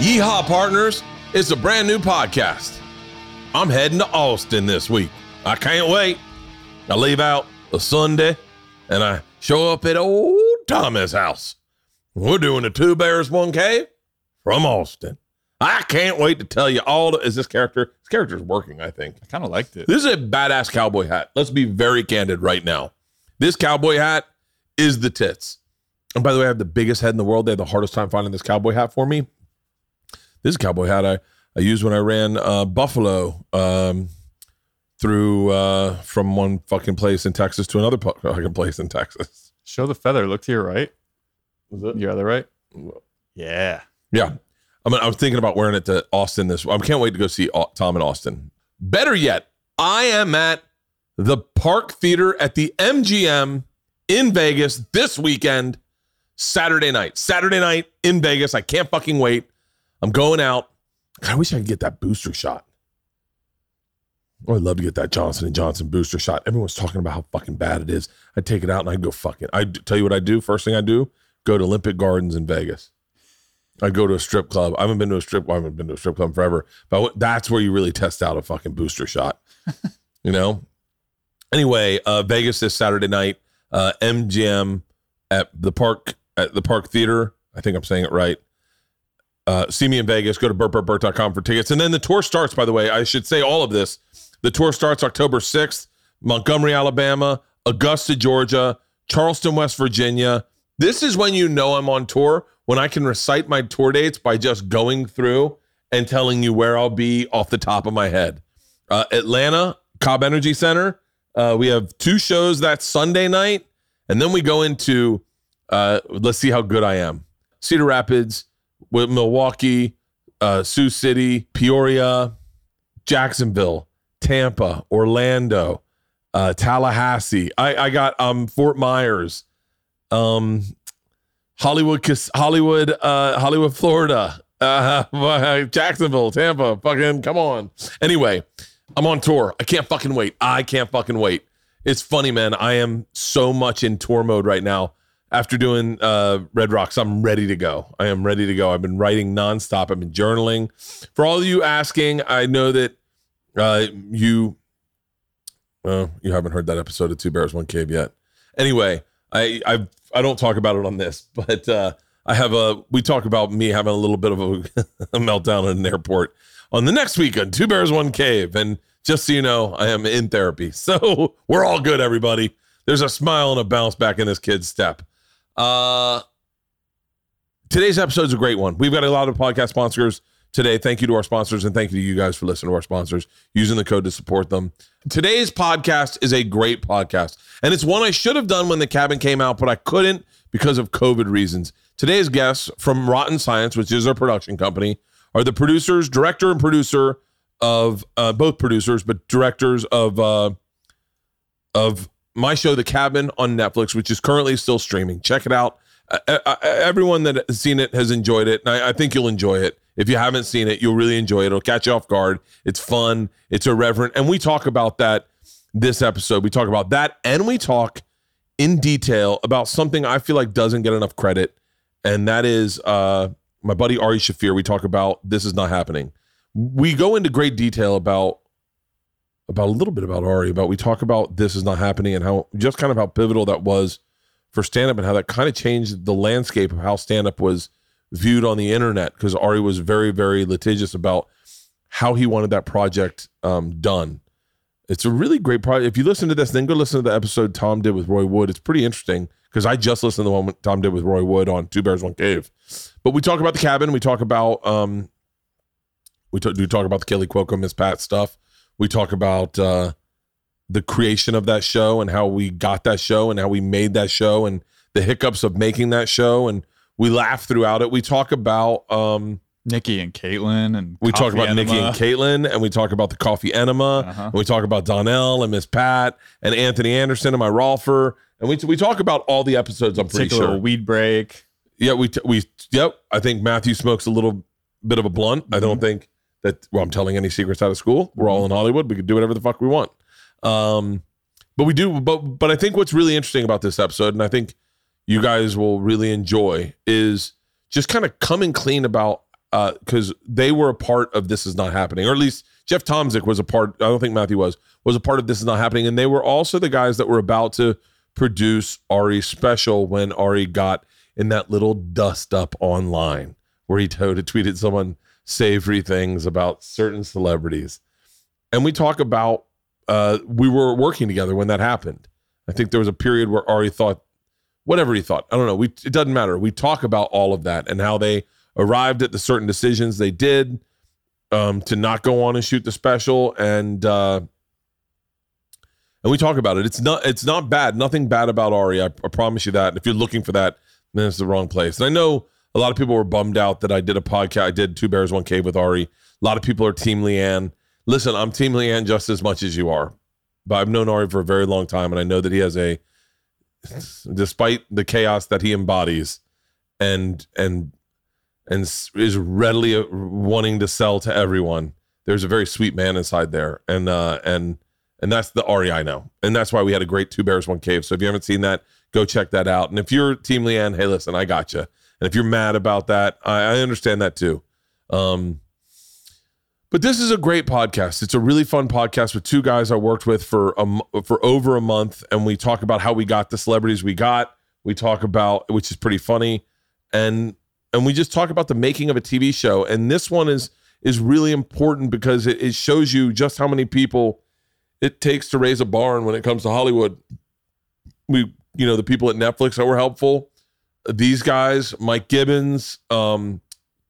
Yeehaw, partners. It's a brand new podcast. I'm heading to Austin this week. I can't wait. I leave out a Sunday and I show up at old Thomas' house. We're doing a Two Bears, One Cave from Austin. I can't wait to tell you all. The, is this character? This character's working, I think. I kind of liked it. This is a badass cowboy hat. Let's be very candid right now. This cowboy hat is the tits. And by the way, I have the biggest head in the world. They had the hardest time finding this cowboy hat for me. This is a cowboy hat I, I used when I ran uh, Buffalo um, through uh, from one fucking place in Texas to another pu- fucking place in Texas. Show the feather. Look to your right. Is it? Your other right. Yeah. Yeah. I mean, I was thinking about wearing it to Austin this. I can't wait to go see Tom in Austin. Better yet, I am at the Park Theater at the MGM in Vegas this weekend, Saturday night. Saturday night in Vegas. I can't fucking wait. I'm going out. God, I wish I could get that booster shot. Oh, I'd love to get that Johnson and Johnson booster shot. Everyone's talking about how fucking bad it is. I take it out and I go fucking. I tell you what I do. First thing I do, go to Olympic Gardens in Vegas. I go to a strip club. I haven't been to a strip. I haven't been to a strip club forever. But that's where you really test out a fucking booster shot. you know. Anyway, uh, Vegas this Saturday night. Uh, MGM at the park at the Park Theater. I think I'm saying it right. Uh, see me in Vegas. Go to bertbertbert.com for tickets. And then the tour starts. By the way, I should say all of this. The tour starts October 6th. Montgomery, Alabama, Augusta, Georgia, Charleston, West Virginia. This is when you know I'm on tour when I can recite my tour dates by just going through and telling you where I'll be off the top of my head. Uh, Atlanta, Cobb Energy Center. Uh, we have two shows that Sunday night, and then we go into uh, let's see how good I am. Cedar Rapids, with Milwaukee, uh, Sioux City, Peoria, Jacksonville, Tampa, Orlando, uh, Tallahassee. I, I got um Fort Myers, um, Hollywood, Hollywood, uh, Hollywood, Florida, uh, Jacksonville, Tampa. Fucking come on. Anyway, I'm on tour. I can't fucking wait. I can't fucking wait. It's funny, man. I am so much in tour mode right now. After doing uh, Red Rocks, I'm ready to go. I am ready to go. I've been writing nonstop. I've been journaling. For all you asking, I know that uh, you, you haven't heard that episode of Two Bears One Cave yet. Anyway, I I I don't talk about it on this, but uh, I have a. We talk about me having a little bit of a, a meltdown in an airport on the next week on Two Bears One Cave, and just so you know, I am in therapy, so we're all good, everybody. There's a smile and a bounce back in this kid's step. Uh, today's episode is a great one. We've got a lot of podcast sponsors today. Thank you to our sponsors and thank you to you guys for listening to our sponsors, using the code to support them. Today's podcast is a great podcast, and it's one I should have done when the cabin came out, but I couldn't because of COVID reasons. Today's guests from Rotten Science, which is our production company, are the producers, director and producer of uh, both producers, but directors of uh, of my show, The Cabin, on Netflix, which is currently still streaming. Check it out. Uh, uh, everyone that has seen it has enjoyed it. And I, I think you'll enjoy it. If you haven't seen it, you'll really enjoy it. It'll catch you off guard. It's fun. It's irreverent. And we talk about that this episode. We talk about that and we talk in detail about something I feel like doesn't get enough credit. And that is uh, my buddy Ari Shaffir. We talk about This Is Not Happening. We go into great detail about about a little bit about Ari, about we talk about this is not happening and how just kind of how pivotal that was for stand up and how that kind of changed the landscape of how stand up was viewed on the internet because Ari was very, very litigious about how he wanted that project um, done. It's a really great project. If you listen to this, then go listen to the episode Tom did with Roy Wood. It's pretty interesting because I just listened to the one Tom did with Roy Wood on Two Bears One Cave. But we talk about the cabin. We talk about um, we do talk about the Kelly Cuoco Miss Pat stuff. We talk about uh, the creation of that show and how we got that show and how we made that show and the hiccups of making that show and we laugh throughout it. We talk about um, Nikki and Caitlyn and we talk about Nikki and Caitlyn and we talk about the coffee enema Uh-huh. and we talk about Donnell and Miss Pat and Anthony Anderson and my Rolfer and we we talk about all the episodes. I'm pretty Take sure. weed break. Yeah, we t- we yep. I think Matthew smokes a little bit of a blunt. I Mm-hmm. don't think that. Well, I'm telling any secrets out of school. We're all in Hollywood. We can do whatever the fuck we want. Um, but we do. But but I think what's really interesting about this episode, and I think you guys will really enjoy, is just kind of coming clean about because they were a part of this is not happening, or at least Jeff Tomsic was a part. I don't think Matthew was was a part of this is not happening, and they were also the guys that were about to produce Ari's special when Ari got in that little dust up online where he told tweeted someone savory things about certain celebrities, and we talk about uh, we were working together when that happened. I think there was a period where Ari thought whatever he thought. I don't know. We it doesn't matter. We talk about all of that and how they arrived at the certain decisions they did um, to not go on and shoot the special and uh, and we talk about it. It's not it's not bad. Nothing bad about Ari. I, I promise you that. If you're looking for that, then it's the wrong place. And I know a lot of people were bummed out that I did a podcast. I did Two Bears One Cave with Ari. A lot of people are Team Leanne. Listen, I'm Team Leanne just as much as you are, but I've known Ari for a very long time, and I know that he has a, despite the chaos that he embodies, and and and is readily uh, wanting to sell to everyone. There's a very sweet man inside there, and uh, and and that's the Ari I know, and that's why we had a great two bears one cave. So if you haven't seen that, go check that out. And if you're Team Leanne, hey, listen, I got you. And if you're mad about that, I, I understand that too. Um, but this is a great podcast. It's a really fun podcast with two guys I worked with for for over a month, and we talk about how we got the celebrities we got. We talk about which is pretty funny, and and we just talk about the making of a TV show. And this one is is really important because it, it shows you just how many people it takes to raise a barn when it comes to Hollywood. We, you know, the people at Netflix that were helpful. These guys, Mike Gibbons, um,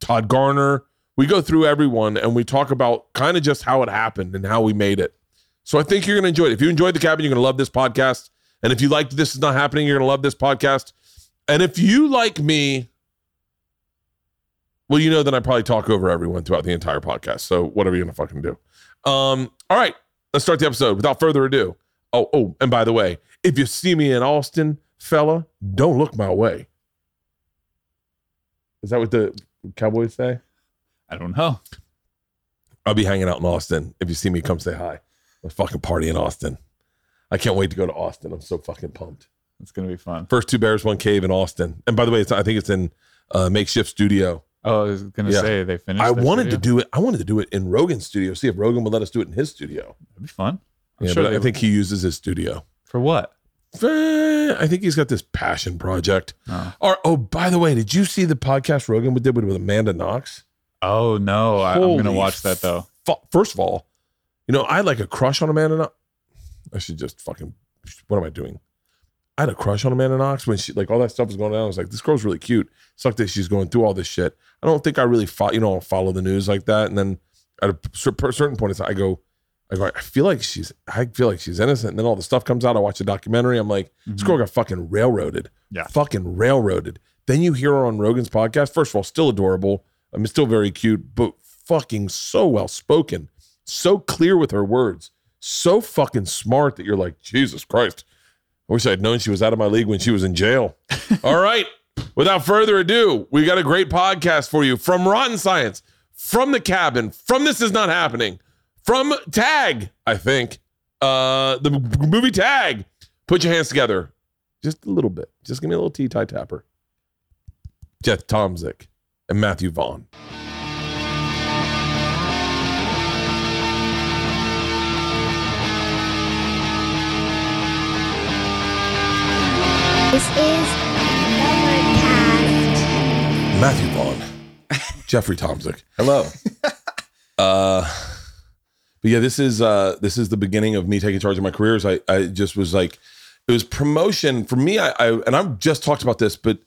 Todd Garner, we go through everyone and we talk about kind of just how it happened and how we made it. So I think you're going to enjoy it. If you enjoyed the cabin, you're going to love this podcast. And if you like this is not happening, you're going to love this podcast. And if you like me, well, you know that I probably talk over everyone throughout the entire podcast. So whatever you're going to fucking do. Um, all right, let's start the episode without further ado. Oh, oh, and by the way, if you see me in Austin, fella, don't look my way. Is that what the Cowboys say? I don't know. I'll be hanging out in Austin. If you see me, come say hi. Let's fucking party in Austin. I can't wait to go to Austin. I'm so fucking pumped. It's gonna be fun. First two bears, one cave in Austin. And by the way, it's I think it's in uh, makeshift studio. Oh, I was gonna Yeah. say they finished. I wanted studio? to do it. I wanted to do it in Rogan's studio. See if Rogan would let us do it in his studio. That'd be fun. I'm Yeah, sure but they I think he uses his studio. for what? Eh, I think he's got this passion project. Oh, Or oh, by the way, did you see the podcast Rogan did with, Amanda Knox? oh no, I, I'm gonna watch that though. Fu- First of all, you know I had like a crush on Amanda Knox. I should just fucking. What am I doing? I had a crush on Amanda Knox when she like all that stuff was going on. I was like, this girl's really cute. Sucked that she's going through all this shit. I don't think I really follow, you know, follow the news like that. And then at a certain point, I go, I go, I feel like she's, I feel like she's innocent. And then all the stuff comes out. I watch the documentary. I'm like, this mm-hmm. girl got fucking railroaded. Yeah. fucking railroaded. Then you hear her on Rogan's podcast. First of all, still adorable. I mean, still very cute, but fucking so well spoken, so clear with her words, so fucking smart that you're like, Jesus Christ. I wish I'd known she was out of my league when she was in jail. All right. Without further ado, we got a great podcast for you from Rotten Science, from the cabin, from This Is Not Happening, from Tag, I think. Uh the movie Tag. Put your hands together. Just a little bit. Just give me a little tea tie tapper. Jeff Tomsic and Matthew Vaughan. This is Bertcast. Matthew Vaughan, Jeffrey Tomsic. Hello. uh, but yeah, this is uh, this is the beginning of me taking charge of my careers. I I just was like, it was promotion for me. I, I and I've just talked about this, but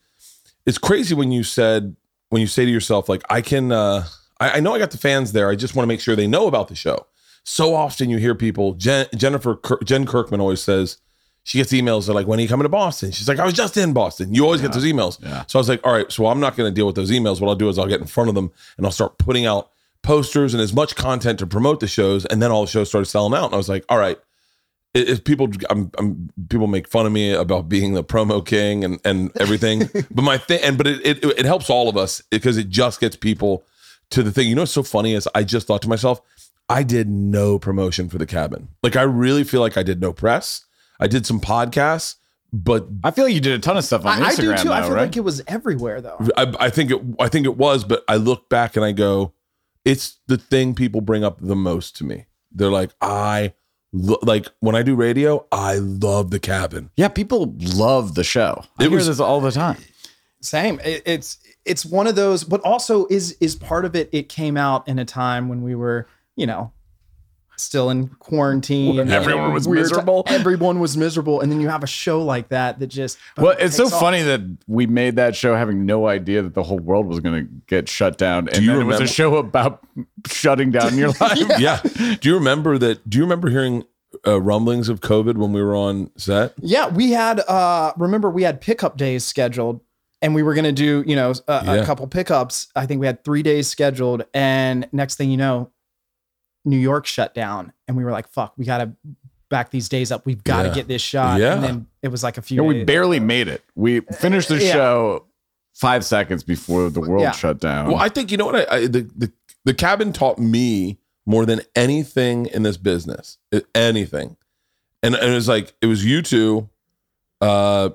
it's crazy when you said when you say to yourself like, I can. Uh, I, I know I got the fans there. I just want to make sure they know about the show. So often you hear people. Jen, Jennifer Jen Kirkman always says. She gets emails. They're like, "When are you coming to Boston?" She's like, "I was just in Boston." You always get those emails. Yeah. So I was like, all right, so I'm not going to deal with those emails. What I'll do is I'll get in front of them and I'll start putting out posters and as much content to promote the shows. And then all the shows started selling out. And I was like, all right, if if people, I'm, I'm, people make fun of me about being the promo king and, and everything. but my thing, and, but it, it, it helps all of us because it just gets people to the thing. You know, what's so funny is I just thought to myself, I did no promotion for the cabin. Like I really feel like I did no press. I did some podcasts, but I feel like you did a ton of stuff on I, I do too. though, I feel right? like it was everywhere though. I, I think it I think it was, but I look back and I go, it's the thing people bring up the most to me. They're like, I lo- like when I do radio, I love the cabin. yeah, people love the show. I It hear this all the time. Same. It, it's it's one of those, but also is is part of it. It came out in a time when we were, you know, still in quarantine. and Everyone was weird- miserable. Everyone was miserable, and then you have a show like that that just Well, it's so off. funny that we made that show having no idea that the whole world was going to get shut down, and you then it was a show about shutting down your life. Yeah. do you remember that? Do you remember hearing uh, rumblings of COVID when we were on set? Yeah, we had uh remember we had pickup days scheduled and we were going to do, you know, a, Yeah. a couple pickups. I think we had 3 days scheduled and next thing you know New York shut down and we were like, fuck, we got to back these days up. We've got to Yeah. get this shot. Yeah. And then it was like a few Yeah, we days. barely made it. We finished the Yeah. show five seconds before the world Yeah. shut down. Well, I think you know what I, I the, the the cabin taught me more than anything in this business. Anything. And, and it was like it was you two, uh,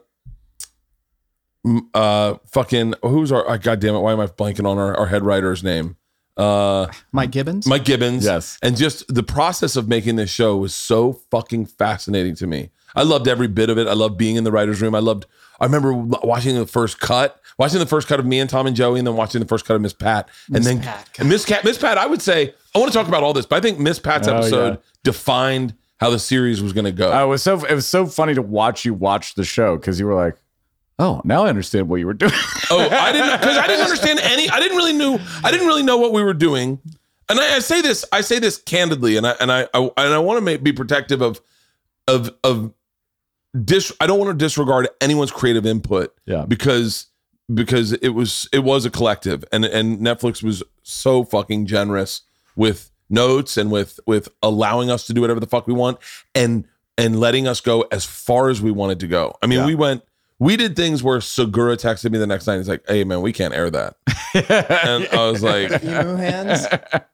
uh, fucking who's our? Uh, God damn it! Why am I blanking on our, our head writer's name? Uh, Mike Gibbons. Mike Gibbons. Yes. And just the process of making this show was so fucking fascinating to me. I loved every bit of it. I loved being in the writer's room. I loved, I remember watching the first cut, watching the first cut of me and Tom and Joey, and then watching the first cut of Miss Pat. And then Pat, Miss Cat, Miss Pat, I would say, I want to talk about all this, but I think Miss Pat's Oh, episode yeah. defined how the series was going to go. Uh, it was so it was so funny to watch you watch the show because you were like, "Oh, now I understand what you were doing." Oh, I didn't because I didn't understand any. I didn't really knew. I didn't really know what we were doing. And I, I say this. I say this candidly, and I and I, I and I want to be protective of of of dis. I don't want to disregard anyone's creative input. Yeah. Because because it was it was a collective, and and Netflix was so fucking generous with notes and with with allowing us to do whatever the fuck we want and and letting us go as far as we wanted to go. I mean, Yeah. we went we did things where Segura texted me the next night. He's like, "Hey man, we can't air that," and I was like, Emu hands.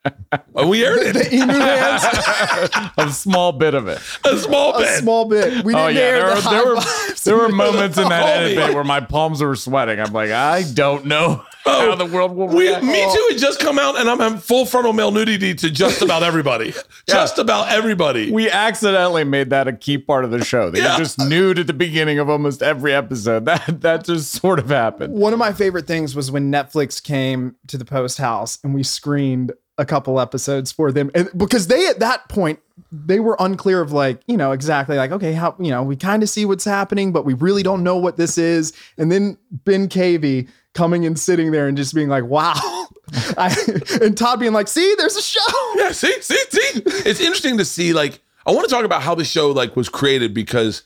oh, "We aired it Emu hands. a small bit of it. a small A bit." small bit. We oh, didn't Oh yeah, air there the were, high there were there were moments in that Oh, edit bit where my palms were sweating. I'm like, I don't know Oh. how the world will We, react. me oh. too had just come out, and I'm having full frontal male nudity to just about everybody. Just about everybody. We accidentally made that a key part of the show. That Yeah. you just nude at the beginning of almost every episode. That that just sort of happened. One of my favorite things was when Netflix came to the post house and we screened a couple episodes for them. And because they at that point they were unclear of like, you know, exactly like, okay, how you know, we kind of see what's happening, but we really don't know what this is. And then Ben Cavey coming and sitting there and just being like, wow. I, and Todd being like, see, there's a show. Yeah, see, see, see. It's interesting to see. Like, I want to talk about how the show like was created because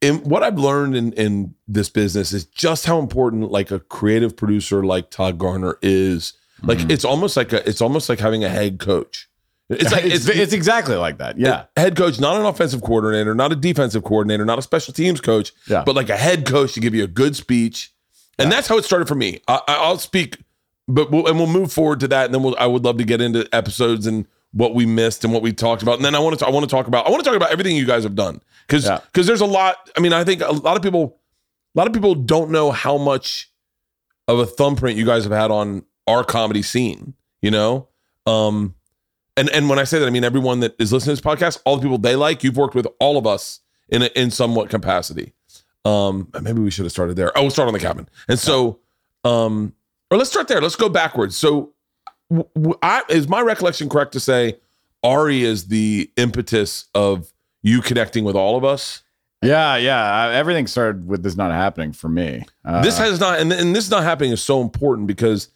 in what I've learned in in this business is just how important like a creative producer like Todd Garner is. Like, mm-hmm. it's almost like a it's almost like having a head coach. It's like It's, it's, it's exactly like that. Yeah. head coach, not an offensive coordinator, not a defensive coordinator, not a special teams coach, Yeah. but like a head coach to give you a good speech. And that's how it started for me. I, I- I'll speak, but we'll, and we'll move forward to that, and then we'll, I would love to get into episodes and what we missed and what we talked about. And then I want to I want to talk about I want to talk about everything you guys have done because Yeah. because there's a lot. I mean, I think a lot of people a lot of people don't know how much of a thumbprint you guys have had on our comedy scene. You know, um, and and when I say that, I mean everyone that is listening to this podcast, all the people they like, you've worked with all of us in a, in somewhat capacity. Um, maybe we should have started there. Oh, we'll start on the cabin. And so, um, or let's start there. Let's go backwards. So, w- w- I, is my recollection correct to say Ari is the impetus of you connecting with all of us? Yeah, yeah. Everything started with this not happening for me. Uh, this has not, and, and this not happening is so important because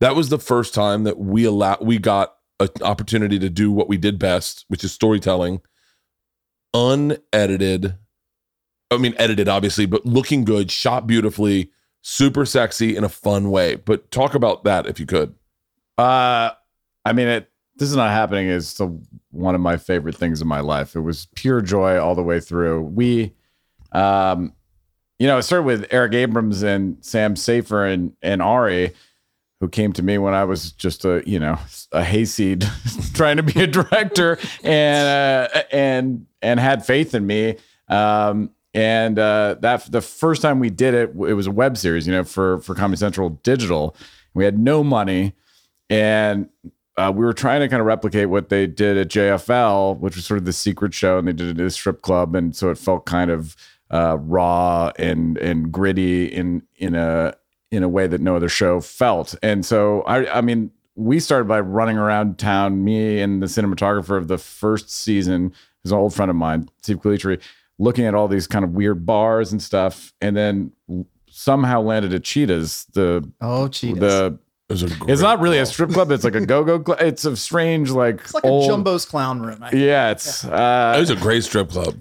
that was the first time that we allow we got an opportunity to do what we did best, which is storytelling, unedited. I mean, edited obviously, but looking good, shot beautifully, super sexy in a fun way. But talk about that if you could. Uh, I mean, it. This is not happening. Is one of my favorite things in my life. It was pure joy all the way through. We, um, you know, it started with Eric Abrams and Sam Safer and and Ari, who came to me when I was just a you know a hayseed trying to be a director and uh, and and had faith in me. Um, and uh, that the first time we did it, it was a web series, you know, for for Comedy Central Digital. We had no money, and uh, we were trying to kind of replicate what they did at JFL, which was sort of the secret show, and they did it at a strip club, and so it felt kind of uh, raw and and gritty in in a in a way that no other show felt. And so I I mean we started by running around town, me and the cinematographer of the first season, who's an old friend of mine, Steve Calitri, looking at all these kind of weird bars and stuff, and then somehow landed at Cheetahs, the Oh, cheetahs. the It it's not really a strip club, it's like a go-go club. It's a strange like it's like old, a Jumbo's clown room. I think. Yeah, it's It uh was a great strip club.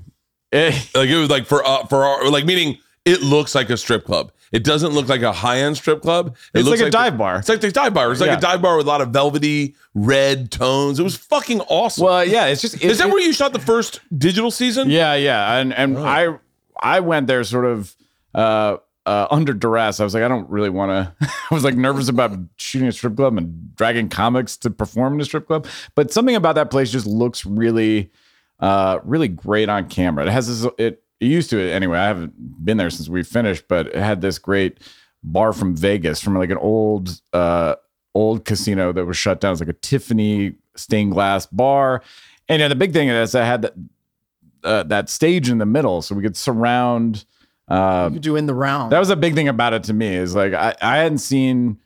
eh, Like it was like for uh, for our like meaning it looks like a strip club. It doesn't look like a high end strip club. It it's looks like a the- dive bar. It's like the dive bar. It's like Yeah. a dive bar with a lot of velvety red tones. It was fucking awesome. Well, yeah, it's just Is that where you shot the first digital season? Yeah, yeah, and and Oh. I I went there sort of uh, uh, under duress. I was like, I don't really want to. I was like nervous about shooting a strip club and dragging comics to perform in a strip club. But something about that place just looks really, uh, really great on camera. It has this. It, it used to it anyway. I haven't been there since we finished, but it had this great bar from Vegas, from like an old uh, old casino that was shut down. It's like a Tiffany stained glass bar. And yeah, the big thing is I had that uh, that stage in the middle, so we could surround. Uh, You could do in the round. that was a big thing about it to me. Is like I, I hadn't seen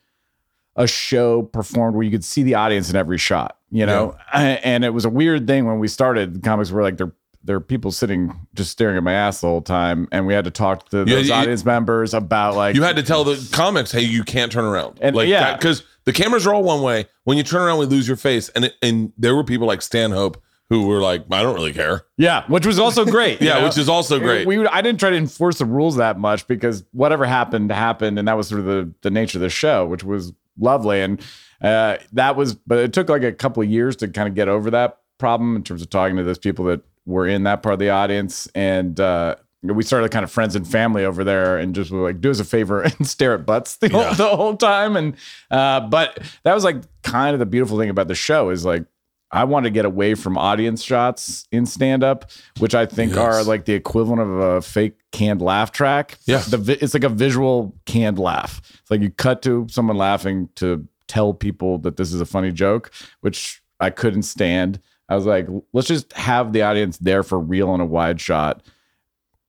a show performed where you could see the audience in every shot. You know, and it was a weird thing when we started. The comics were like they're there are people sitting just staring at my ass the whole time, and we had to talk to Yeah, those you- audience members about like You had to tell the comics, hey, you can't turn around. And- like yeah. because the cameras are all one way. When you turn around, we lose your face. And it, and there were people like Stanhope who were like, I don't really care. yeah, which was also great. Yeah, know? which is also great. We, I didn't try to enforce the rules that much because whatever happened happened, and that was sort of the the nature of the show, which was lovely. And uh, that was, but it took like a couple of years to kind of get over that problem in terms of talking to those people that were in that part of the audience, and uh, we started kind of friends and family over there, and just were like, do us a favor and stare at butts the, Yeah. whole, the whole time. And uh, but that was like kind of the beautiful thing about the show is like. I want to get away from audience shots in stand up, which I think Yes. are like the equivalent of a fake canned laugh track. Yeah. The, it's like a visual canned laugh. It's like you cut to someone laughing to tell people that this is a funny joke, which I couldn't stand. I was like, let's just have the audience there for real in a wide shot,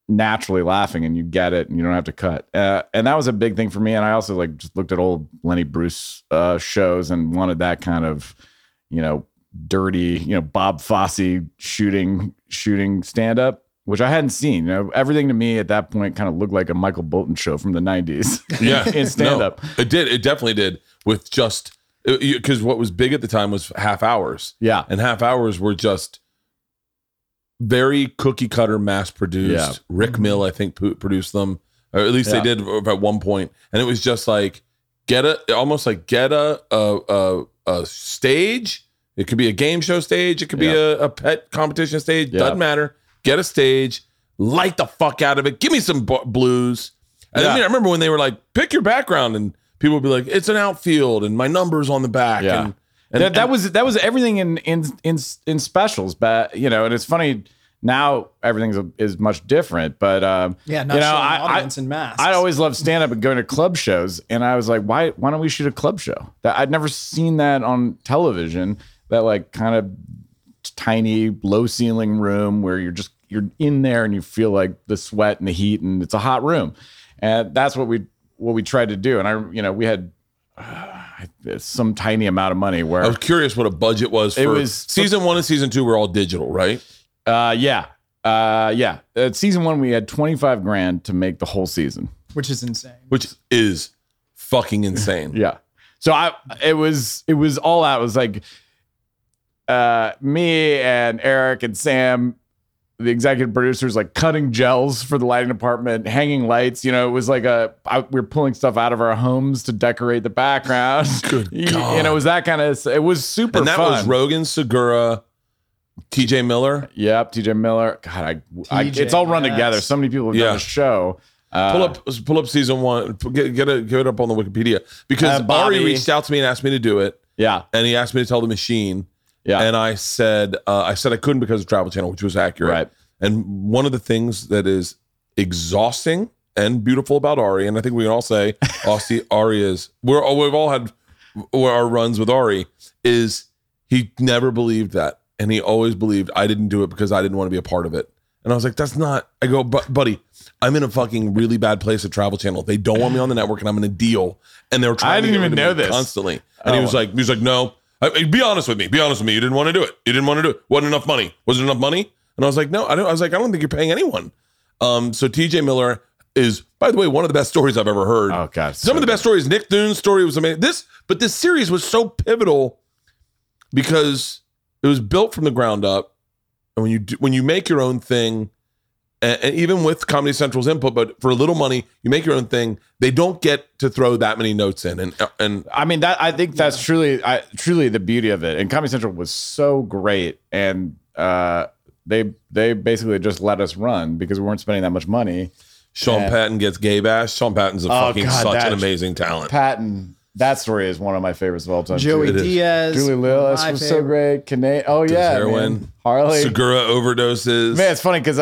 naturally laughing, and you get it, and you don't have to cut. Uh, and that was a big thing for me. And I also like just looked at old Lenny Bruce uh, shows and wanted that kind of, you know, dirty, you know, Bob Fosse shooting shooting stand up, which I hadn't seen. You know, everything to me at that point kind of looked like a Michael Bolton show from the '90s. Yeah, in stand up. No, it did. It definitely did. With just Uh, because what was big at the time was half hours, Yeah, and half hours were just very cookie cutter, mass produced. Yeah. Rick mm-hmm. Mill, I think, produced them, or at least Yeah. they did at one point, and it was just like get a almost like get a a, a, a stage. It could be a game show stage. It could be a, a pet competition stage. Yeah. Doesn't matter. Get a stage. Light the fuck out of it. Give me some bu- blues. And Yeah. I mean, I remember when they were like, pick your background, and people would be like, it's an outfield, and my number's on the back. Yeah. And, and that, that was that was everything in in in in specials, but you know, and it's funny now everything's is much different. But um, yeah, not you know, showing I- the audience in masks. I always loved stand up and going to club shows, and I was like, why why don't we shoot a club show? That I'd never seen that on television. That like kind of tiny low ceiling room where you're just you're in there and you feel like the sweat and the heat and it's a hot room, and that's what we what we tried to do. And I you know we had. Uh, some tiny amount of money where I was curious what a budget was for It was- season one and season two were all digital, right? Uh, yeah, uh, yeah. At season one, we had twenty five grand to make the whole season. which is insane. Which is fucking insane. Yeah. So I, it was, it was all out. It was like, uh, me and Eric and Sam, the executive producers, like cutting gels for the lighting department, hanging lights. You know, it was like a, I, we were pulling stuff out of our homes to decorate the background. Good You God. know, it was that kind of. It was super and that fun. was Rogan, Segura, TJ Miller. Yep, TJ Miller. God, I, I it's all run yes. together. So many people have Yeah. done the show. Uh, Pull up, pull up season one. Get get it, get it up on the Wikipedia because Uh, Bobby. Ari reached out to me and asked me to do it, Yeah, and he asked me to tell the machine, yeah. and I said uh, I said I couldn't because of Travel Channel, which was accurate. Right. And one of the things that is exhausting and beautiful about Ari, and I think we can all say Aussie Ari is We're we've all had our runs with Ari is he never believed that, and he always believed I didn't do it because I didn't want to be a part of it. And I was like, that's not. I go, but buddy, I'm in a fucking really bad place at Travel Channel. They don't want me on the network, and I'm in a deal, and they were trying. I didn't to even know this. constantly. And he Oh. was like, he was like, no. I, be honest with me. Be honest with me. You didn't want to do it. You didn't want to do it. Wasn't enough money. Wasn't enough money? And I was like, no. I don't. I was like, I don't think you're paying anyone. Um. So T.J. Miller is, by the way, one of the best stories I've ever heard. Oh god, Some of the best stories. Nick Dune's story was amazing. This, but this series was so pivotal because it was built from the ground up, and when you do, when you make your own thing, and, and even with Comedy Central's input, but for a little money, you make your own thing. They don't get to throw that many notes in, and and I mean that I think that's truly I truly the beauty of it. And Comedy Central was so great and uh they they basically just let us run because we weren't spending that much money. Sean Yeah. Patton gets gay bash. Sean Patton's a Oh, fucking God, such an amazing talent. Patton, that story is one of my favorites of all time. Joey It is. Diaz, Julie Lewis my was so great. Cana- oh yeah, heroin. man. Harley. Segura overdoses. Man, it's funny because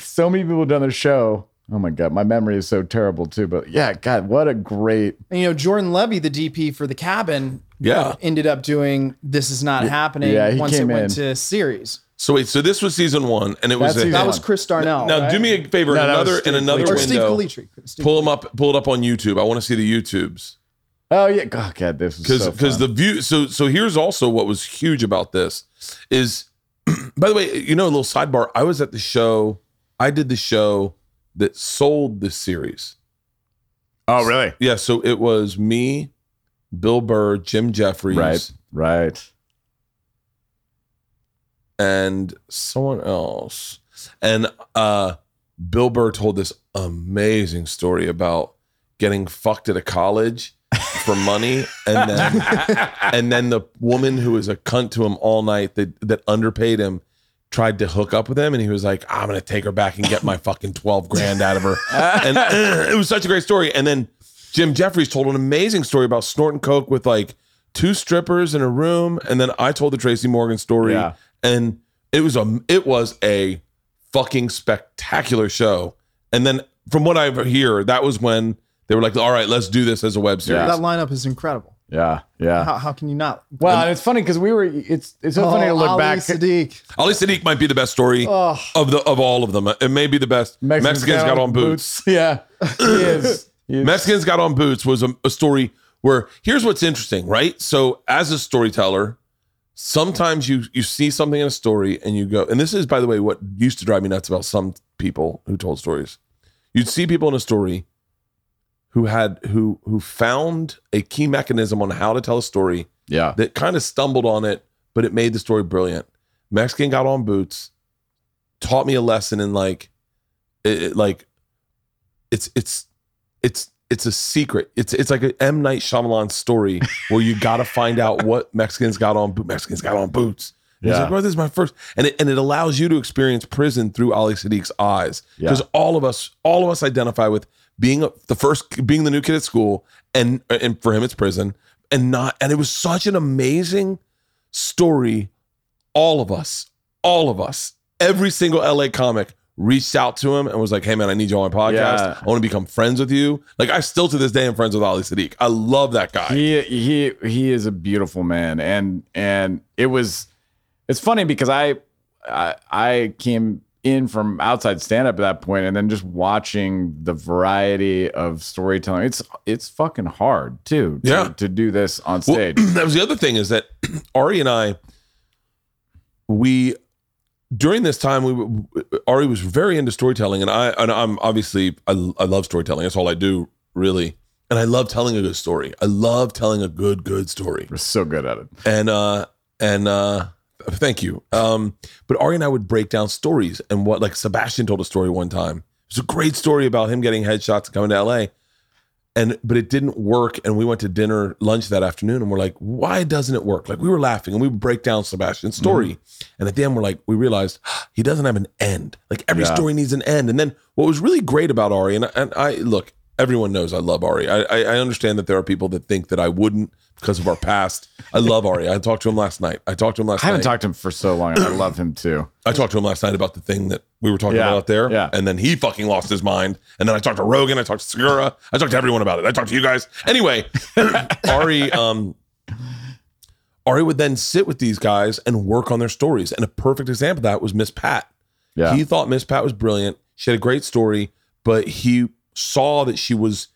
so many people have done the show. Oh my god, my memory is so terrible too. But yeah, God, what a great. And, you know, Jordan Levy, the DP for the cabin, yeah. ended up doing "This Is Not Happening" yeah, he once it came went in. to series. So wait. So this was season one, and it was a, season That was. Chris Darnell. now right? do me a favor. No, in another in Steve another or Steve window. Calitri. Steve pull them up pull it up on youtube i want to see the youtubes Oh yeah, oh, God, this is because because fun. the view so so here's also what was huge about this is by the way you know a little sidebar i was at the show i did the show that sold this series oh really yeah so it was me bill burr jim jeffries right right and someone else. And uh Bill Burr told this amazing story about getting fucked at a college for money and then and then the woman who was a cunt to him all night that that underpaid him tried to hook up with him and he was like I'm going to take her back and get my fucking 12 grand out of her. And it was such a great story and then Jim Jeffries told an amazing story about snorting coke with like two strippers in a room and then I told the Tracy Morgan story Yeah. and it was a it was a fucking spectacular show. And then from what I hear, that was when they were like, "All right, let's do this as a web series." Yeah. That lineup is incredible. yeah yeah. How, how can you not? Well, and it's funny because we were. It's it's so funny to Oh, look Ali back. Siddiq. Ali Siddiq might be the best story Oh. of the of all of them. It may be the best. Mexicans, got, on boots. Yeah, he is. He is. Mexicans got on boots was a, a story where here's what's interesting, right? So as a storyteller, sometimes you you see something in a story and you go, and this is by the way what used to drive me nuts about some people who told stories. You'd see people in a story who had who who found a key mechanism on how to tell a story yeah, that kind of stumbled on it, but it made the story brilliant. Mexican got on boots, taught me a lesson in like, it, it- like, it's it's it's it's a secret. It's it's like an M Night Shyamalan story where you got to find out what Mexicans got on. Mexicans got on boots. And He's Yeah. like, "Bro, this is my first, and it and it allows you to experience prison through Ali Siddiq's eyes because Yeah. all of us all of us identify with being the first, being the new kid at school, and and for him it's prison, and not, and it was such an amazing story. All of us, all of us, every single LA comic reached out to him and was like, "Hey man, I need you on my podcast. Yeah. I want to become friends with you." Like I still to this day am friends with Ali Siddiq. I love that guy. he he he is a beautiful man, and and it was. It's funny because I I, I came in from outside stand up at that point, and then just watching the variety of storytelling. It's it's fucking hard too. To, Yeah. to do this on Well, stage. that was the other thing is that Ari and I, we during this time we Ari was very into storytelling, and I and I'm obviously I, I love storytelling. That's all I do really, and I love telling a good story. I love telling a good good story, We're so good at it. and uh and uh thank you. Um, but Ari and I would break down stories, and what like Sebastian told a story one time. It was a great story about him getting headshots and coming to LA and but it didn't work and we went to dinner lunch that afternoon and we're like why doesn't it work like we were laughing and we would break down sebastian's story and at the end we're like we realized he doesn't have an end like every Yeah. story needs an end and then what was really great about ari and, and i look everyone knows I love Ari. I, I I understand that there are people that think that I wouldn't because of our past. I love Ari. I talked to him last night. I talked to him last night. I haven't night. talked to him for so long. I love him too. I talked to him last night about the thing that we were talking Yeah, about out there. yeah. And then he fucking lost his mind. And then I talked to Rogan. I talked to Segura. I talked to everyone about it. I talked to you guys. Anyway, Ari, um, Ari would then sit with these guys and work on their stories. And a perfect example of that was Miss Pat. Yeah. He thought Miss Pat was brilliant. She had a great story, but he saw that she was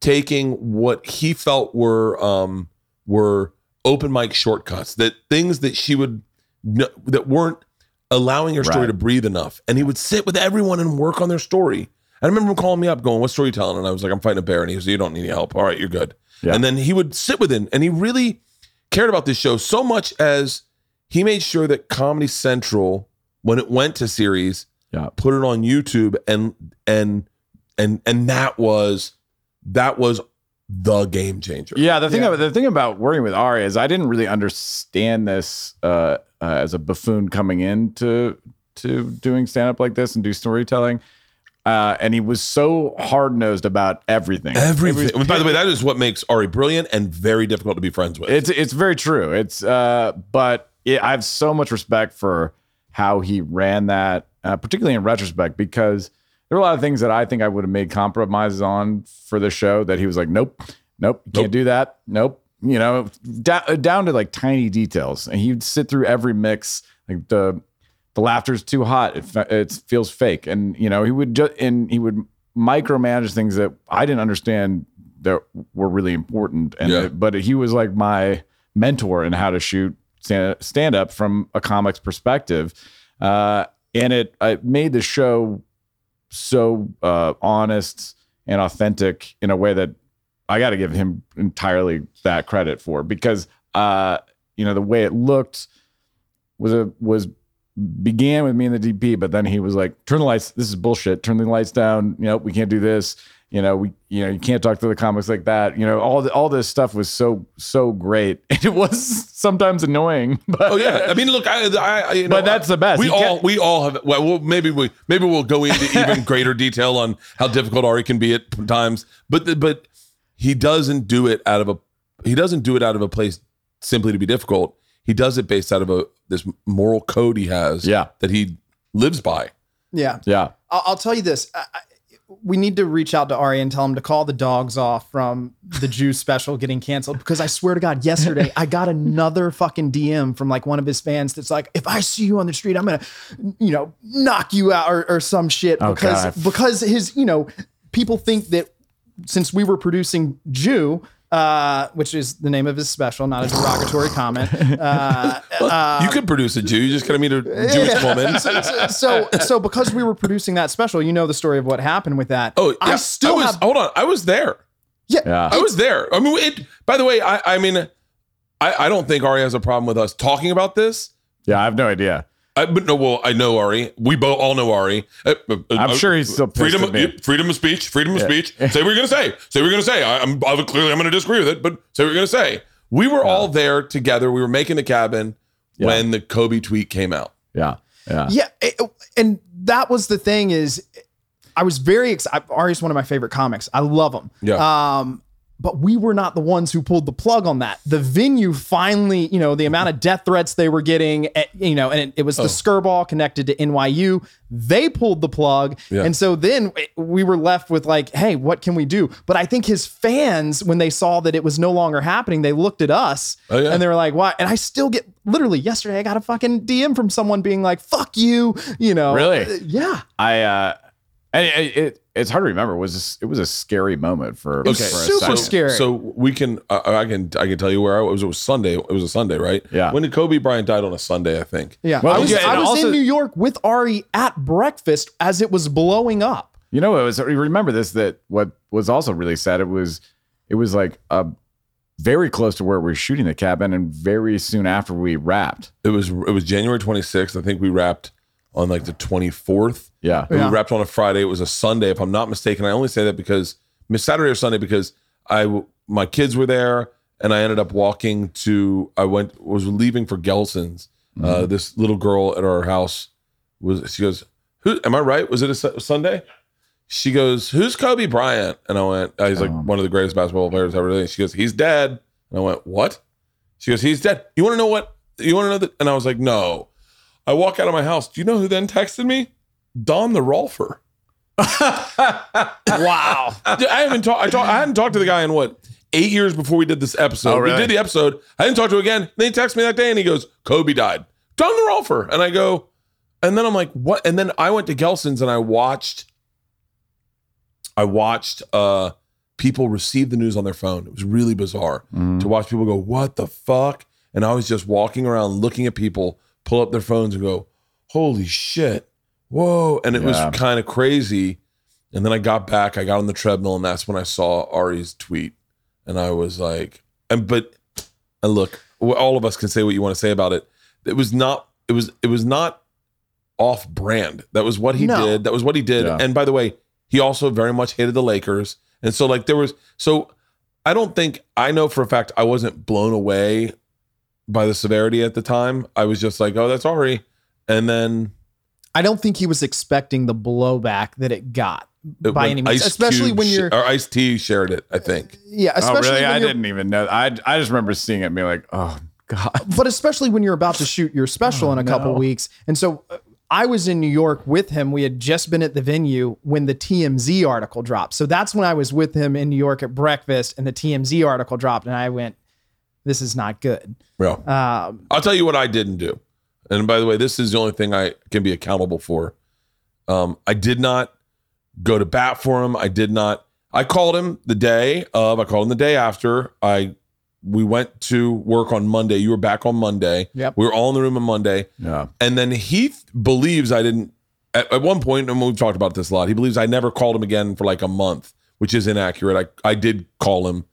taking what he felt were um were open mic shortcuts, that things that she would that weren't allowing her story Right. to breathe enough. And he would sit with everyone and work on their story. I remember him calling me up, going, "What story you telling?" And I was like, "I'm fighting a bear." And he was, "You don't need any help. All right, you're good." Yeah. And then he would sit with him, and he really cared about this show so much as he made sure that Comedy Central, when it went to series, Yeah. put it on YouTube, and and and and that was that was the game changer. Yeah, the thing Yeah. about the thing about working with Ari is I didn't really understand this uh, uh, as a buffoon coming into to doing stand up like this and do storytelling. Uh, and he was so hard nosed about everything. Everything. It was- By the way, that is what makes Ari brilliant and very difficult to be friends with. It's it's very true. It's uh, but it, I have so much respect for how he ran that, uh, particularly in retrospect, because there were a lot of things that I think I would have made compromises on for the show that he was like, nope, nope, Nope. can't do that, nope. You know, da- down to like tiny details, and he'd sit through every mix, like the the laughter's too hot, it, it feels fake, and you know he would just and he would micromanage things that I didn't understand that were really important, and Yeah. it- but he was like my mentor in how to shoot stand up from a comic's perspective, uh, and it it made the show so uh, honest and authentic in a way that I got to give him entirely that credit for because uh, you know the way it looked was a was began with me and the DP, but then he was like, "Turn the lights. This is bullshit. Turn the lights down. You know, we can't do this. You know, we you know you can't talk to the comics like that. You know, all the, all this stuff was so so great. It was sometimes annoying, but Oh yeah, I mean, look, I, I, I you know, But that's the best. We You all, can't- we all have. Well, we'll maybe we, maybe we'll go into even greater detail on how difficult Ari can be at times. But, the, but he doesn't do it out of a, he doesn't do it out of a place simply to be difficult. He does it based out of a this moral code he has. Yeah. that he lives by. Yeah. yeah, I'll, I'll tell you this. I, I, we need to reach out to Ari and tell him to call the dogs off from the Jew special getting canceled because I swear to God, yesterday I got another fucking DM from like one of his fans that's like, if I see you on the street, I'm gonna, you know, knock you out or, or some shit Oh, because God. because his, you know, people think that since we were producing Jew. Uh, which is the name of his special, not a derogatory comment. Uh, you could produce a Jew. You just gotta meet a Jewish woman. so, so because we were producing that special, you know the story of what happened with that. Oh, yeah, I still was, have Hold on, I was there. Yeah, Yeah. I was there. I mean, it. By the way, I, I mean, I, I don't think Ari has a problem with us talking about this. yeah. I have no idea. I, but no, well, I know Ari. We both all know Ari. Uh, uh, I'm uh, sure he's still pissed freedom. at me. Of, freedom of speech. Freedom of speech. Say what you're gonna say. Say what you're gonna say. I, I'm I, clearly I'm gonna disagree with it, but say what you're gonna say. We were all there together. We were making the cabin when the Kobe tweet came out. Yeah, yeah, yeah, it- and that was the thing is, I was very excited. Ari's one of my favorite comics. I love him. Yeah. Um, but we were not the ones who pulled the plug on that. The venue finally, you know, the amount of death threats they were getting, eh, you know, and it, it was the Skirball connected to NYU. They pulled the plug. Yeah. And so then we were left with like, hey, what can we do? But I think his fans, when they saw that it was no longer happening, they looked at us Oh, yeah. and they were like, why? And I still get literally yesterday, I got a fucking DM from someone being like, fuck you, you know. Really? Uh, Yeah. I uh, and it, it it's hard to remember. It was just, it was a scary moment for Okay, for a super second. scary. So we can. Uh, I can. I can tell you where I was. It was Sunday. It was a Sunday, right? Yeah. When did Kobe Bryant died on a Sunday? I think. Yeah. Well, I was, yeah, I was also- in New York with Ari at breakfast as it was blowing up. You know, it was. Remember this? That what was also really sad. It was, it was like a very close to where we were shooting the cabin, and very soon after we wrapped. It was. It was January 26th. I think we wrapped on like the 24th. Yeah, Yeah. We wrapped on a Friday. It was a Sunday, if I'm not mistaken. I only say that because Miss Saturday or Sunday because I my kids were there and I ended up walking to. I went was leaving for Gelson's. Uh, mm-hmm. this little girl at our house was. She goes, "Who am I right? Was it a Sunday?" she goes, "Who's Kobe Bryant?" And I went, oh, "He's like Oh. one of the greatest basketball players ever." lived." She goes, "He's dead." And I went, "What?" She goes, "He's dead." You want to know what? You want to know that? And I was like, "No." I walk out of my house. Do you know who then texted me? Don the Rolfer. Wow. I haven't talked. I, talk, I hadn't talked to the guy in what eight years before we did this episode. Oh, really? We did the episode. I didn't talk to him again. Then he texted me that day and he goes, "Kobe died." Don the Rolfer, and I go, and then I'm like, "What?" And then I went to Gelson's and I watched. I watched uh people receive the news on their phone. It was really bizarre Mm-hmm. to watch people go, "What the fuck?" And I was just walking around looking at people pull up their phones and go, "Holy shit, whoa!" And it Yeah. was kind of crazy. And then I got back, I got on the treadmill, and that's when I saw Ari's tweet, and I was like, "And but, and look, all of us can say what you want to say about it. It was not, it was, it was not off brand. That was what he No. did. That was what he did. Yeah. And by the way, he also very much hated the Lakers, and so like there was so I don't think I know for a fact I wasn't blown away by the severity at the time. I was just like, oh, that's Ari. And then I don't think he was expecting the blowback that it got by went any means, Ice especially Cube when sh- you're or Ice T shared it, I think. yeah, Oh, especially really? when I you're, didn't even know. I I just remember seeing it and being like, oh god. but especially when you're about to shoot your special Oh, in a couple no. weeks. And so uh, I was in New York with him. We had just been at the venue when the TMZ article dropped. So that's when I was with him in New York at breakfast and the TMZ article dropped and I went this is not good. Yeah. Um, I'll tell you what I didn't do. And by the way, this is the only thing I can be accountable for. Um, I did not go to bat for him. I did not. I called him the day of. I called him the day after. I we went to work on Monday. You were back on Monday. Yep. We were all in the room on Monday. Yeah. And then he th- believes I didn't. At, at one point, and we've talked about this a lot. He believes I never called him again for like a month, which is inaccurate. I I did call him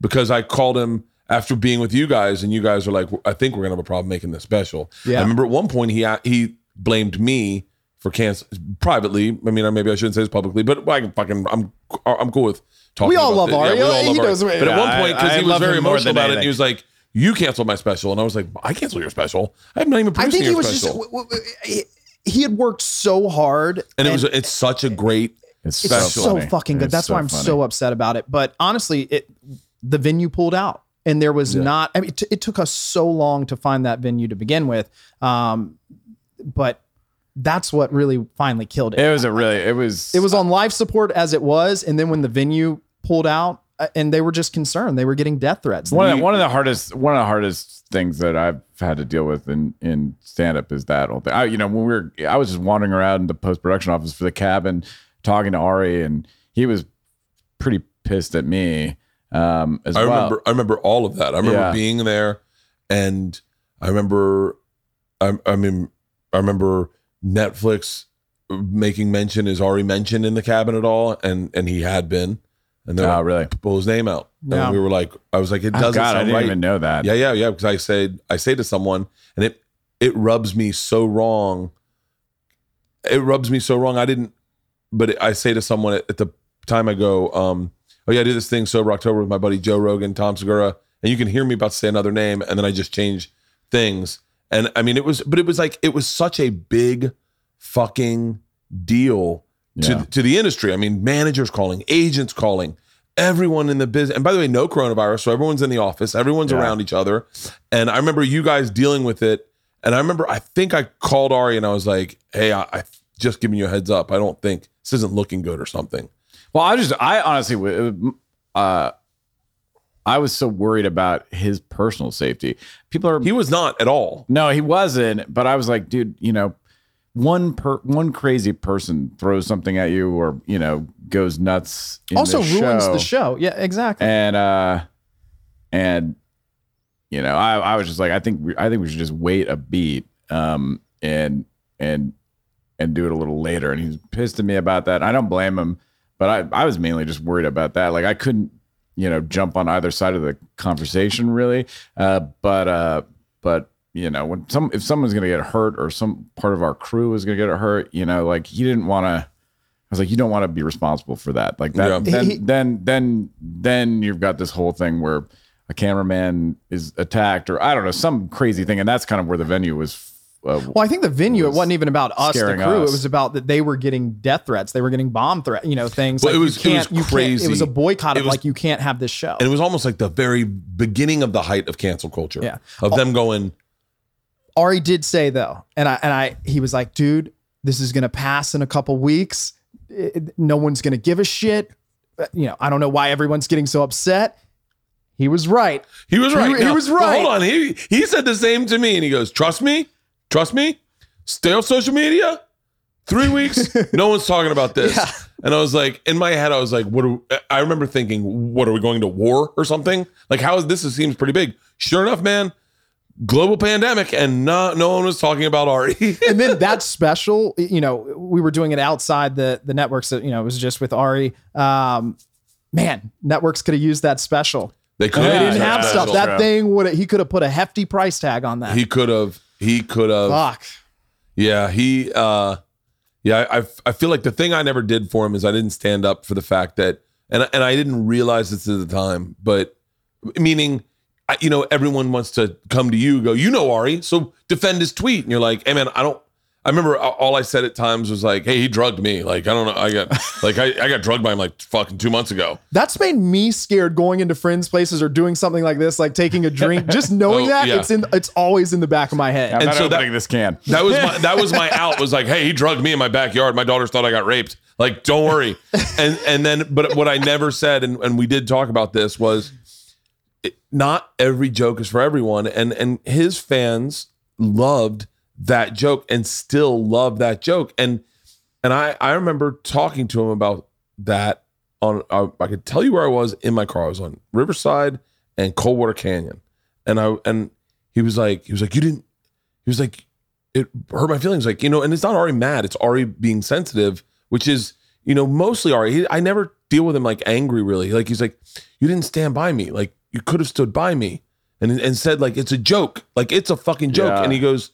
because I called him after being with you guys, and you guys are like, I think we're gonna have a problem making this special. Yeah. I remember at one point he a- he blamed me for cancel privately. I mean, maybe I shouldn't say this publicly, but I can fucking I'm I'm cool with talking. We all about love this. Ari. we all He love Ari. knows what- But at one point, because he was very emotional than about it, and he was like, "You canceled my special," and I was like, "I canceled your special. I have not even I produced think he your was special." just w- w- he- he had worked so hard and it was it's such a great It's, it's special. so fucking good. It's That's why I'm funny. so upset about it. But honestly, it the venue pulled out, and there was Yeah. not. I mean, it, it took us so long to find that venue to begin with. Um, but that's what really finally killed it. It was a really. It was. It was on life support as it was, and then when the venue pulled out, uh, and they were just concerned, they were getting death threats. one of, the, one of the hardest one of the hardest things that I've had to deal with in in stand up is that whole thing. I, you know, when we were I was just wandering around in the post production office for the cabin talking to Ari and he was pretty pissed at me um as I well. remember I remember all of that. I remember Yeah. being there and I remember I, I mean I remember Netflix making mention is already mentioned in the cabin at all and and he had been and then Oh, really? pull his name out. Yeah. And we were like I was like it Oh, doesn't God, I didn't right. even know that. Yeah, yeah, yeah. Because I said I say to someone, and it it rubs me so wrong. It rubs me so wrong. I didn't, but it, I say to someone at, at the time I go, um, oh yeah, I did this thing sober October with my buddy Joe Rogan, Tom Segura, and you can hear me about to say another name, and then I just change things. And I mean, it was, but it was like it was such a big fucking deal to Yeah. to the industry. I mean, managers calling, agents calling, everyone in the business. And by the way, no coronavirus, so everyone's in the office, everyone's Yeah. around each other. And I remember you guys dealing with it. And I remember, I think I called Ari and I was like, "Hey, I, I just giving you a heads up. I don't think this isn't looking good or something." Well, I just, I honestly, w- uh, I was so worried about his personal safety. People are, He was not at all. no, he wasn't. But I was like, dude, you know, one per one crazy person throws something at you, or you know, goes nuts. In also the ruins show, the show. Yeah, exactly. And uh, and you know, I, I was just like, I think, we, I think we should just wait a beat, um, and and and do it a little later. And he's pissed at me about that. I don't blame him, but I, I was mainly just worried about that. Like I couldn't, you know, jump on either side of the conversation really. Uh, but uh, but you know, when some if someone's gonna get hurt or some part of our crew is gonna get hurt, you know, like he didn't want to. I was like, you don't want to be responsible for that. Like that, Yeah. then, He- then, then, then you've got this whole thing where a cameraman is attacked, or I don't know, some crazy thing, and that's kind of where the venue was uh, Well, I think the venue, it was wasn't even about us, the crew. us. It was about that they were getting death threats. They were getting bomb threat, you know, things. Well, like it was- you it was can't, you can't- crazy. It was a boycott of was- like, you can't have this show. And it was almost like the very beginning of the height of cancel culture. Yeah. Of them going, Ari did say though, and I and I he was like, dude, this is gonna pass in a couple weeks. It- no one's gonna give a shit. Uh, You know, I don't know why everyone's getting so upset. He was right. he was right. he was right. Hold on. He he said the same to me and he goes, Trust me, trust me, stay on social media. Three weeks, no one's talking about this. Yeah. And I was like, in my head, I was like, what are, I remember thinking, what are we going to war or something? Like, how is this? It seems pretty big. Sure enough, man, global pandemic, and not, no one was talking about Ari. and then that special, you know, we were doing it outside the the networks. That you know, it was just with Ari. Um, man, networks could have used that special. they could They Yeah, didn't have yeah, stuff. that's That true. thing would he could have put a hefty price tag on that. He could have. He could have. Fuck. Yeah, he uh yeah, I I feel like the thing I never did for him is I didn't stand up for the fact that and and I didn't realize this at the time, but meaning I, you know everyone wants to come to you go, "You know Ari, so defend his tweet." And you're like, "Hey man, I don't I remember all I said at times was like, "Hey, he drugged me." Like, I don't know, I got like I, I got drugged by him like fucking 2 months ago. That's made me scared going into friends' places or doing something like this, like taking a drink. Just knowing Oh, that yeah. it's in, it's always in the back of my head. I'm And not so that- opening this can. That was my that was my out. Was like, hey, he drugged me in my backyard. My daughters thought I got raped. Like, don't worry. And and then, but what I never said, and, and we did talk about this, was it, not every joke is for everyone. And and his fans loved that joke and still love that joke. And and I I remember talking to him about that on I, I could tell you where I was in my car. I was on Riverside and Coldwater Canyon. And I and he was like, he was like, you didn't he was like, it hurt my feelings. Like, you know, and it's not already mad, it's already being sensitive, which is, you know, mostly. He, I never deal with him like angry, really. Like, he's like, you didn't stand by me. Like, you could have stood by me and, and said, like, it's a joke. Like, it's a fucking joke. Yeah. And he goes,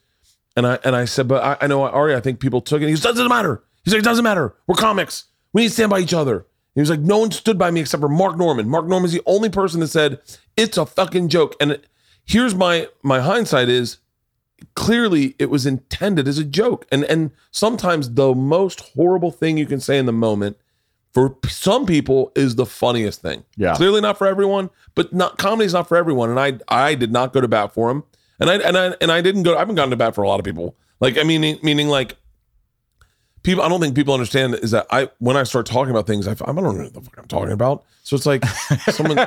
and I, and I said, but I, I know Ari, I think people took it. He goes, doesn't matter. He's like, it doesn't matter. We're comics. We need to stand by each other. He was like, no one stood by me except for Mark Normand. Mark Normand's the only person that said, it's a fucking joke. And here's my, my hindsight is, clearly it was intended as a joke and and sometimes the most horrible thing you can say in the moment for some people is the funniest thing Yeah. clearly not for everyone but not comedy's not for everyone and i i did not go to bat for him and i and i and i didn't go i haven't gone to bat for a lot of people like i mean meaning like people i don't think people understand is that i when i start talking about things I, I don't know what the fuck i'm talking about so it's like someone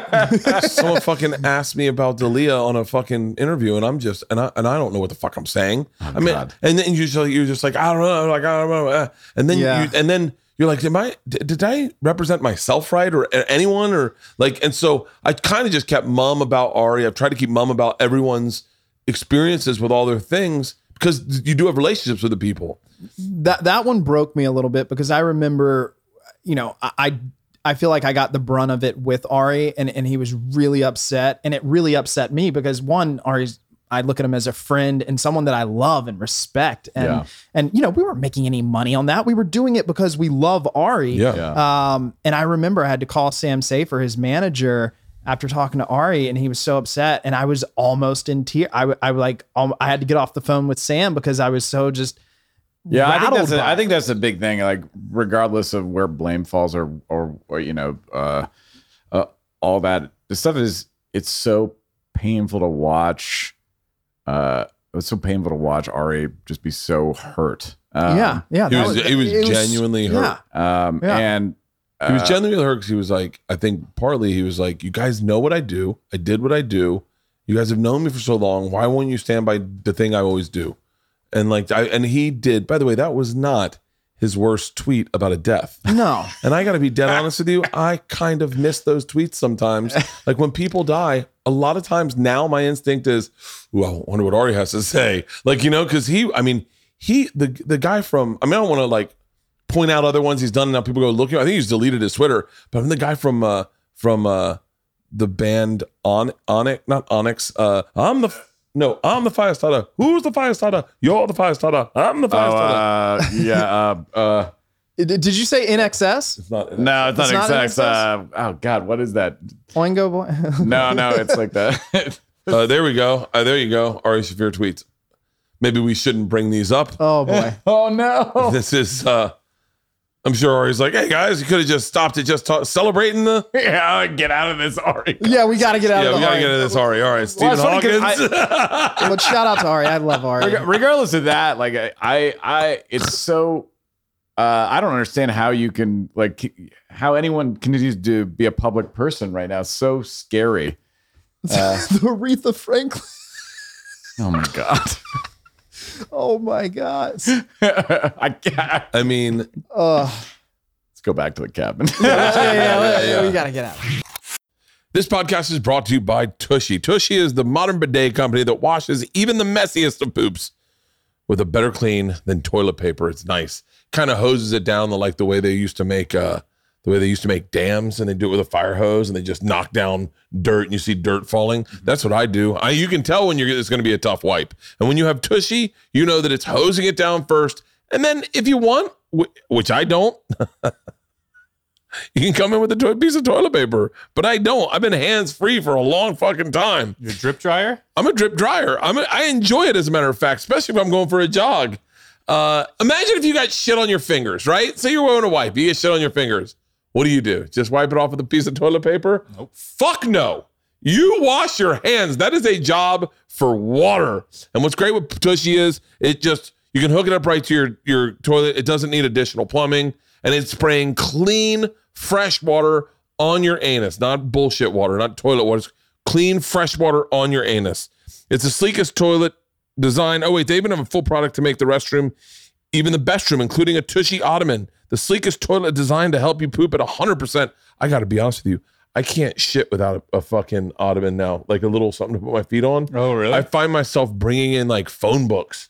someone fucking asked me about Dalia on a fucking interview and i'm just and i and i don't know what the fuck i'm saying i mean God. and then you just you're just like i don't know like i don't know uh, and then Yeah. you and then you're like am i did, did i represent myself right or anyone or like and so i kind of just kept mum about ari i've tried to keep mum about everyone's experiences with all their things because you do have relationships with the people that that one broke me a little bit because I remember, you know, I I, I feel like I got the brunt of it with Ari, and and he was really upset, and it really upset me because one, Ari's. I look at him as a friend and someone that I love and respect, and Yeah. and you know we weren't making any money on that. We were doing it because we love Ari. Yeah. Yeah. Um, and I remember I had to call Sam Safer, his manager, after talking to Ari, and he was so upset, and I was almost in tears. I, w- I like, um, I had to get off the phone with Sam because I was so just Yeah, I think that's a, by I it. think that's a big thing. Like, regardless of where blame falls or or, or you know, uh, uh, all that the stuff is it's so painful to watch. Uh, it's so painful to watch Ari just be so hurt. Um, yeah, yeah. he that was, he was it genuinely hurt Yeah, Um, Yeah. and He was uh, genuinely hurt because he was like, I think partly he was like, you guys know what I do. I did what I do. You guys have known me for so long. Why won't you stand by the thing I always do? And like, I, and he did. By the way, that was not his worst tweet about a death. no, And I got to be dead honest with you. I kind of miss those tweets sometimes. Like when people die, a lot of times now my instinct is, ooh, I wonder what Ari has to say. Like, you know, because he, I mean, he, the the guy from, I mean, I don't want to like point out other ones he's done. And now people go looking. I think he's deleted his Twitter, but I'm the guy from, uh, from, uh, the band on Onyx, not Onyx. Uh, I'm the, no, I'm the fire starter. Who's the fire starter? You're the fire starter. I'm the oh, fire starter. uh, yeah, uh, uh, did, did you say INXS? It's not, no, it's, It's not not exact. Uh, oh God, what is that? Oingo boy. No, no, it's like that. Uh, there we go. Uh, there you go. Ari Shaffir tweets. maybe we shouldn't bring these up. Oh boy. Oh no. This is, uh, I'm sure Ari's like, hey guys, you could have just stopped it, just ta- celebrating the. yeah, get out of this, Ari. Yeah, we got to get out Yeah, of we the gotta Ari. get into this Ari. All right, Stephen it's funny 'cause Hawkins. But shout out to Ari. I love Ari. Reg- regardless of that, like I, I, I it's so. Uh, I don't understand how you can like how anyone continues to be a public person right now. It's so scary. Uh, the Aretha Franklin. oh my god. Oh my God. I can't. I mean, Uh, Let's go back to the cabin. yeah, yeah, yeah, yeah. We got to get out. This podcast is brought to you by Tushy. Tushy is the modern bidet company that washes even the messiest of poops with a better clean than toilet paper. It's nice. Kind of hoses it down the, like the way they used to make uh the way they used to make dams and they do it with a fire hose and they just knock down dirt and you see dirt falling. That's what I do. I, you can tell when you're it's going to be a tough wipe. And when you have Tushy, you know that it's hosing it down first. And then if you want, which I don't, you can come in with a to- piece of toilet paper, but I don't. I've been hands free for a long fucking time. Your drip dryer? I'm a drip dryer. I'm a, I enjoy it as a matter of fact, especially if I'm going for a jog. Uh, imagine if you got shit on your fingers, right? Say you're wearing a wipe, you get shit on your fingers. What do you do? Just wipe it off with a piece of toilet paper? Nope. Fuck no. You wash your hands. That is a job for water. And what's great with Tushy is it just you can hook it up right to your your toilet. It doesn't need additional plumbing, and it's spraying clean, fresh water on your anus, not bullshit water, not toilet water. It's clean, fresh water on your anus. It's the sleekest toilet design. Oh wait, they even have a full product to make the restroom, even the best room, including a Tushy ottoman, the sleekest toilet designed to help you poop at 100%. I got to be honest with you. I can't shit without a, a fucking ottoman now, like a little something to put my feet on. Oh, really? I find myself bringing in like phone books.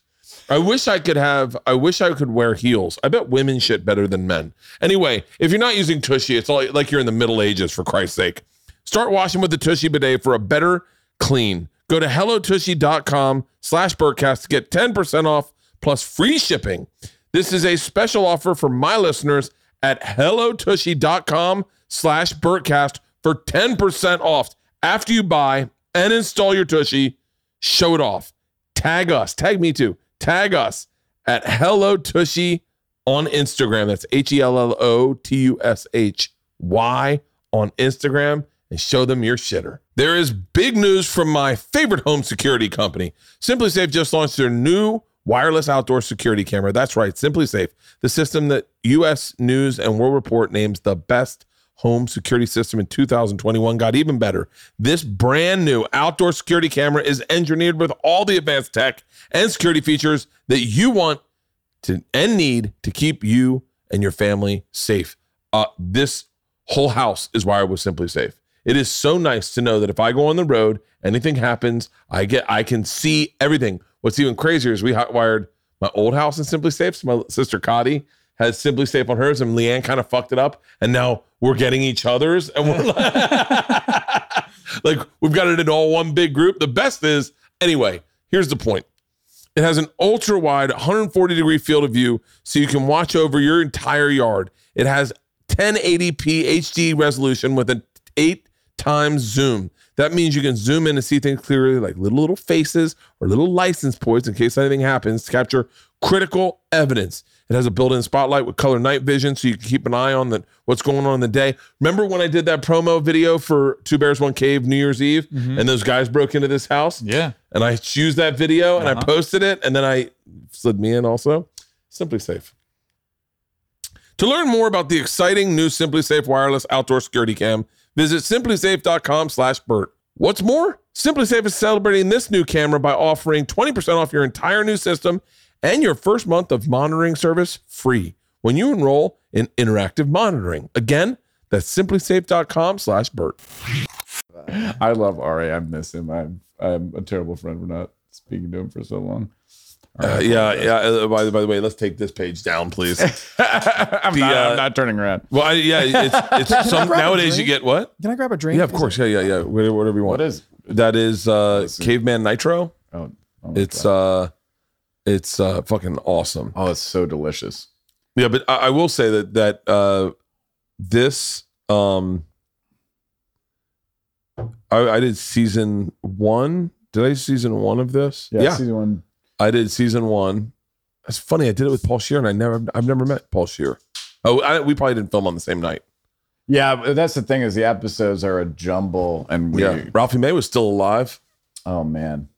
I wish I could have, I wish I could wear heels. I bet women shit better than men. Anyway, if you're not using Tushy, it's all, like you're in the Middle Ages, for Christ's sake. Start washing with the Tushy bidet for a better clean. Go to hellotushy.com slash Bertcast to get 10% off plus free shipping. This is a special offer for my listeners at hellotushy.com slash Bertcast for 10% off. After you buy and install your Tushy, show it off. Tag us. Tag me too. Tag us at Hello Tushy on Instagram. That's H E L L O T U S H Y on Instagram and show them your shitter. There is big news from my favorite home security company. SimpliSafe just launched their new wireless outdoor security camera. That's right, SimpliSafe, the system that US News and World Report names the best home security system in 2021 got even better. This brand new outdoor security camera is engineered with all the advanced tech and security features that you want to and need to keep you and your family safe. Uh, this whole house is wired with SimpliSafe. It is so nice to know that if I go on the road, anything happens, I get I can see everything. What's even crazier is we hot wired my old house in SimpliSafe. So my sister Cotty has SimpliSafe on hers, and Leanne kind of fucked it up, and now we're getting each other's, and we're like, like we've got it in all one big group. The best is anyway. Here's the point. It has an ultra wide 140 degree field of view so you can watch over your entire yard. It has 1080p HD resolution with an eight times zoom. That means you can zoom in and see things clearly, like little little faces or little license plates in case anything happens to capture critical evidence. It has a built-in spotlight with color night vision, so you can keep an eye on the what's going on in the day. Remember when I did that promo video for Two Bears One Cave New Year's Eve, and those guys broke into this house? Yeah. and I used that video and I Uh-huh. posted it, and then I slid me in also. SimpliSafe. To learn more about the exciting new SimpliSafe wireless outdoor security cam, visit simplisafe.com slash Bert. What's more, SimpliSafe is celebrating this new camera by offering 20% off your entire new system and your first month of monitoring service free when you enroll in interactive monitoring. Again, that's simplisafe.com slash Bert. I love Ari. I miss him. I'm I'm a terrible friend for not speaking to him for so long. Uh, yeah, yeah. Uh, by, the- by the way, let's take this page down, please. I'm, The, not, uh, I'm not turning around. Well, I, yeah, it's it's some grab nowadays you get what? Can I grab a drink? Yeah, of course. Yeah, yeah, yeah. Whatever, whatever you want. What is? that? Is uh, Listen. Caveman Nitro? Oh, oh It's uh, it's uh, fucking awesome. oh, it's so delicious. Yeah, but I, I will say that that uh, this um, I, I did season one. Did I season one of this? Yeah, season one. I did season one. It's funny. I did it with Paul Scheer, and I never, I've never met Paul Scheer. Oh, I, we probably didn't film on the same night. Yeah, that's the thing is the episodes are a jumble, and we. Yeah, Ralphie May was still alive. Oh man,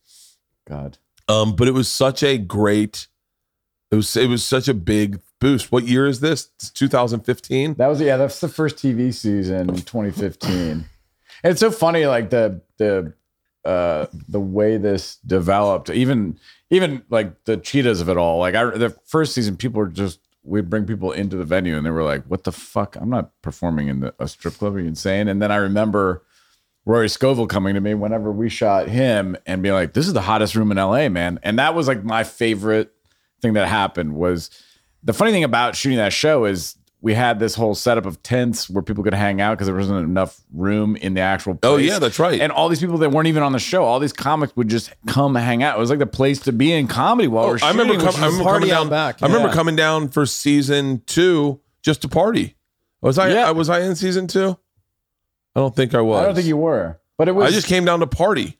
God. Um, but it was such a great. It was it was such a big boost. What year is this? It's 2015. That was yeah. That's the first TV season, 2015. and it's so funny, like the the uh the way this developed. Even even like the cheetahs of it all. Like I the first season, people were just we'd bring people into the venue and they were like, "What the fuck? I'm not performing in the, a strip club. Are you insane?" And then I remember Rory Scovel coming to me whenever we shot him and being like, "This is the hottest room in LA, man." And that was like my favorite thing that happened was the funny thing about shooting that show is we had this whole setup of tents where people could hang out because there wasn't enough room in the actual oh, place. Oh yeah, that's right. And all these people that weren't even on the show, all these comics would just come hang out. It was like the place to be in comedy while oh, we're Oh, I shooting. remember, com- I remember coming down. back, I remember coming down for season two just to party. Was I? Yeah. I was I in season two? I don't think I was. I don't think you were, but it was. I just came down to party.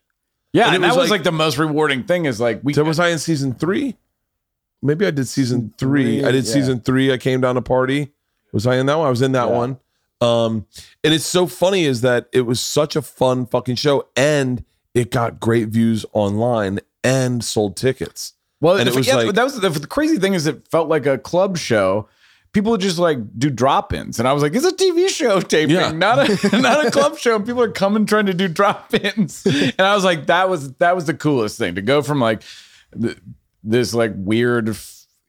yeah, and and, that was like- like, the most rewarding thing is like we. So was I in season three? Maybe I did season three. Three, I did yeah. season three. I came down to party. Was I in that one? I was in that Yeah. one. Um, and it's so funny is that it was such a fun fucking show, and it got great views online and sold tickets. Well, And it the- was yeah, like- that was the, the crazy thing is it felt like a club show. People would just like do drop-ins, and I was like, "It's a TV show taping, Yeah. not a not a club show." And people are coming trying to do drop-ins, and I was like, "That was that was the coolest thing to go from like th- this like weird."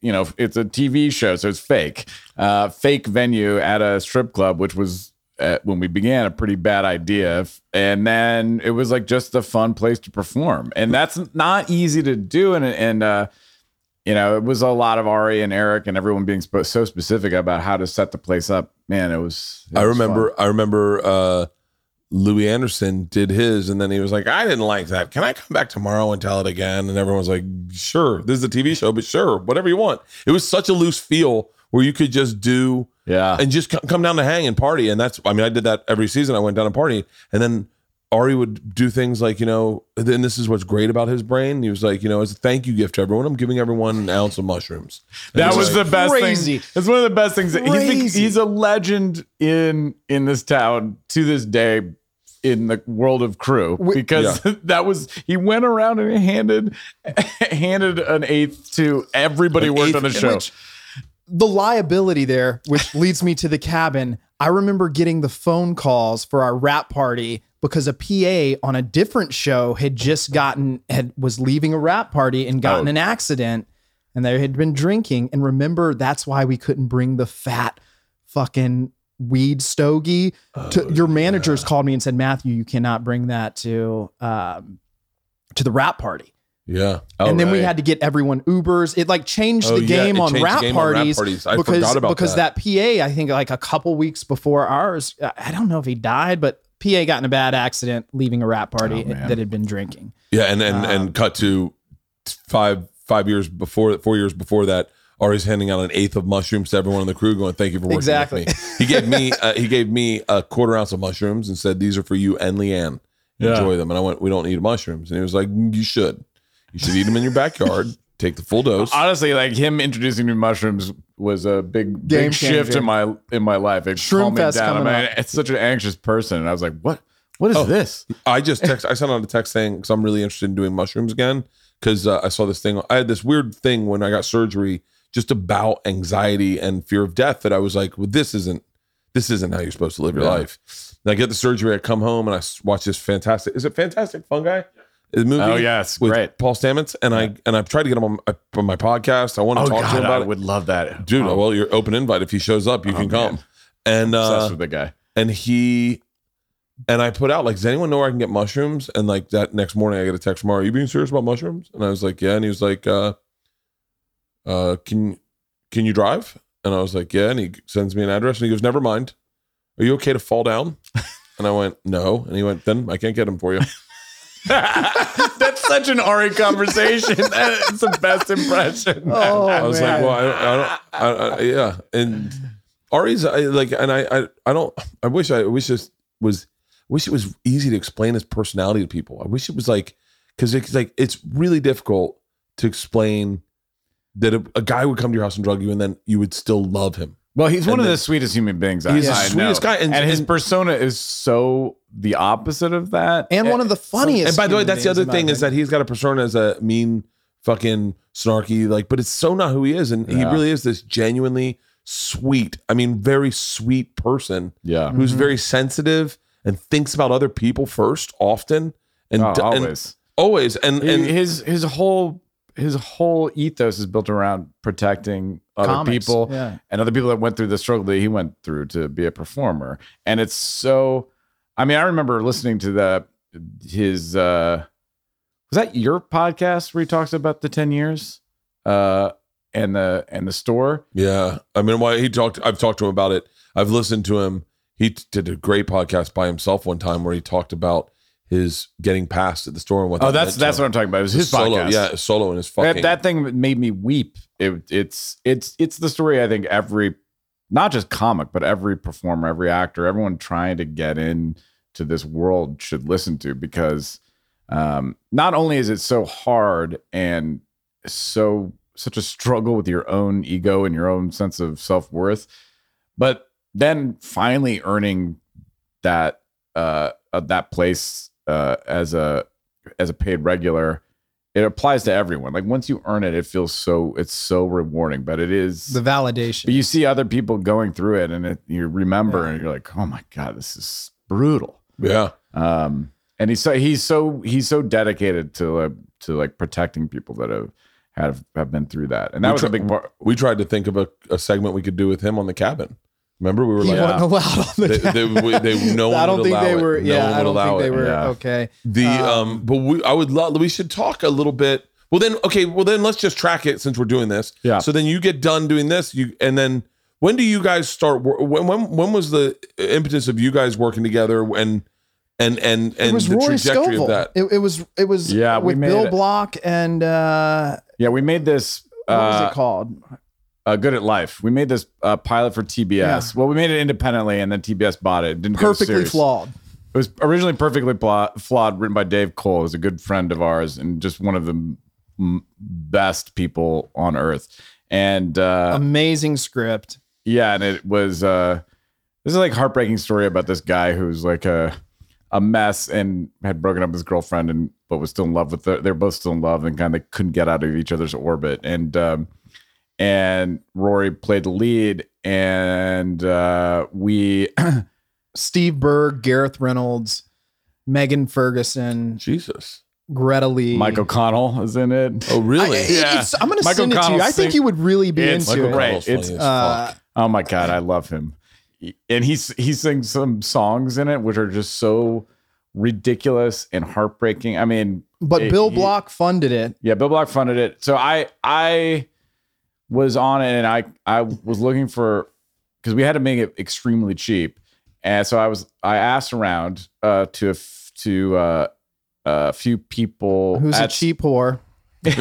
You know, it's a TV show, so it's fake. Uh, fake venue at a strip club, which was uh, when we began a pretty bad idea. And then it was like just a fun place to perform, and that's not easy to do. And and uh, you know, it was a lot of Ari and Eric and everyone being sp- so specific about how to set the place up. Man, it was. it I was remember. fun. I remember. uh Louie Anderson did his, and then he was like, "I didn't like that. Can I come back tomorrow and tell it again?" And everyone was like, "Sure, this is a TV show, but sure, whatever you want." It was such a loose feel where you could just do Yeah. and just c- come down to hang and party. And that's, I mean, I did that every season. I went down and party, and then Ari would do things like, you know, and this is what's great about his brain. He was like, you know, as a thank you gift to everyone, I'm giving everyone an ounce of mushrooms. And that was like- the best crazy. thing. It's one of the best things. He's, the, he's a legend in in this town to this day in the world of crew because that was he went around and handed handed an eighth to everybody An worked on the show. Which- the liability there, which leads me to the cabin. I remember getting the phone calls for our wrap party because a PA on a different show had just gotten had was leaving a wrap party and gotten Oh. an accident and they had been drinking. And remember, that's why we couldn't bring the fat fucking weed stogie. to your managers called me and said, Matthew, you cannot bring that to um to the wrap party yeah. Oh, and then we had to get everyone Ubers. It like changed Oh, the game, it on, changed rap game on wrap parties. I because forgot about because that. that. PA I think like a couple weeks before ours. I don't know if he died, but PA got in a bad accident leaving a wrap party Oh, that had been drinking. Yeah, and and Um, and cut to five five years before four years before that. Ari's handing out an eighth of mushrooms to everyone in the crew, going, "Thank you for working Exactly. with me." He gave me uh, he gave me a quarter ounce of mushrooms and said, "These are for you and Leanne. Yeah. Enjoy them." And I went, "We don't need mushrooms," and he was like, "You should. You should eat them in your backyard. Take the full dose." Honestly, like him introducing me to mushrooms was a big Game big shift changer. in my in my life. It Shroom calmed me Fest down. coming I mean, up. it's such an anxious person, and I was like, "What? What is Oh. this?" I just text. I sent out a text saying because I'm really interested in doing mushrooms again because uh, I saw this thing. I had this weird thing when I got surgery just about anxiety and fear of death that I was like, well, this isn't this isn't how you're supposed to live your Yeah. life. And I get the surgery. I come home and I watch this fantastic. Is it Fantastic Fungi? The movie. Oh, yes, it's with great. Paul Stamets and I and I've tried to get him on my, on my podcast. I want to Oh talk God, to him I about it. would love that, Dude, Oh, well, you're open invite. If he shows up, you Oh, can man. come. And obsessed uh, with the guy. and he and I put out like, does anyone know where I can get mushrooms? And like that next morning, I get a text from, "Are you being serious about mushrooms?" And I was like, "Yeah." And he was like, uh, "Uh, can can you drive?" And I was like, "Yeah." And he sends me an address, and he goes, "Never mind. Are you okay to fall down?" And I went, "No." And he went, "Then I can't get him for you." That's such an Ari conversation. That's the best impression. Oh, I was like, "Well, I, I don't, I, I, yeah." And Ari's I, like, and I, I, I don't. I wish I, wish this was, wish it was easy to explain his personality to people. I wish it was like, because it's like it's really difficult to explain that a, a guy would come to your house and drug you, and then you would still love him. Well, he's one And of the sweetest human beings. I, He's the I sweetest know. guy, and- and, his and- persona is so the opposite of that, and one of the funniest. and by the way, that's the other thing is that he's got a persona as a mean, fucking snarky, like, but it's so not who he is, and he really is this genuinely sweet. I mean, very sweet person yeah, who's Mm-hmm. very sensitive and thinks about other people first, often, and Oh, d- and always. always, and and his his whole his whole ethos is built around protecting other Comics, people yeah. and other people that went through the struggle that he went through to be a performer. And it's so I mean, I remember listening to the his uh was that your podcast where he talks about the 10 years? Uh and the and the store. Yeah, I mean, why he talked? I've talked to him about it. I've listened to him. He t- did a great podcast by himself one time where he talked about his getting past at the store and what. Oh, that that's that's what I'm talking about. It was his solo. podcast. Yeah, solo and his fucking. That, that thing made me weep. It, it's it's it's the story I think every not just comic, but every performer, every actor, everyone trying to get in to this world should listen to because um, not only is it so hard and so such a struggle with your own ego and your own sense of self worth, but then finally earning that uh, uh, that place uh, as a as a paid regular it applies to everyone. Like once you earn it, it feels so it's so rewarding. But it is the validation. but you see other people going through it and it, you remember and you're like, oh my God, this is brutal. yeah, Um and he's so he's so he's so dedicated to uh, to like protecting people that have have have been through that. And that We was a big part. we tried to think of a, a segment we could do with him on the cabin. Remember, we were he like, wasn't allowed on the. They- they- we- they- no one I don't would think they were. No Yeah, I don't think they it. were Yeah. okay. the um, Um, but we I would love we should talk a little bit. Well, then okay, well then let's just track it since we're doing this. Yeah. So then you get done doing this, you and then when do you guys start? When when when was the impetus of you guys working together? And and and and It was the Rory trajectory Scovel. of that. It, it was. It was. Yeah, we with made Bill it. Block and uh, Yeah, we made this what was uh, it called? Uh, Good at Life. We made this uh, pilot for TBS. Yeah. Well, we made it independently and then TBS bought it. It Didn't Perfectly flawed. It was originally perfectly pla- flawed, written by Dave Cole, who's a good friend of ours and just one of the m- best people on earth. And uh, Amazing script. yeah, and it was uh, this is like heartbreaking story about this guy who's like a a mess and had broken up with his girlfriend and but was still in love with her. They're both still in love and kind of couldn't get out of each other's orbit. And um, and Rory played the lead, and uh, we Steve Berg, Gareth Reynolds, Megan Ferguson, Jesus. Greta Lee. Mike O'Connell is in it. Oh really? I, Yeah. it's, I'm going to Michael send it to you. I think sing- you would really be It's into Michael it. great. It's, uh. Oh my god, I love him. And he's he sings some songs in it which are just so ridiculous and heartbreaking. I mean, But it- Bill he- Block funded it. yeah, Bill Block funded it. So I I was on it and I I was looking for because we had to make it extremely cheap. And so I was I asked around uh to a f- to uh a few people Who's a cheap whore?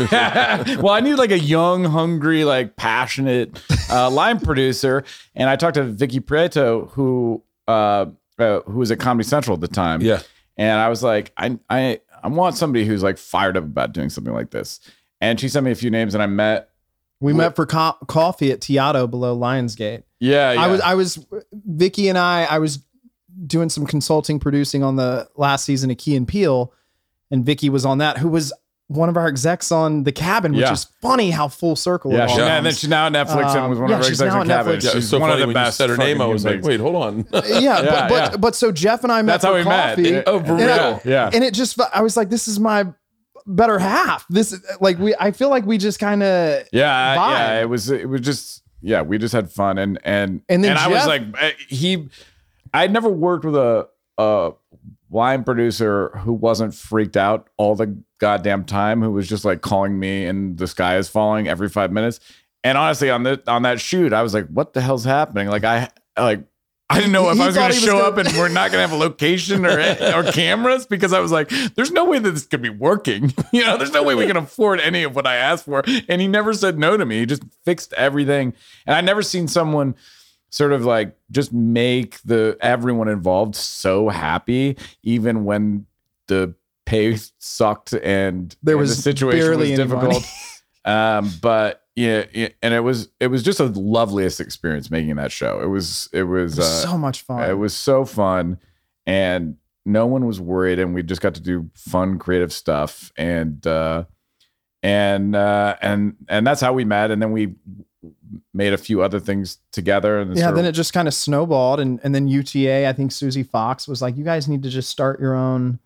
well, I need like a young, hungry, like passionate uh, line producer, and I talked to Vicky Prieto, who uh, uh, who was at Comedy Central at the time. Yeah. and I was like, I I I want somebody who's like fired up about doing something like this. And she sent me a few names, and I met. We Wh- met for co- coffee at Tiato below Lionsgate. Yeah, yeah. I was, I was, Vicky and I, I was doing some consulting producing on the last season of Key and Peele, and Vicky was on that, who was one of our execs on The Cabin, which Yeah. is funny how full circle yeah, it she, and then comes. she's now at Netflix and Um, was one yeah, of our she's now executive at cabinets. Netflix. Yeah, She's so one funny of the when best. said her name. I was like, wait, hold on. yeah, Yeah, but, but yeah. but so Jeff and I met That's for how we met. coffee. Yeah. Oh, for And I- real? Yeah. and it just I was like, this is my better half. This like we I feel like we just kind of Yeah, vibe. yeah. It was it was just yeah. We just had fun and and And then I was like eh, he. I'd never worked with a a line producer who wasn't freaked out all the goddamn time. Who was just like calling me and the sky is falling every five minutes. And honestly, on the on that shoot, I was like, what the hell's happening? Like I like. I didn't know if I was going to show gonna- up and we're not going to have a location or or cameras because I was like, "There's no way that this could be working." You know, there's no way we can afford any of what I asked for. And he never said no to me. He just fixed everything. And I never seen someone sort of like just make the everyone involved so happy, even when the pay sucked and There and was the situation was difficult. um, but yeah, yeah, and it was it was just a loveliest experience making that show. It was it was, It was uh, so much fun. it was so fun, and no one was worried, and we just got to do fun, creative stuff, and uh, and uh, and and that's how we met, and then we made a few other things together, and yeah, then it just kind of snowballed, and and then UTA. I think Susie Fox was like, "You guys need to just start your own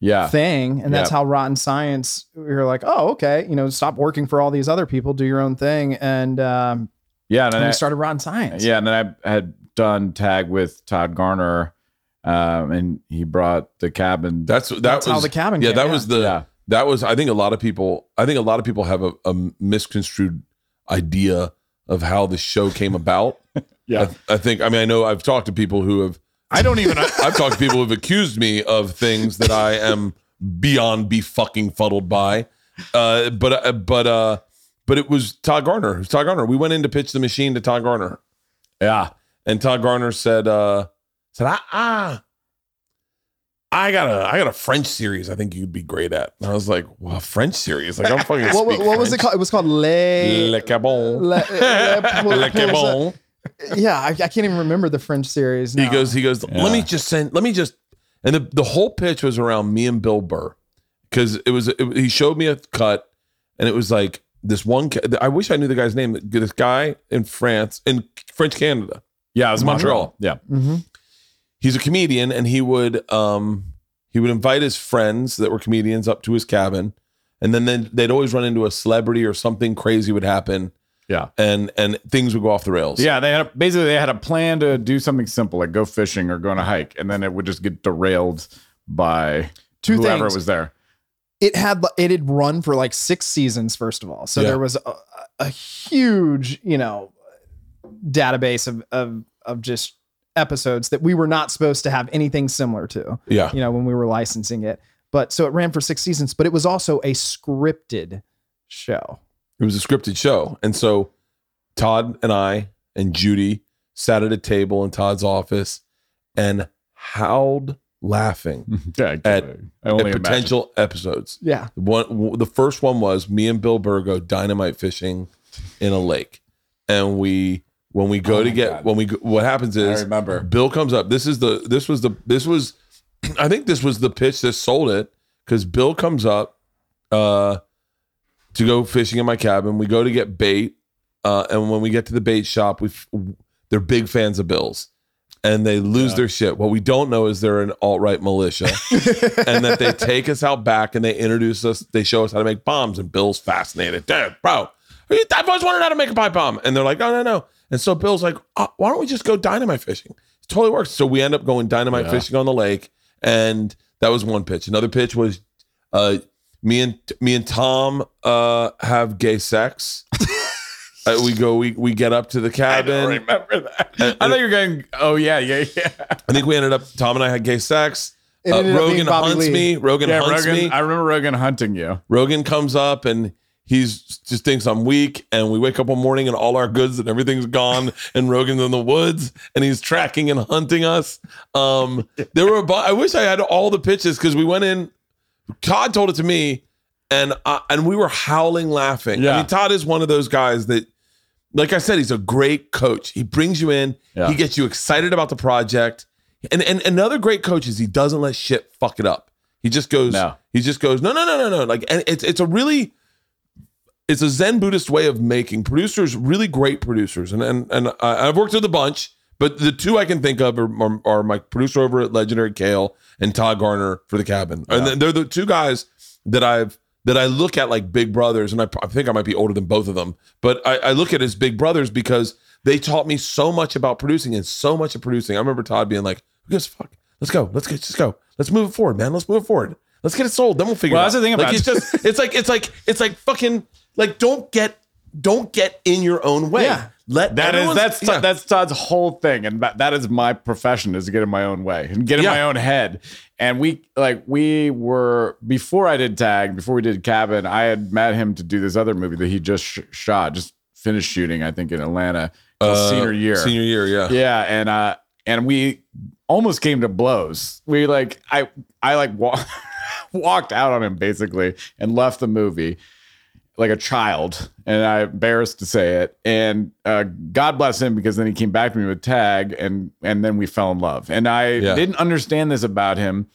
yeah, thing," and that's Yeah. how Rotten Science. We were like, "Oh, okay, you know, stop working for all these other people, do your own thing," and um, yeah, and, and then we I, started Rotten Science. yeah, and then I had done tag with Todd Garner, um, and he brought the cabin. That's that That's was how the cabin Yeah, came, that yeah. was the Yeah. that was. I think a lot of people. I think a lot of people have a, a misconstrued idea of how the show came about. Yeah. I, I think. I mean, I know I've talked to people who have. I don't even. I've talked to people who've accused me of things that I am beyond be fucking fuddled by. Uh, but uh, but uh, but it was Todd Garner. It was Todd Garner. We went in to pitch the machine to Todd Garner, yeah, and Todd Garner said uh, said ah. ah I got a I got a French series I think you'd be great at. And I was like, well, French series? Like I'm fucking What, what, what was it called? It was called Les. Le Cabon. Le- Le- Le Cabon. Yeah, I, I can't even remember the French series. He goes, he goes, Yeah. let me just send, let me just, and the, the whole pitch was around me and Bill Burr because it was, it, he showed me a cut and it was like this one, I wish I knew the guy's name, this guy in France, in French Canada. yeah. It was Montreal. Yeah, Mhm. He's a comedian and he would, um, he would invite his friends that were comedians up to his cabin. And then then they'd always run into a celebrity or something crazy would happen yeah. and, and things would go off the rails. Yeah, they had a, basically they had a plan to do something simple like go fishing or go on a hike, and then it would just get derailed by Two whoever things. was there. it had it had run for like six seasons first of all so Yeah. there was a, a huge you know database of, of of just episodes that we were not supposed to have anything similar to Yeah. you know when we were licensing it but so it ran for six seasons but it was also a scripted show It was a scripted show. And so Todd and I and Judy sat at a table in Todd's office and howled laughing Yeah, At- I at only imagine. potential episodes. yeah One, the first one was me and Bill Burgo dynamite fishing in a lake. And we, when we go Oh to get, God. when we, go, what happens I is remember. Bill comes up. This is the, this was the, this was, I think this was the pitch that sold it because Bill comes up, uh, to go fishing in my cabin. We go to get bait, uh, and when we get to the bait shop, we f- they're big fans of Bills, and they lose their shit. What we don't know is they're an alt right militia, and that they take us out back and they introduce us. They show us how to make bombs, and Bill's fascinated. Dude, bro, I've always wondered how to make a pipe bomb, and they're like, no, no, no. And so Bill's like, "Uh, why don't we just go dynamite fishing? It totally works. So we end up going dynamite Yeah. fishing on the lake, and that was one pitch. Another pitch was, uh, me and me and Tom uh have gay sex. uh, we go, we we get up to the I cabin. don't remember that. And- I thought you were going. Oh yeah, yeah, yeah. I think we ended up. Tom and I had gay sex. It Uh, ended up being Rogan Bobby hunts Lee. me. Rogan yeah, hunts Rogan. me. I remember Rogan hunting you. Rogan comes up and he's just thinks I'm weak. And we wake up one morning and all our goods and everything's gone. and Rogan's in the woods and he's tracking and hunting us. Um, there were. A bu- I wish I had all the pitches because we went in. Todd told it to me, and uh, and we were howling laughing. I mean, Todd is one of those guys that. Like I said, he's a great coach. He brings you in. Yeah. He gets you excited about the project. And, and another great coach is he doesn't let shit fuck it up. He just goes, No. he just goes, no, no, no, no, no. Like, and it's it's a really, it's a Zen Buddhist way of making producers really great producers. And and and I, I've worked with a bunch, but the two I can think of are, are, are my producer over at Legendary Kale and Todd Garner for the Cabin, and they're the two guys that I've that I look at like big brothers, and I, I think I might be older than both of them, but I, I look at as big brothers because they taught me so much about producing and so much of producing. I remember Todd being like, "Who gives a fuck? Let's go. Let's get. Let's go. Let's move it forward, man. Let's move it forward. Let's get it sold. Then we'll figure. Well, it out. that's the thing like, about- it's just. It's like it's like it's like fucking like don't get don't get in your own way. Yeah. Let That is that's yeah. that's Todd's whole thing, and that that is my profession is to get in my own way and get in Yeah. my own head. And we like we were before I did tag, before we did cabin, I had met him to do this other movie that he just sh- shot, just finished shooting, I think in Atlanta, Uh, senior year. Senior year, yeah. Yeah, and uh and we almost came to blows. We like I I like wa- walked out on him basically and left the movie like a child. And I'm embarrassed to say it. And uh, God bless him because then he came back to me with Tag and and then we fell in love. And I Yeah. didn't understand this about him.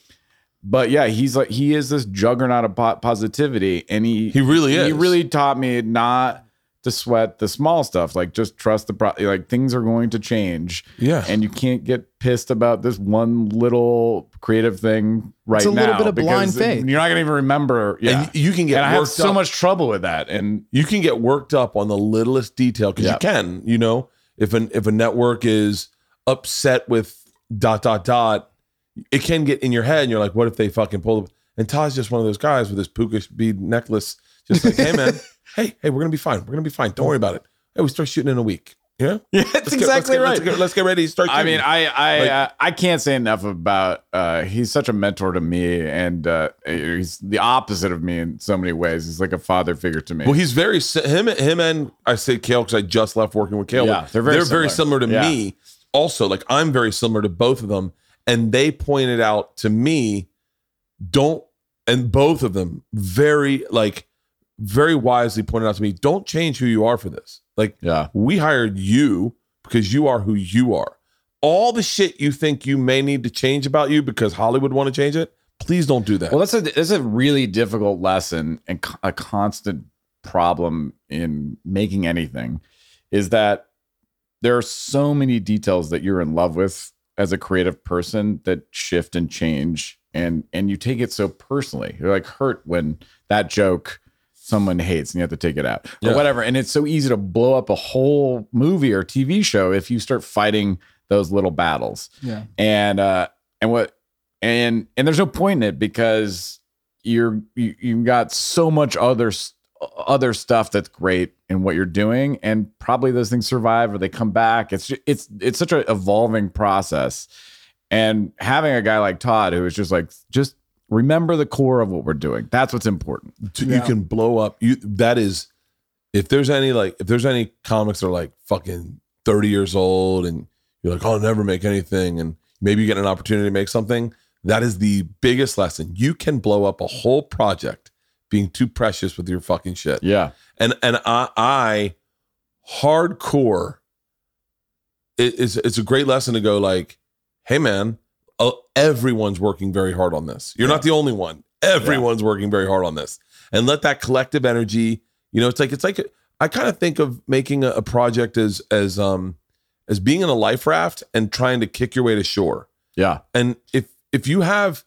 But yeah, he's like he is this juggernaut of po- positivity, and he He really is. He really taught me not to sweat the small stuff. Like just trust the pro. Like things are going to change. Yeah. and you can't get pissed about this one little creative thing right It's a little now bit of blind because faith. You're not gonna even remember. Yeah, And you can get and I have so up- much trouble with that. And you can get worked up on the littlest detail because Yeah. you can you know if an if a network is upset with dot dot dot it can get in your head and you're like what if they fucking pull the and Todd's just one of those guys with his puka bead necklace just like hey man hey hey we're gonna be fine we're gonna be fine don't worry about it hey we start shooting in a week yeah yeah, Let's that's get- exactly let's right. get, let's, get, let's get ready to start I mean, I I Like- uh, I can't say enough about. Uh, he's such a mentor to me, and uh, he's the opposite of me in so many ways. He's like a father figure to me. Well, he's very him. Him and I say Kale because I just left working with Kale. Yeah, they're very similar. very similar. to Yeah. me. Also, like I'm very similar to both of them, and they pointed out to me, don't, and both of them very like, very wisely pointed out to me, don't change who you are for this. Like, yeah, we hired you because you are who you are. All the shit you think you may need to change about you because Hollywood want to change it, please don't do that. Well, that's a that's a really difficult lesson and a constant problem in making anything is that there are so many details that you're in love with as a creative person that shift and change and and you take it so personally. You're like hurt when that joke someone hates and you have to take it out or Yeah. whatever and it's so easy to blow up a whole movie or TV show if you start fighting those little battles Yeah. and uh and what and and there's no point in it because you're you, you got so much other other stuff that's great in what you're doing and probably those things survive or they come back it's ju- it's it's such an evolving process and having a guy like Todd who is just like just remember the core of what we're doing. That's what's important. To, Yeah. you can blow up. You that is if there's any like if there's any comics that are like fucking 30 years old and you're like oh, i'll never make anything and maybe you get an opportunity to make something that is the biggest lesson. You can blow up a whole project being too precious with your fucking shit. Yeah. And and i i hardcore it, it's it's a great lesson to go like hey man everyone's working very hard on this. You're not the only one. Everyone's working very hard on this. And let that collective energy you know it's like it's like i kind of think of making a, a project as as um as being in a life raft and trying to kick your way to shore. Yeah. And if if you have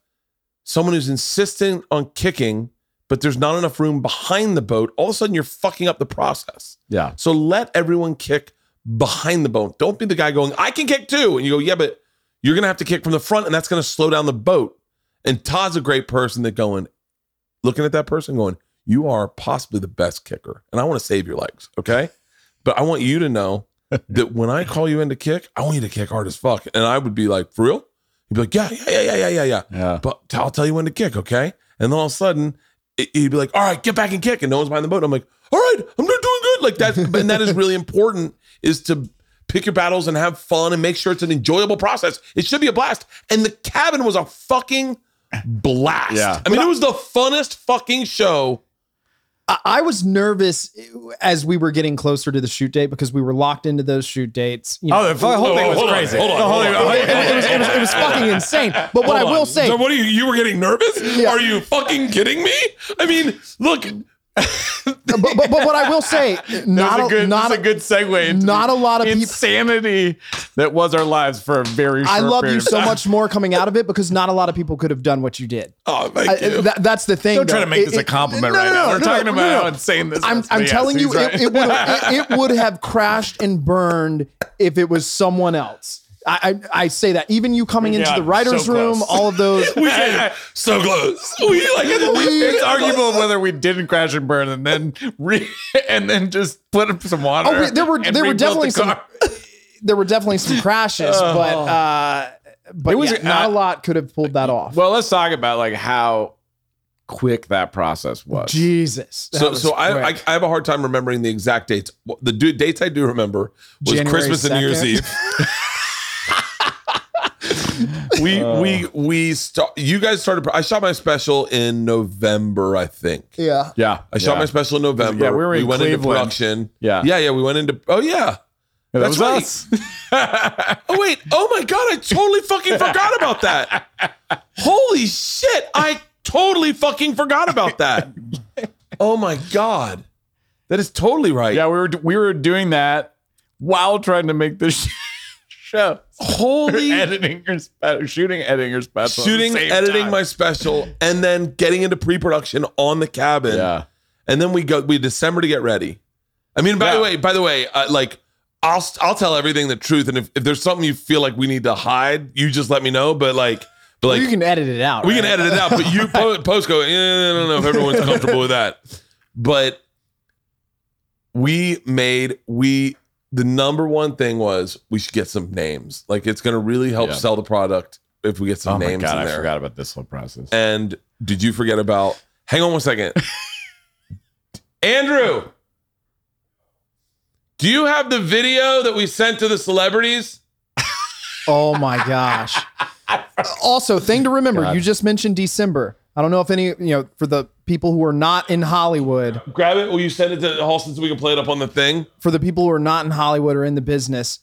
someone who's insistent on kicking but there's not enough room behind the boat all of a sudden you're fucking up the process. Yeah. So let everyone kick behind the boat. Don't be the guy going, I can kick too. And you go, yeah, but you're going to have to kick from the front and that's going to slow down the boat. And Todd's a great person that going, looking at that person going, you are possibly the best kicker. And I want to save your legs. Okay. But I want you to know that when I call you in to kick, I want you to kick hard as fuck. And I would be like, for real? You'd be like, yeah, yeah, yeah, yeah, yeah, yeah, yeah. yeah But I'll tell you when to kick, okay? And then all of a sudden, it- he'd be like, "All right, get back and kick," and no one's behind the boat. I'm like, "All right, I'm not doing good." Like that, and that is really important. Is to pick your battles and have fun and make sure it's an enjoyable process. It should be a blast. And the cabin was a fucking blast. Yeah. I mean, it was the funnest fucking show. I, I was nervous as we were getting closer to the shoot date because we were locked into those shoot dates. You oh, know, oh the whole Oh, thing was hold on, crazy hold on, hold on. it, it was, it, was, it was fucking insane. But what I will on. say, So what are you? You were getting nervous? Are you fucking kidding me? I mean, look. But, but, but what I will say, not was a good, not that's a good segue. Into not a lot of people- insanity that was our lives for a very. Short time. I love you so much more coming out of it because not a lot of people could have done what you did. Oh, thank I- you. that- that's the thing. Don't try to make It- this a compliment no, right no, now. no, We're no, talking about how insane this I'm, is. I'm telling you, right. it, it, would, it, it would have crashed and burned if it was someone else. I, I, I say that even you coming into Yeah, the writer's so room, close. all of those. we so close. We like it's arguable whether we didn't crash and burn and then re- and then just put up some water. Oh, we- there were there were rebuilt the definitely some there were definitely some crashes, but uh, but It was- yeah, not uh, a lot could have pulled that off. Well, let's talk about like how quick that process was. Jesus. So, was so I, I. I have a hard time remembering the exact dates. The du- dates I do remember was January Christmas and New Year's Eve. Oh. we we we start. You guys started. I shot my special in November, I think. Yeah. Yeah. I shot yeah. my special in November. Yeah, we were in went into production. Yeah. yeah, yeah. We went into. Oh yeah. Yeah, that That's was us. Oh wait. Oh my god. I totally fucking forgot about that. Holy shit. I totally fucking forgot about that. Oh my god. That is totally right. yeah, we were we were doing that while trying to make this show. Holy editing your spe- shooting, editing your special, shooting, editing time. my special, and then getting into pre-production on the cabin. yeah. and then we go we December to get ready. I mean, by the way, by the way, uh, like I'll I'll tell everything the truth, and if, if there's something you feel like we need to hide, you just let me know. But like, but like you can edit it out. we can edit it out. But you po- post go, eh, I don't know if everyone's comfortable with that. But we made we the number one thing was we should get some names. Like it's gonna really help Yeah. sell the product if we get some Oh my names god, in I forgot about this whole process. And did you forget about? Hang on one second, Andrew. Do you have the video that we sent to the celebrities? Oh my gosh. also, thing to remember, God. you just mentioned December. I don't know if any, you know, for the people who are not in Hollywood, Grab it. Will you send it to Halston so we can play it up on the thing? for the people who are not in Hollywood or in the business,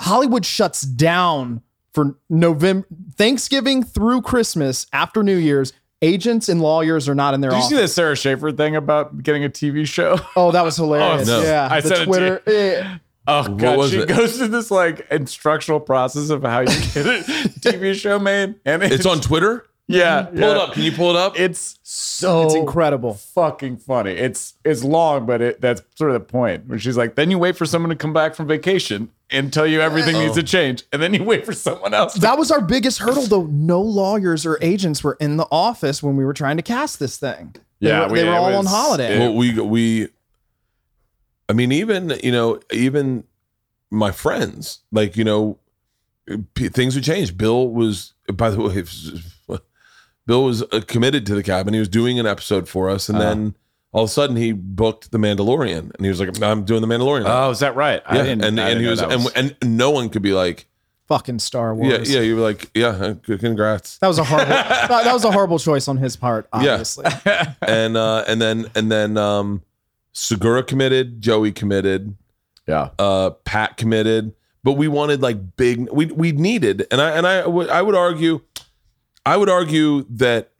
Hollywood shuts down for November, Thanksgiving through Christmas after New Year's. Agents and lawyers are not in their Did you see the Sarah Schaefer thing about getting a TV show? Oh, that was hilarious. oh, no. Yeah. I the sent it Twitter. yeah. Oh god, was she it? goes through this like instructional process of how you get a TV show made, and It's on Twitter. Yeah, Pull it up. Can you pull it up? It's so It's incredible. fucking funny. It's it's long, but it that's sort of the point. Where she's like, then you wait for someone to come back from vacation and tell you everything needs to oh. change, and then you wait for someone else. To- That was our biggest hurdle, though. No lawyers or agents were in the office when we were trying to cast this thing. They Yeah, were, we- they were all was- on holiday. well, we we i mean even you know even my friends like you know p- things would change bill was by the way bill was uh, committed to the cabin he was doing an episode for us and then all of a sudden he booked the mandalorian and he was like i'm doing the mandalorian now." oh, is that right? I yeah didn't- and, I and didn't he know was, that and, and no one could be like Fucking Star Wars. yeah yeah. you were like yeah uh, congrats That was a horrible. that, that was a horrible choice on his part. Obviously, and uh and then and then um segura committed joey committed yeah. uh Pat committed, but we wanted like big we we needed and I and I would I would argue I would argue that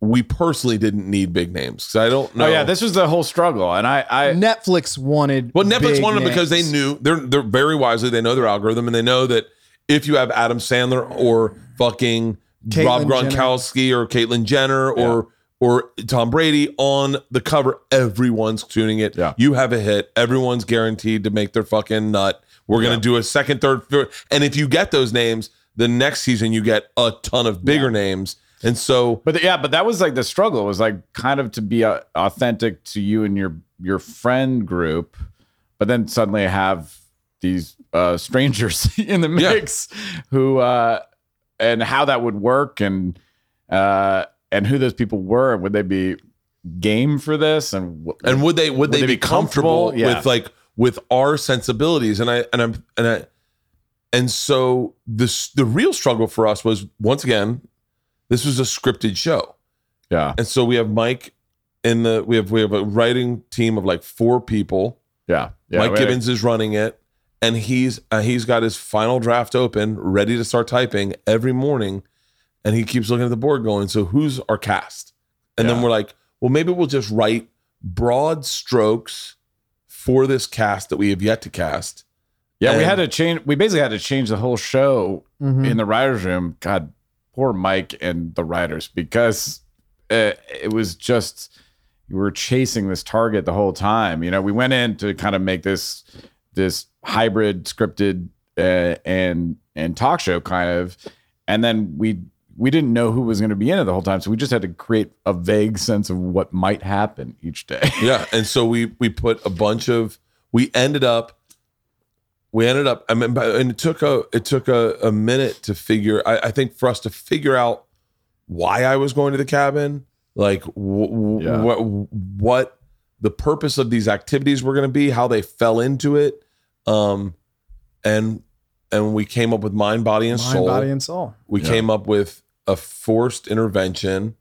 we personally didn't need big names cuz I don't know. Oh yeah, this was the whole struggle, and I I Netflix wanted. well Netflix big wanted them because they knew they're they're very wisely they know their algorithm and they know that if you have Adam Sandler or fucking Caitlyn Rob Jenner. Gronkowski or Caitlyn Jenner or or Tom Brady on the cover, everyone's tuning it. Yeah. You have a hit. Everyone's guaranteed to make their fucking nut. We're gonna do a second, third, fourth. and if you get those names, the next season you get a ton of bigger names. And so But yeah, but that was like the struggle was like kind of to be uh, authentic to you and your your friend group, but then suddenly have these uh, strangers in the Yeah. mix who uh, and how that would work and uh, and who those people were and would they be game for this and wh- and would they would, they, they be be comfortable, comfortable? Yeah. with like with our sensibilities and i and i'm and i and so this the real struggle for us was once again this was a scripted show. Yeah. And so we have mike in the we have we have a writing team of like four people. Yeah. Yeah mike gibbons is running it and he's uh, he's got his final draft open ready to start typing every morning and he keeps looking at the board going so who's our cast? And then we're like well maybe we'll just write broad strokes for this cast that we have yet to cast yeah we had to change we basically had to change the whole show Mhm. in the writers room. God poor mike and the writers because uh, it was just we were chasing this target the whole time. You know we went in to kind of make this this hybrid scripted uh, and and talk show kind of. And then we we didn't know who was going to be in it the whole time so we just had to create a vague sense of what might happen each day. Yeah and so we we put a bunch of we ended up we ended up i mean and it took a it took a, a minute to figure I, I think for us to figure out why i was going to the cabin like w- Yeah. what what the purpose of these activities were going to be how they fell into it um and and we came up with mind, body, and Mind, soul. body, and soul. we Yeah. came up with a forced intervention,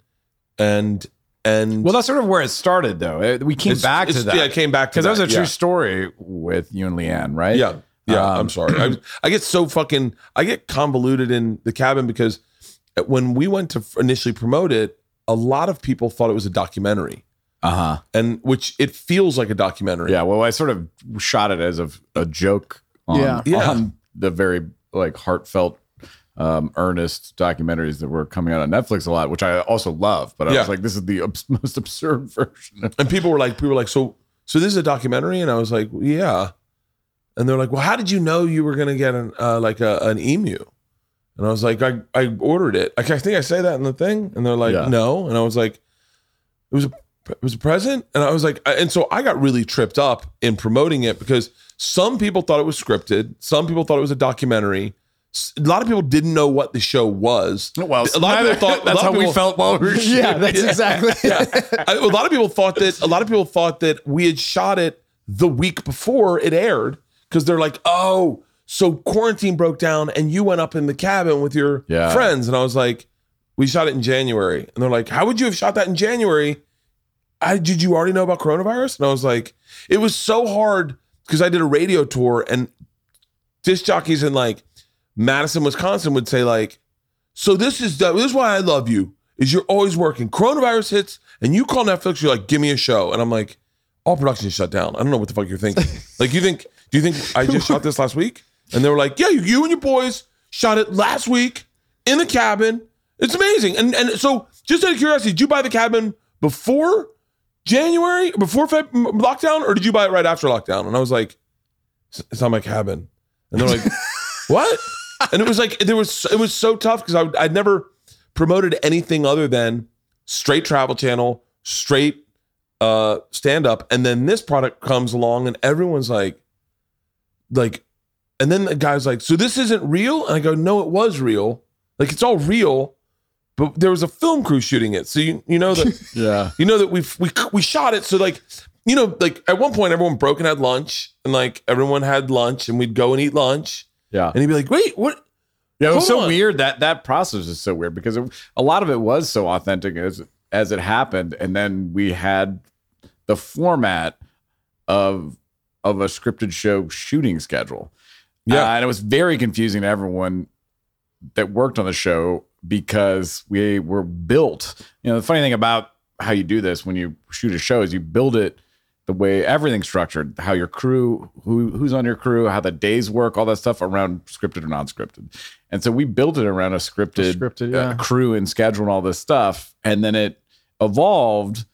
and and Well, that's sort of where it started, though. It- we came back to that Yeah, it came back to because that was a yeah. true story with you and Leanne, right? Yeah. Yeah. Um, I'm sorry. I, I get so fucking, I get convoluted in the cabin because when we went to initially promote it, a lot of people thought it was a documentary Uh huh. and which it feels like a documentary. Yeah. Well, I sort of shot it as a, a joke on, Yeah. Yeah. on the very like heartfelt, um, earnest documentaries that were coming out on Netflix a lot, which I also love. But I Yeah. was like, this is the abs- most absurd version. And people were like, people were like, so, so this is a documentary. And I was like, yeah. And they're like, well, how did you know you were going to get an, uh, like a, an emu? And I was like, I, I ordered it. Like, I think I say that in the thing. And they're like, Yeah. no. And I was like, it was a, it was a present. And I was like, and so I got really tripped up in promoting it because some people thought it was scripted. Some people thought it was a documentary. S- A lot of people didn't know what the show was. well, a lot of people thought, a that's lot how of we people- felt while we were shooting. Yeah, that's exactly. I- a lot of people thought that a lot of people thought that we had shot it the week before it aired because they're like, oh, so quarantine broke down and you went up in the cabin with your Yeah. friends, and I was like, we shot it in January, and they're like, how would you have shot that in January? I did you already know about coronavirus? And I was like, it was so hard because I did a radio tour and disc jockeys in like Madison, Wisconsin would say like, so this is the, this is why I love you is you're always working. Coronavirus hits and you call Netflix, you're like, give me a show. And I'm like, all production is shut down. I don't know what the fuck you're thinking. like you think, do you think I just shot this last week? And they were like, yeah, you, and your boys shot it last week in the cabin. It's amazing. And and so just out of curiosity, did you buy the cabin before January, before Feb- lockdown, or did you buy it right after lockdown? And I was like, it's it's not my cabin. And they're like, what? And it was like there was it was so tough because I I'd never promoted anything other than straight travel channel, straight uh stand up, and then this product comes along and everyone's like, like, and then the guy's like, so this isn't real? And I go, no, it was real. Like it's all real, but there was a film crew shooting it, so you you know that Yeah. you know that we we we shot it so like you know like at one point everyone broke and had lunch and like everyone had lunch and we'd go and eat lunch Yeah. and he'd be like wait what Yeah, it was Hold so on. weird that that process is so weird because it, a lot of it was so authentic as as it happened, and then we had the format of of a scripted show shooting schedule. Yeah. Uh, and it was very confusing to everyone that worked on the show because we were built. You know, the funny thing about how you do this when you shoot a show is you build it the way everything's structured, how your crew, who who's on your crew, how the days work, all that stuff around scripted or non-scripted. And so we built it around a scripted, Scripted, uh, crew and schedule and all this stuff. And then it evolved,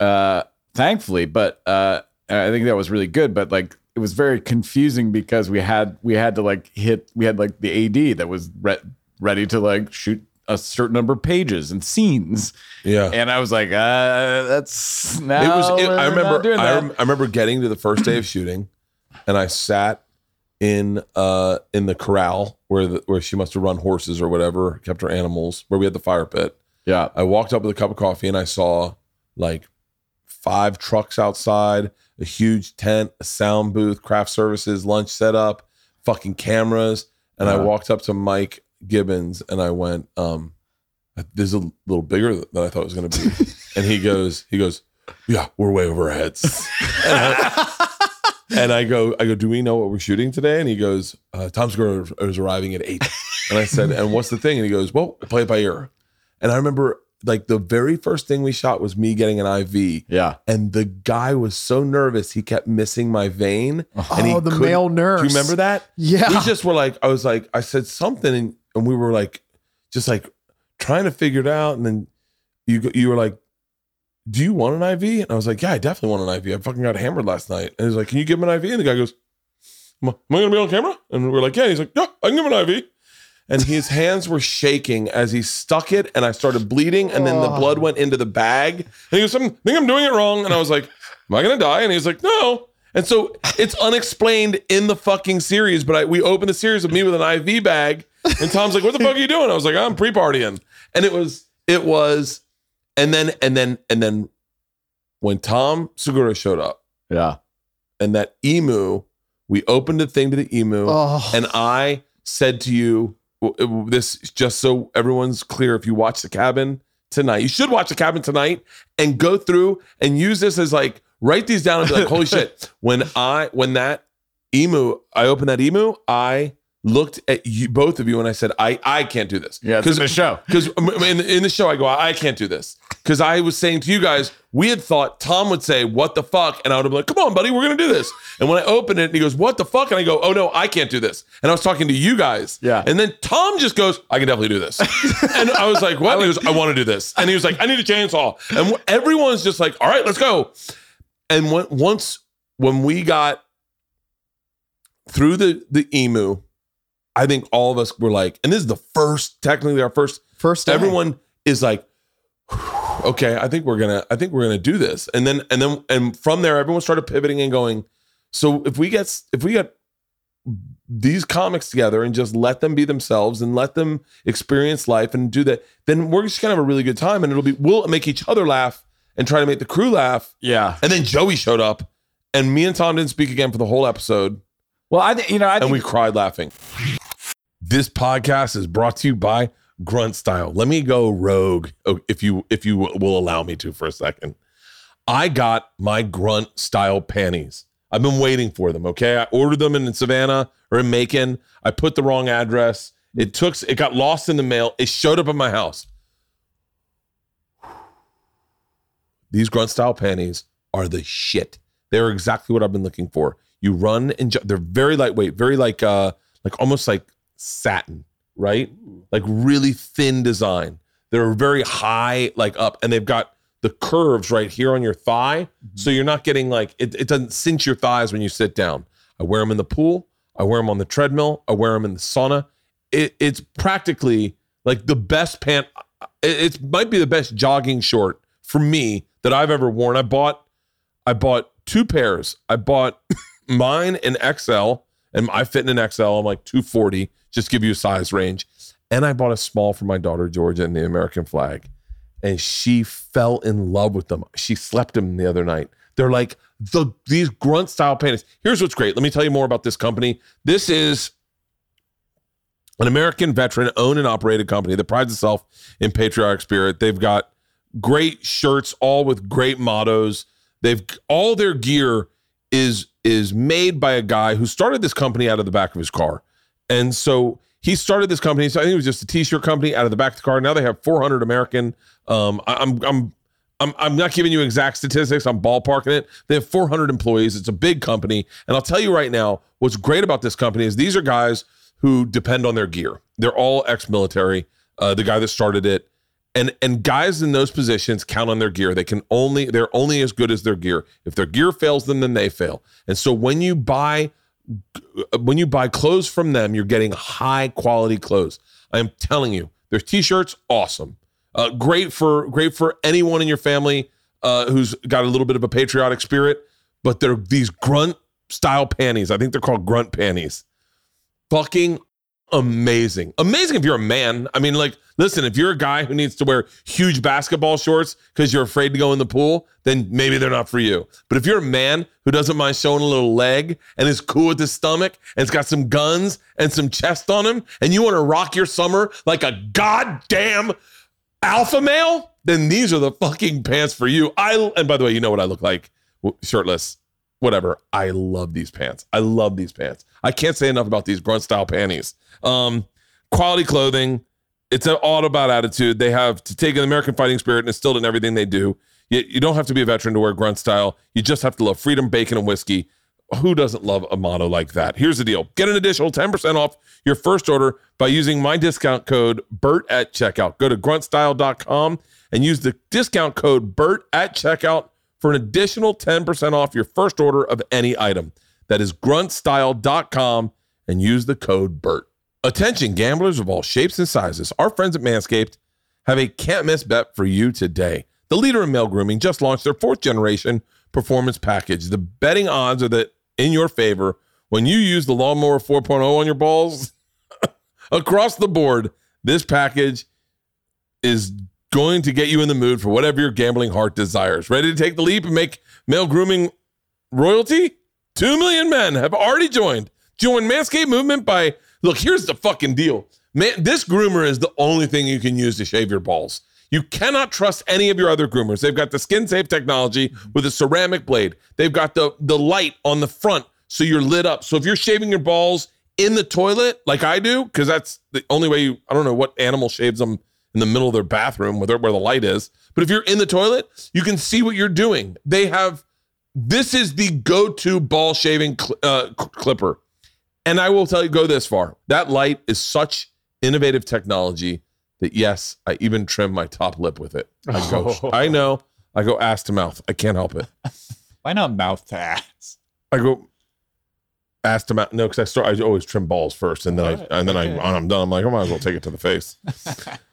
uh, thankfully. But uh, I think that was really good. But like it was very confusing because we had we had to like hit we had like the AD that was re- ready to like shoot a certain number of pages and scenes. yeah And I was like, uh, that's now it was it, i remember I, rem- I remember getting to the first day of shooting and i sat in uh in the corral where the, where she must have run horses or whatever kept her animals where we had the fire pit yeah. I walked up with a cup of coffee and I saw like five trucks outside, a huge tent, a sound booth, craft services, lunch setup, fucking cameras. And I Uh-huh. walked up to Mike Gibbons and I went, um, this is a little bigger than I thought it was going to be. and he goes, he goes, yeah, we're way over our heads. and, I, and I go, I go, do we know what we're shooting today? And he goes, uh, Tom Segura is arriving at eight. And I said, and what's the thing? And he goes, well, play it by ear. And I remember like the very first thing we shot was me getting an IV. Yeah. And the guy was so nervous, he kept missing my vein. and he Oh, the male nurse. Do you remember that? Yeah. We just were like, I was like, I said something and, and we were like, just like trying to figure it out. And then you you were like, do you want an IV? And I was like, yeah, I definitely want an IV. I fucking got hammered last night. And he's like, can you give him an IV? And the guy goes, am I, am I gonna be on camera? And we're like, yeah. He's like, yeah, I can give him an IV. And his hands were shaking as he stuck it, and I started bleeding, and then the blood went into the bag. And he goes, I think I'm doing it wrong. And I was like, Am I gonna die? And he's like, No. And so it's unexplained in the fucking series, but I, we opened the series of me with an IV bag, and Tom's like, "What the fuck are you doing?" I was like, "I'm pre-partying," and it was, it was, and then, and then, and then, when Tom Segura showed up, Yeah. and that emu We opened the thing to the emu, Oh. and I said to you, this just so everyone's clear. If you watch the cabin tonight, you should watch the cabin tonight and go through and use this as like write these down and be like, holy shit. When I when that emu, I opened that emu, I looked at you both of you and I said, I I can't do this. Yeah, in the show. Because um, in, in the show, I go, I can't do this. Because I was saying to you guys, we had thought Tom would say, What the fuck? And I would have been like, Come on, buddy, we're going to do this. And when I open it, and he goes, What the fuck? And I go, Oh, no, I can't do this. And I was talking to you guys. Yeah. And then Tom just goes, I can definitely do this. and I was like, What? And he goes, I want to do this. And he was like, I need a chainsaw. And everyone's just like, All right, let's go. And when, once, when we got through the, the emu, I think all of us were like, and this is the first, technically our first First day. everyone is like okay i think we're gonna i think we're gonna do this and then and then and from there everyone started pivoting and going so if we get if we get these comics together and just let them be themselves and let them experience life and do that then we're just gonna have a really good time and it'll be we'll make each other laugh and try to make the crew laugh Yeah. and then joey showed up and me and tom didn't speak again for the whole episode Well, I think you know, I and we cried laughing. This podcast is brought to you by Grunt Style. Let me go rogue, oh, if you if you will allow me to for a second. I got my Grunt Style panties. I've been waiting for them. Okay, I ordered them in Savannah or in Macon. I put the wrong address. It took. It got lost in the mail. It showed up at my house. These Grunt Style panties are the shit. They're exactly what I've been looking for. You run and ju- they're very lightweight, very like uh like almost like satin, right? Like really thin design. They're very high, like up, and they've got the curves right here on your thigh, mm-hmm. so you're not getting like it. It doesn't cinch your thighs when you sit down. I wear them in the pool. I wear them on the treadmill. I wear them in the sauna. It, it's practically like the best pant. It, it might be the best jogging short for me that I've ever worn. I bought I bought two pairs. I bought mine in XL, and I fit in an XL. I'm like 240, just give you a size range. And I bought a small for my daughter Georgia and the American flag, and she fell in love with them. She slept them the other night. They're like the these grunt style panties. Here's what's great. Let me tell you more about this company. This is an American veteran owned and operated company that prides itself in patriotic spirit. They've got great shirts, all with great mottos. They've all their gear is is made by a guy who started this company out of the back of his car. And so he started this company. So I think it was just a t-shirt company out of the back of the car. Now they have 400 American. Um, I, I'm I'm I'm I'm not giving you exact statistics. I'm ballparking it. They have 400 employees. It's a big company. And I'll tell you right now, what's great about this company is these are guys who depend on their gear. They're all ex-military. Uh, the guy that started it, and and guys in those positions count on their gear. They can only they're only as good as their gear. If their gear fails them, then they fail. And so when you buy when you buy clothes from them, you're getting high quality clothes. I am telling you, their t-shirts awesome. Uh, great for great for anyone in your family uh, who's got a little bit of a patriotic spirit. But they're these grunt style panties. I think they're called grunt panties. Fucking amazing. Amazing if you're a man. I mean, like, listen, if you're a guy who needs to wear huge basketball shorts because you're afraid to go in the pool, then maybe they're not for you. But if you're a man who doesn't mind showing a little leg and is cool with his stomach and it's got some guns and some chest on him, and you want to rock your summer like a goddamn alpha male, then these are the fucking pants for you. I and by the way, you know what I look like shirtless. Whatever. I love these pants. I love these pants. I can't say enough about these grunt style panties. Um, quality clothing. It's an all about attitude. They have to take an American fighting spirit and instill it in everything they do. You, you don't have to be a veteran to wear grunt style. You just have to love freedom, bacon, and whiskey. Who doesn't love a motto like that? Here's the deal get an additional 10% off your first order by using my discount code BERT at checkout. Go to gruntstyle.com and use the discount code BERT at checkout for an additional 10% off your first order of any item. That is gruntstyle.com and use the code BERT. Attention gamblers of all shapes and sizes. Our friends at Manscaped have a can't miss bet for you today. The leader in male grooming just launched their fourth generation performance package. The betting odds are that in your favor when you use the lawnmower 4.0 on your balls across the board. This package is going to get you in the mood for whatever your gambling heart desires. Ready to take the leap and make male grooming royalty? Two million men have already joined. Join Manscaped movement by look. Here's the fucking deal, man. This groomer is the only thing you can use to shave your balls. You cannot trust any of your other groomers. They've got the skin safe technology with a ceramic blade. They've got the the light on the front so you're lit up. So if you're shaving your balls in the toilet like I do, because that's the only way you I don't know what animal shaves them in the middle of their bathroom where, where the light is. But if you're in the toilet, you can see what you're doing. They have this is the go-to ball shaving cl- uh, clipper. And I will tell you, go this far. That light is such innovative technology that yes, I even trim my top lip with it. I go, I know, I go ass to mouth. I can't help it. Why not mouth to ass? I go ass to mouth. No, because I start. I always trim balls first, and then I and then okay. I when I'm done. I'm like, I might as well take it to the face.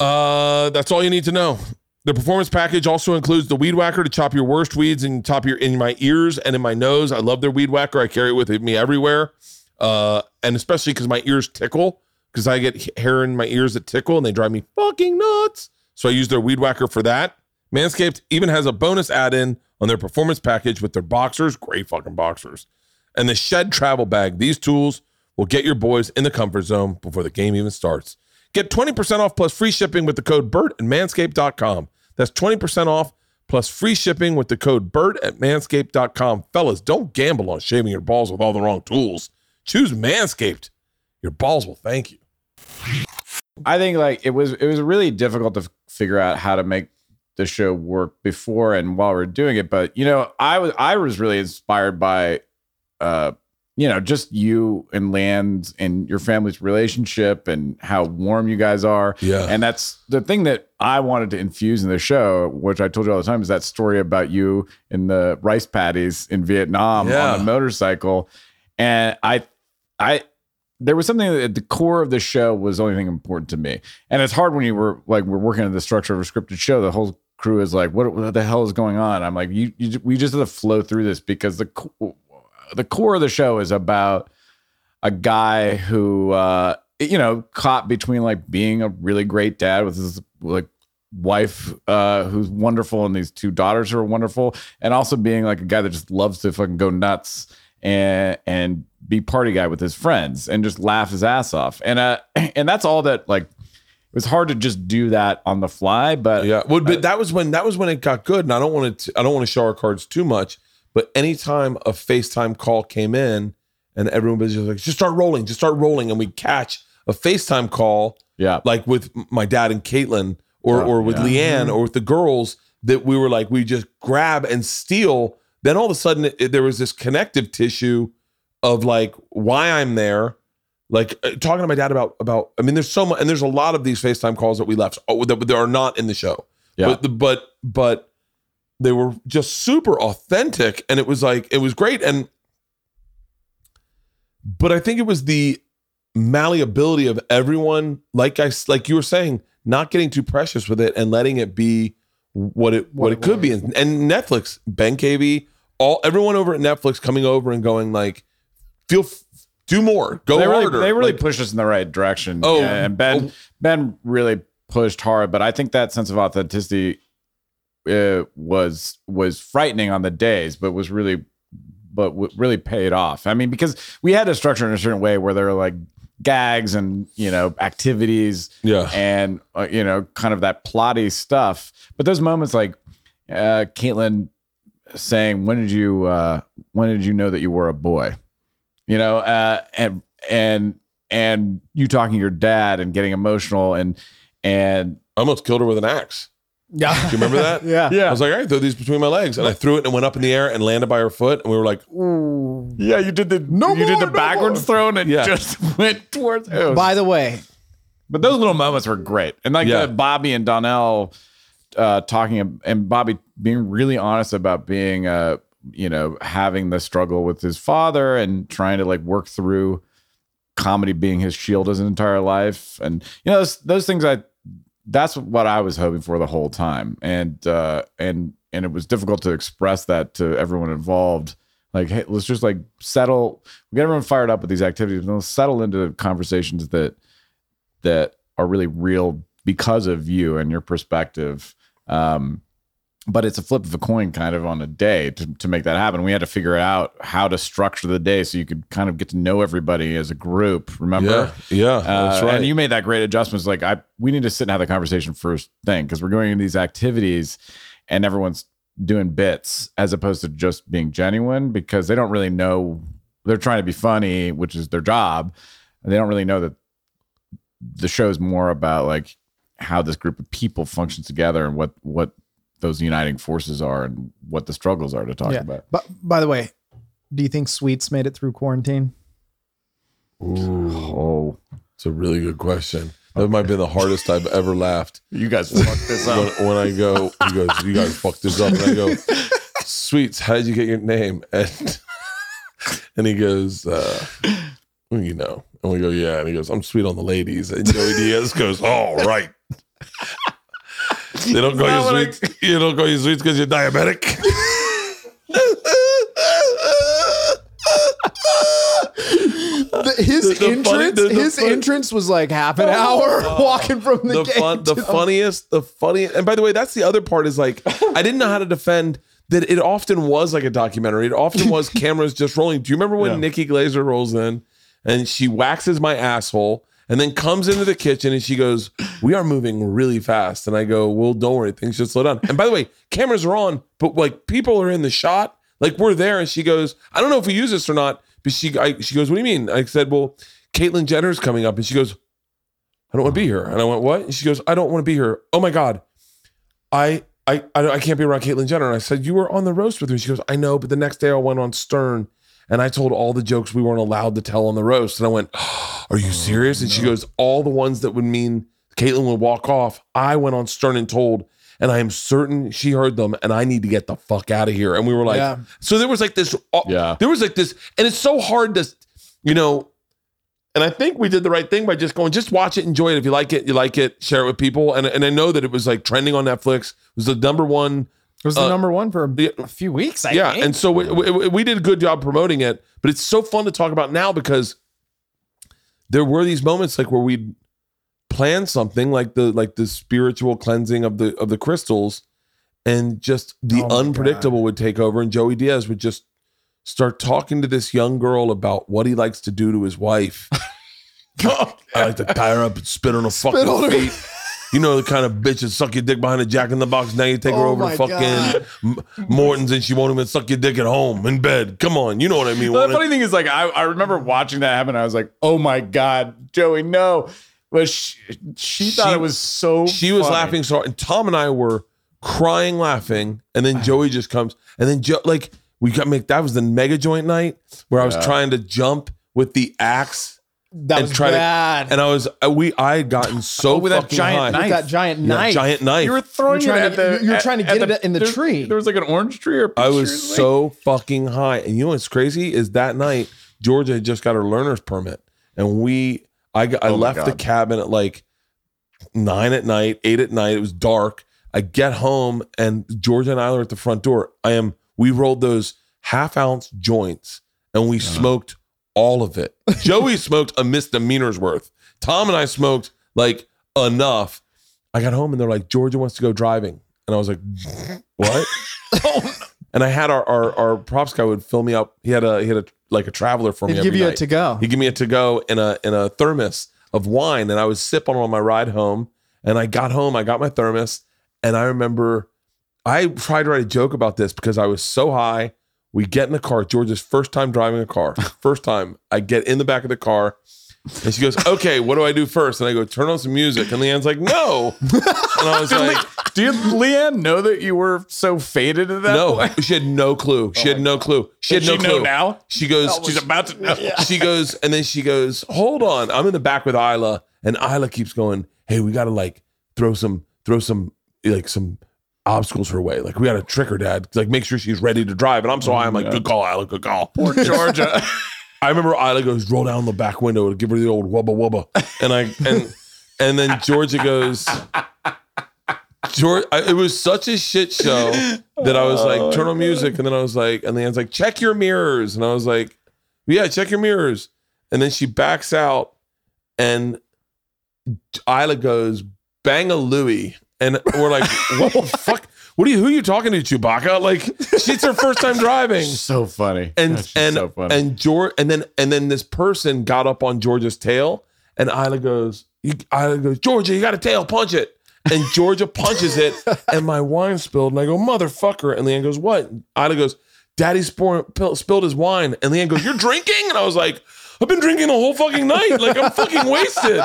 uh, that's all you need to know. The performance package also includes the weed whacker to chop your worst weeds and top your in my ears and in my nose. I love their weed whacker. I carry it with me everywhere, uh, and especially because my ears tickle. Because I get hair in my ears that tickle and they drive me fucking nuts. So I use their weed whacker for that. Manscaped even has a bonus add-in on their performance package with their boxers, great fucking boxers, and the Shed travel bag. These tools will get your boys in the comfort zone before the game even starts. Get 20% off plus free shipping with the code BERT at manscaped.com. That's 20% off plus free shipping with the code BERT at manscaped.com. Fellas, don't gamble on shaving your balls with all the wrong tools. Choose Manscaped. Your balls will thank you. I think like it was it was really difficult to figure out how to make the show work before and while we are doing it. But you know, I was I was really inspired by uh you know, just you and Leanne and your family's relationship and how warm you guys are. Yeah. And that's the thing that I wanted to infuse in the show, which I told you all the time, is that story about you in the rice paddies in Vietnam Yeah. on a motorcycle. And I, I, there was something that at the core of the show was the only thing important to me. And it's hard when you were like, we're working on the structure of a scripted show. The whole crew is like, what, what the hell is going on? I'm like, you, you we just have to flow through this because the, the core of the show is about a guy who uh you know caught between like being a really great dad with his like wife uh who's wonderful and these two daughters who are wonderful and also being like a guy that just loves to fucking go nuts and and be party guy with his friends and just laugh his ass off and uh and that's all that like it was hard to just do that on the fly but Yeah, well, but that was when that was when it got good, and I don't want to. I don't want to show our cards too much. But anytime a FaceTime call came in, and everyone was just like, "Just start rolling, just start rolling," and we catch a FaceTime call, yeah like with my dad and Caitlyn, or Oh, or with yeah. Leanne, or with the girls that we were like, we just grab and steal. Then all of a sudden, it, there was this connective tissue of like why I'm there. Like uh, talking to my dad about about. I mean, there's so much, and there's a lot of these FaceTime calls that we left oh, that, that are not in the show. Yeah. But the, but but they were just super authentic, and it was like it was great. And but I think it was the malleability of everyone, like i like you were saying, not getting too precious with it and letting it be what it what, What it could be. And, and Netflix, Ben KV, all everyone over at Netflix coming over and going like, feel do more, go they really, harder. They really Like, pushed us in the right direction. Oh, and Ben oh. Ben really pushed hard, but I think that sense of authenticity uh, was was frightening on the days, but was really but w- really paid off. I mean, because we had to structure in a certain way where there were like gags and you know activities yeah. and uh, you know kind of that plotty stuff but those moments like uh caitlyn saying when did you uh when did you know that you were a boy you know uh and and and you talking to your dad and getting emotional and and I almost killed her with an axe. Yeah. Do you remember that? yeah. I was like, all right, throw these between my legs. And I threw it and it went up in the air and landed by her foot. And we were like, Ooh. yeah you did the No you did the no backwards more. throw and it Yeah. just went towards it was- By the way, But those little moments were great. And like Yeah. the Bobby and Donnell uh, talking and Bobby being really honest about being, uh, you know, having the struggle with his father and trying to like work through comedy being his shield his entire life. And, you know, those, those things I, that's what I was hoping for the whole time. And, uh, and, and it was difficult to express that to everyone involved. Like, hey, let's just like settle, we get everyone fired up with these activities and let's settle into conversations that, that are really real because of you and your perspective. Um, but it's a flip of a coin kind of on a day to, to make that happen. We had to figure out how to structure the day so you could kind of get to know everybody as a group. Remember? Yeah, yeah, that's Uh, right. And you made that great adjustment. It's like I we need to sit and have the conversation first thing because we're going into these activities and everyone's doing bits as opposed to just being genuine because they don't really know they're trying to be funny, which is their job. And they don't really know that the show's more about like how this group of people functions together and what what those uniting forces are and what the struggles are to talk Yeah. about. But by the way, do you think Sweets made it through quarantine? Oh, It's a really good question. That might be the hardest I've ever laughed. you guys fucked this When, when I go, he goes, "You guys fucked this up," and I go, "Sweets, how did you get your name?" And and he goes, uh, well, "You know," and we go, "Yeah," and he goes, "I'm sweet on the ladies," and Joey Diaz goes, "Oh, right." They don't call not what you I- sweets. You don't call you sweets because you're diabetic. The- his The- the funny- entrance, the- the his funny- entrance was like half an hour walking from the, the gate. fun, the funniest, the funniest. And by the way, that's the other part is like I didn't know how to defend that. It often was like a documentary. It often was cameras just rolling. Do you remember when Yeah. Nikki Glaser rolls in and she waxes my asshole? And then comes into the kitchen and she goes, "We are moving really fast." And I go, "Well, don't worry, things should slow down." And by the way, cameras are on, but like people are in the shot, like we're there. And she goes, "I don't know if we use this or not." But she, I, she goes, "What do you mean?" I said, "Well, Caitlyn Jenner's coming up," and she goes, I don't want to be here. And I went, what? And she goes, I don't want to be here. Oh my God. I I I, I can't be around Caitlyn Jenner. And I said, You were on the roast with her. She goes, I know, but the next day I went on Stern and I told all the jokes we weren't allowed to tell on the roast. And I went, Are you serious? And she goes, All the ones that would mean Caitlyn would walk off, I went on Stern and told. And I am certain she heard them, and I need to get the fuck out of here. And we were like, Yeah. so there was like this, uh, Yeah. there was like this, and it's so hard to, you know, and I think we did the right thing by just going, just watch it, enjoy it. If you like it, you like it, share it with people. And and I know that it was like trending on Netflix. It was the number one. It was the Uh, number one for a, a few weeks. I yeah, think. and so we, we, we did a good job promoting it. But it's so fun to talk about now because there were these moments like where we'd plan something like the like the spiritual cleansing of the of the crystals, and just the Oh unpredictable would take over, and Joey Diaz would just start talking to this young girl about what he likes to do to his wife. I like to tie her up and spit on her fucking on her. feet. You know the kind of bitch that suck your dick behind a jack in the box. Now you take her Oh over my to fucking M- Morton's and she won't even suck your dick at home in bed. Come on, you know what I mean. Well, the woman. funny thing is, like, I, I remember watching that happen. I was like, oh my God, Joey, no. But she, she thought She- it was so she was funny. laughing so hard, and Tom and I were crying laughing, and then Joey just comes, and then Joe like we got make that was the mega joint night where I was Yeah. trying to jump with the axe, that and was try to- and I was uh, we I had gotten so Oh, with that giant high. knife. With that giant Yeah, knife. giant knife. You were throwing You're it trying at to- the. you're at- trying to at get it in the there- tree. There was like an orange tree or I was pictures, like- so fucking high. And you know what's crazy is that night Georgia had just got her learner's permit, and we I got, I Oh my left the cabin at like nine at night, eight at night. It was dark. I get home and Georgia and I are at the front door. I am. We rolled those half ounce joints and we smoked all of it. Joey smoked a misdemeanor's worth. Tom and I smoked like enough. I got home and they're like, Georgia wants to go driving. And I was like, what? Oh, and I had our, our our props guy would fill me up. He had a he had a like a traveler for me. He'd every give you a to go. He'd give me a to go in a in a thermos of wine, and I would sip on on my ride home. And I got home, I got my thermos, and I remember I tried to write a joke about this because I was so high. We get in the car, George's first time driving a car. First time I get in the back of the car, and she goes, "Okay, what do I do first? And I go, "Turn on some music." And Leanne's like, "No," and I was like, Did Leanne know that you were so faded at that "No." point? She had no clue. She had oh no clue. She had Does no she know clue. now? She goes, oh, She's about to know. she goes, and then she goes, hold on. I'm in the back with Isla, and Isla keeps going, hey, we gotta like throw some, throw some, like some obstacles her way. Like we gotta trick her, dad. Like make sure she's ready to drive. And I'm so high, I'm like, good call, Isla, good call. Poor Georgia. I remember Isla goes, roll down the back window to give her the old wubba wubba. And I and and then Georgia goes, George, I, it was such a shit show that I was like, turn on oh, music, and then I was like, and Leanne's like, check your mirrors, and I was like, yeah, check your mirrors, and then she backs out, and Isla goes, bang a Louie, and we're like, what the fuck? "What are you? Who are you talking to, Chewbacca?" Like it's her first time driving. So funny. and That's and so funny. and George and then and then this person got up on Georgia's tail, and Isla goes, you, Isla goes, Georgia, you got a tail, punch it. And Georgia punches it, and my wine spilled, and I go, motherfucker. And Leanne goes, what? And Isla goes, Daddy spor- spilled his wine, and Leanne goes, you're drinking, and I was like, I've been drinking the whole fucking night, like I'm fucking wasted.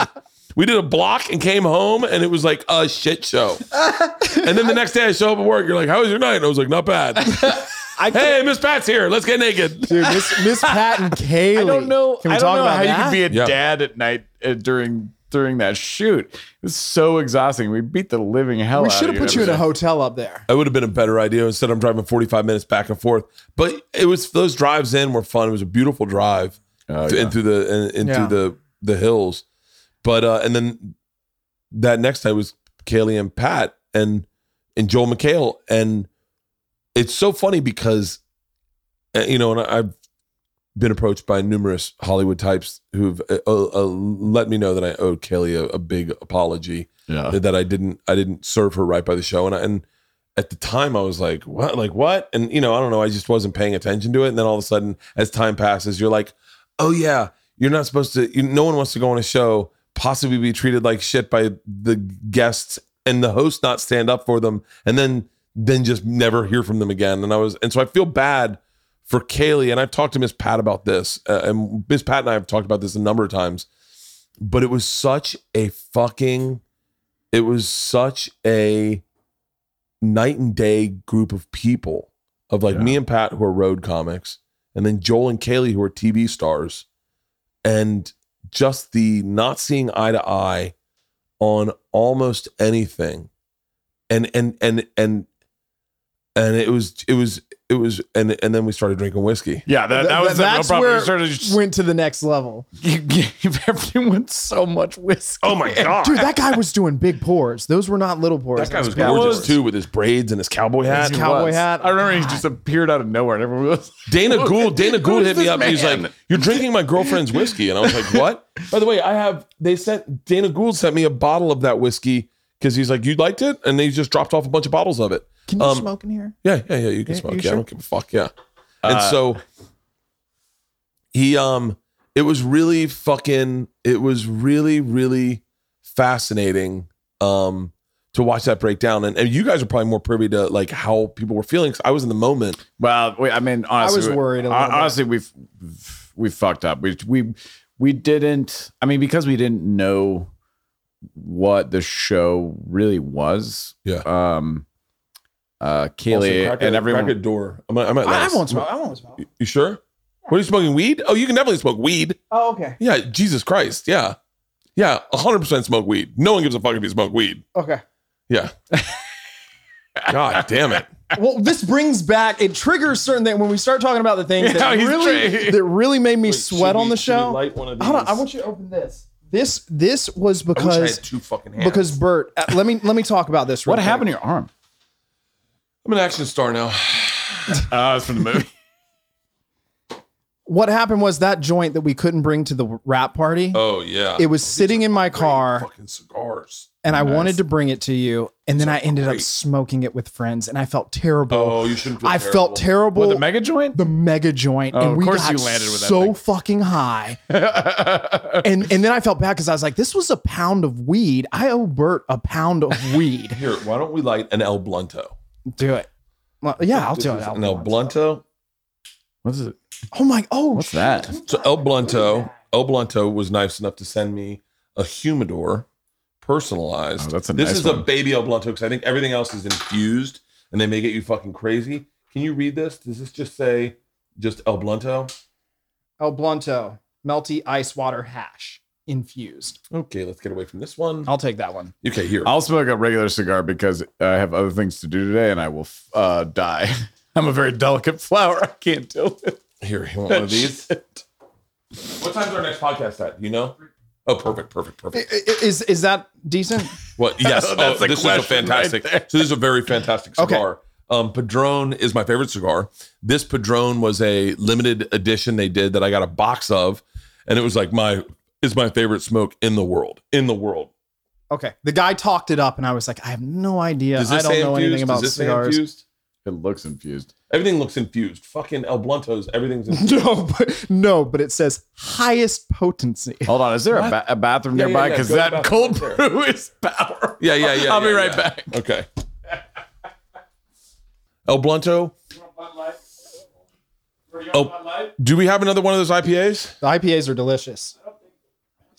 We did a block and came home, and it was like a shit show. And then the next day I show up at work, you're like, how was your night? And I was like, not bad. I Hey, Miss Pat's here. Let's get naked. dude, Miss, Miss Pat and Kaylee. I don't know. Can we I talk don't know about how that? you could be a Yeah. dad at night uh, during during that shoot. It was so exhausting. We beat the living hell we out should of have put you in a hotel up there. It would have been a better idea. Instead, I'm driving 45 minutes back and forth. But it was those drives in were fun. It was a beautiful drive Oh, to- yeah. into the in, into Yeah. the the hills. But uh, and then that next night was Kaley and Pat and and Joel McHale, and it's so funny because uh, you know, and I've been approached by numerous Hollywood types who've uh, uh, let me know that I owed Kaley a, a big apology Yeah. that I didn't I didn't serve her right by the show. And I, and at the time I was like what? Like what? And you know I don't know. I just wasn't paying attention to it. And then all of a sudden as time passes you're like oh yeah. You're not supposed to you, no one wants to go on a show possibly be treated like shit by the guests and the host not stand up for them and then then just never hear from them again. And I was and so I feel bad for Kaley. And I've talked to Miss Pat about this uh, and Miss Pat and I have talked about this a number of times but it was such a fucking it was such a night and day group of people of like Yeah. me and Pat who are road comics and then Joel and Kaley who are TV stars. And just the not seeing eye to eye on almost anything. And and and and and it was it was it was and and then we started drinking whiskey Yeah, that, that Th- was the real that's problem. where We started just, went to the next level. you gave everyone so much whiskey. oh my god Dude, that guy was doing big pours. Those were not little pours. that guy was big gorgeous pours. too with his braids and his cowboy hat His cowboy hat. I remember he just appeared out of nowhere, and everyone was Dana Gould, Dana Gould hit me up. and He's like, "You're drinking my girlfriend's whiskey," and I was like, "What?" By the way, I have. They sent Dana Gould sent me a bottle of that whiskey because he's like, "You liked it," and they just dropped off a bunch of bottles of it. Can you Um, smoke in here? Yeah, yeah, yeah. You can Yeah, smoke. you yeah, I don't give a fuck. Yeah. And Uh, so he um it was really fucking it was really, really fascinating um to watch that breakdown. And, and you guys are probably more privy to like how people were feeling. 'cause I was in the moment. Well, we, I mean, honestly, I was we- worried a little hon- bit. Honestly, we've we fucked up. We we we didn't. I mean, because we didn't know what the show really was. Yeah. Um. Uh, Also, Kaley crack a- and everyone. crack a door. I might, I might I, I last. won't smoke. I won't smoke. You sure? What are you smoking? Weed? Oh, you can definitely smoke weed. Oh, okay. Yeah, Jesus Christ. Yeah. Yeah, 100% smoke weed. No one gives a fuck if you smoke weed. Okay. Yeah. God damn it. Well, this brings back it triggers certain things when we start talking about the things Yeah, that really tra- that really made me sweat Should on we- the show. light one of Hold on, I want you to open this. This this was I I because had two fucking hands. because Bert. uh, let me let me talk about this. real what quick. happened to your arm? I'm an action star now. Uh, it's from the movie. What happened was that joint that we couldn't bring to the wrap party. Oh, yeah. it was sitting in my car, Fucking cigars. And I Nice. wanted to bring it to you, and then Those I are ended up smoking it with friends, and I felt terrible. Oh, you shouldn't feel I felt terrible. What the mega joint? the mega joint, Oh, and of we course got you landed with that so thing. fucking high. and and then I felt bad because I was like, this was a pound of weed. I owe Bert a pound of weed. Here, why don't we light an El Blunto? do it. Well, yeah, I'll This do is it. An El Blunto. What's it? Oh my! Oh, What's that? So El Blunto, El Blunto was nice enough to send me a humidor, personalized. Oh, that's a this nice is a baby El Blunto because I think everything else is infused and they may get you fucking crazy. Can you read this? Does this just say just El Blunto? El Blunto, melty ice water hash infused. Okay, let's get away from this one. I'll take that one. Okay, here. I'll smoke a regular cigar because I have other things to do today, and I will uh, die. I'm a very delicate flower. I can't deal with Here, you want one of these? What time's our next podcast at? You know? Oh, perfect, perfect, perfect. Is is that decent? What? Yes. oh, That's the this is a question right fantastic. so this is a very fantastic Okay. cigar. Um, Padron is my favorite cigar. This Padron was a limited edition they did that I got a box of, and it was like my is my favorite smoke in the world. In the world. Okay, the guy talked it up, and I was like, I have no idea. I don't know infused? anything about cigars. Infused? It looks infused. Everything looks infused. Fucking El Bluntos, everything's infused. No, but no, but it says highest potency. Hold on, is there a, ba- a bathroom Yeah, yeah, nearby? yeah, Because go to the that bathroom cold right there. brew is power. Yeah, yeah, yeah. I'll be yeah, right yeah. back. Okay. El Blunto. Oh, do we have another one of those IPAs? The IPAs are delicious.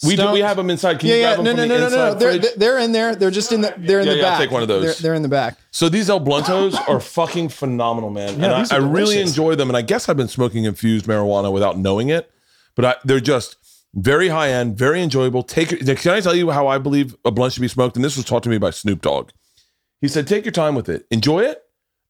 We do. We have them inside. Can Yeah, you yeah, grab them no, from no, the no, no, no. inside They're they're in there. They're just in the they're in Yeah, the yeah, I'll back. take one of those. They're, they're in the back. So these El Bluntos are fucking phenomenal, man. and I, these are I really delicious. enjoy them. And I guess I've been smoking infused marijuana without knowing it, but I, they're just very high end, very enjoyable. Take can I tell you how I believe a blunt should be smoked? And this was taught to me by Snoop Dogg. He said, take your time with it, enjoy it.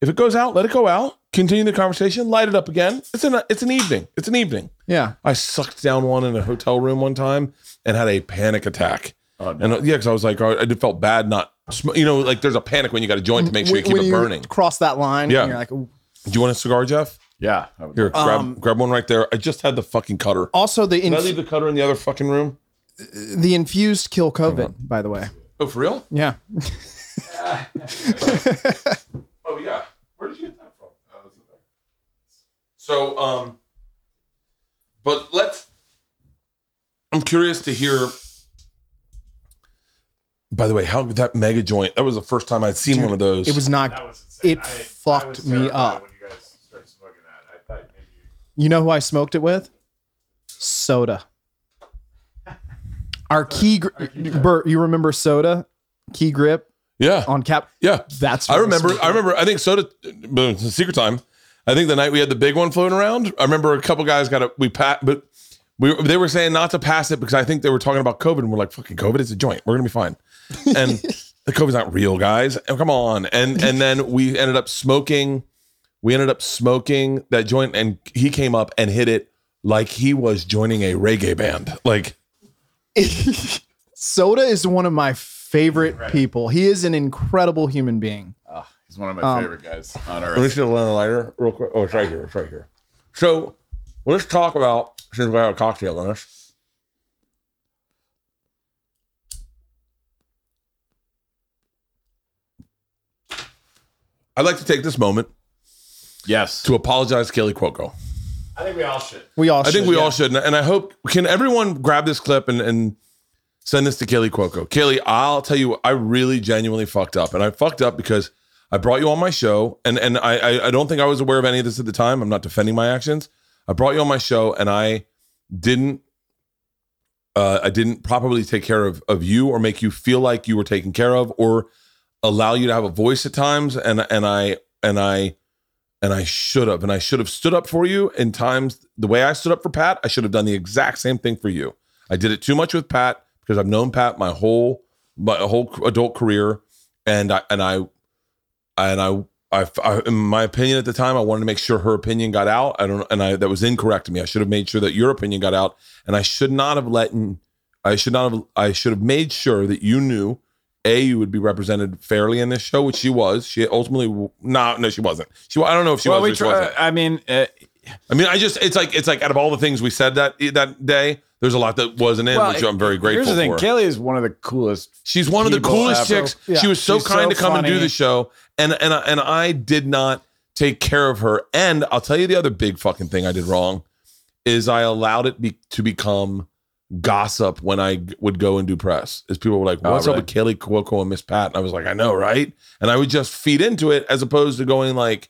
If it goes out, let it go out. Continue the conversation. Light it up again. It's an it's an evening. It's an evening. Yeah. I sucked down one in a hotel room one time and had a panic attack. Oh, And uh, yeah, because I was like, I felt bad not, sm- you know, like there's a panic when you got a joint to make sure you keep when it burning. Cross that line. Yeah. And you're like, ooh. Do you want a cigar, Jeff? Yeah. Here, grab Um, grab one right there. I just had the fucking cutter. also the Did I leave the cutter in the other fucking room? the infused kill COVID. By the way. Oh, for real? Yeah. Oh yeah. Where did you get that from? Oh, that's in there. So, um, but let's. I'm curious to hear. By the way, how that mega joint? That was the first time I'd seen one of those. It was not. It fucked me up. When you guys smoking that, I thought maybe You know who I smoked it with? Soda. Our key, gr- Bert, you remember soda? Key grip yeah, on cap. yeah. That's I remember. I remember. I think soda. But it's a secret time. I think the night we had the big one floating around. I remember a couple guys got a we pat, but we they were saying not to pass it because I think they were talking about COVID and we're like fucking COVID. It's a joint. We're gonna be fine. And the COVID's not real, guys. Oh, come on. And and then we ended up smoking. We ended up smoking that joint, and he came up and hit it like he was joining a reggae band. Like Soda is one of my favorite people. He is an incredible human being. oh, he's one of my Um, favorite guys on Let me earth. see the lighter real quick. Oh, it's right here. It's right here. So let's talk about since we have a cocktail on us. I'd like to take this moment Yes. to apologize to Kaley Cuoco. I think we all should. We all. Should. I think should, we yeah. all should, and- and I hope can everyone grab this clip and, and send this to Kaley Cuoco. Kaley, I'll tell you, I really genuinely fucked up, and I fucked up because I brought you on my show, and and I I, I don't think I was aware of any of this at the time. I'm not defending my actions. I brought you on my show, and I didn't. Uh, I didn't properly take care of of you or make you feel like you were taken care of or allow you to have a voice at times. And and I and I and I should have and I should have stood up for you in times the way I stood up for Pat. I should have done the exact same thing for you. I did it too much with Pat because I've known Pat my whole my whole adult career. And I and I and I I, I in my opinion at the time I wanted to make sure her opinion got out. I don't and I that was incorrect to me. I should have made sure that your opinion got out. And I should not have let I should not have I should have made sure that you knew a you would be represented fairly in this show which she was. She ultimately no no she wasn't. She I don't know if she well, was we try, wasn't. I mean, uh, I mean I just it's like it's like out of all the things we said that that day there's a lot that wasn't in well, which I'm very grateful Here's the thing: for. Kaley is one of the coolest. She's one of the coolest ever. chicks. Yeah. She was so She's kind so to come and do the show, and and I- and I did not take care of her. And I'll tell you the other big fucking thing I did wrong is I allowed it be, to become gossip when I would go and do press. Is people were like, Oh, "What's really? up with Kaley Cuoco and Miss Pat?" And I was like, "I know, right?" And I would just feed into it as opposed to going like,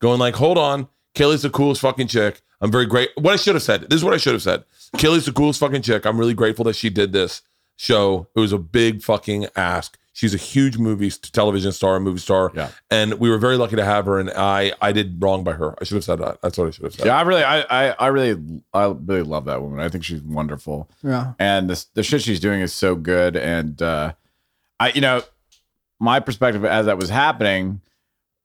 going like, "Hold on, Kaley's the coolest fucking chick. I'm very great." What I should have said. This is what I should have said. Kaley's the coolest fucking chick. I'm really grateful that she did this show. It was a big fucking ask. She's a huge movie television star, movie star, Yeah. and we were very lucky to have her. And I, I did wrong by her. I should have said that. That's what I should have said. Yeah, I really, I, I, I really, I really love that woman. I think she's wonderful. Yeah. and the, the shit she's doing is so good and uh i you know my perspective as that was happening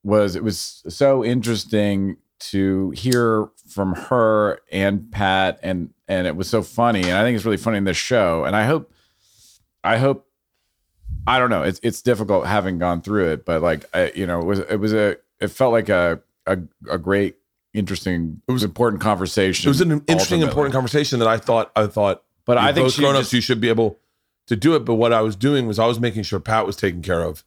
was it was so interesting to hear from her and pat and and it was so funny and i think it's really funny in this show and i hope i hope i don't know it's it's difficult having gone through it but like I, you know it was it was a it felt like a a, a great interesting it was important conversation It was an interesting, ultimately. important conversation that I thought. I thought, but i think both grown just- ups. You should be able to do it. But what I was doing was I was making sure Pat was taken care of,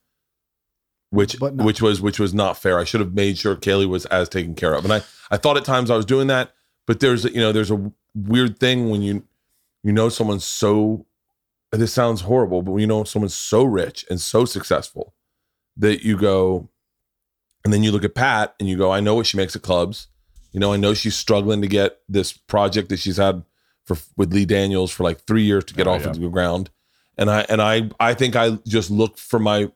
which But not- which was which was not fair. I should have made sure Kaley was as taken care of, and I I thought at times I was doing that. But there's you know there's a weird thing when you you know someone's so this sounds horrible, but when you know someone's so rich and so successful that you go, and then you look at Pat and you go, I know what she makes at clubs. You know, I know she's struggling to get this project that she's had for with Lee Daniels for like three years to get Oh, off yeah. the ground. And I and I I think I just look for my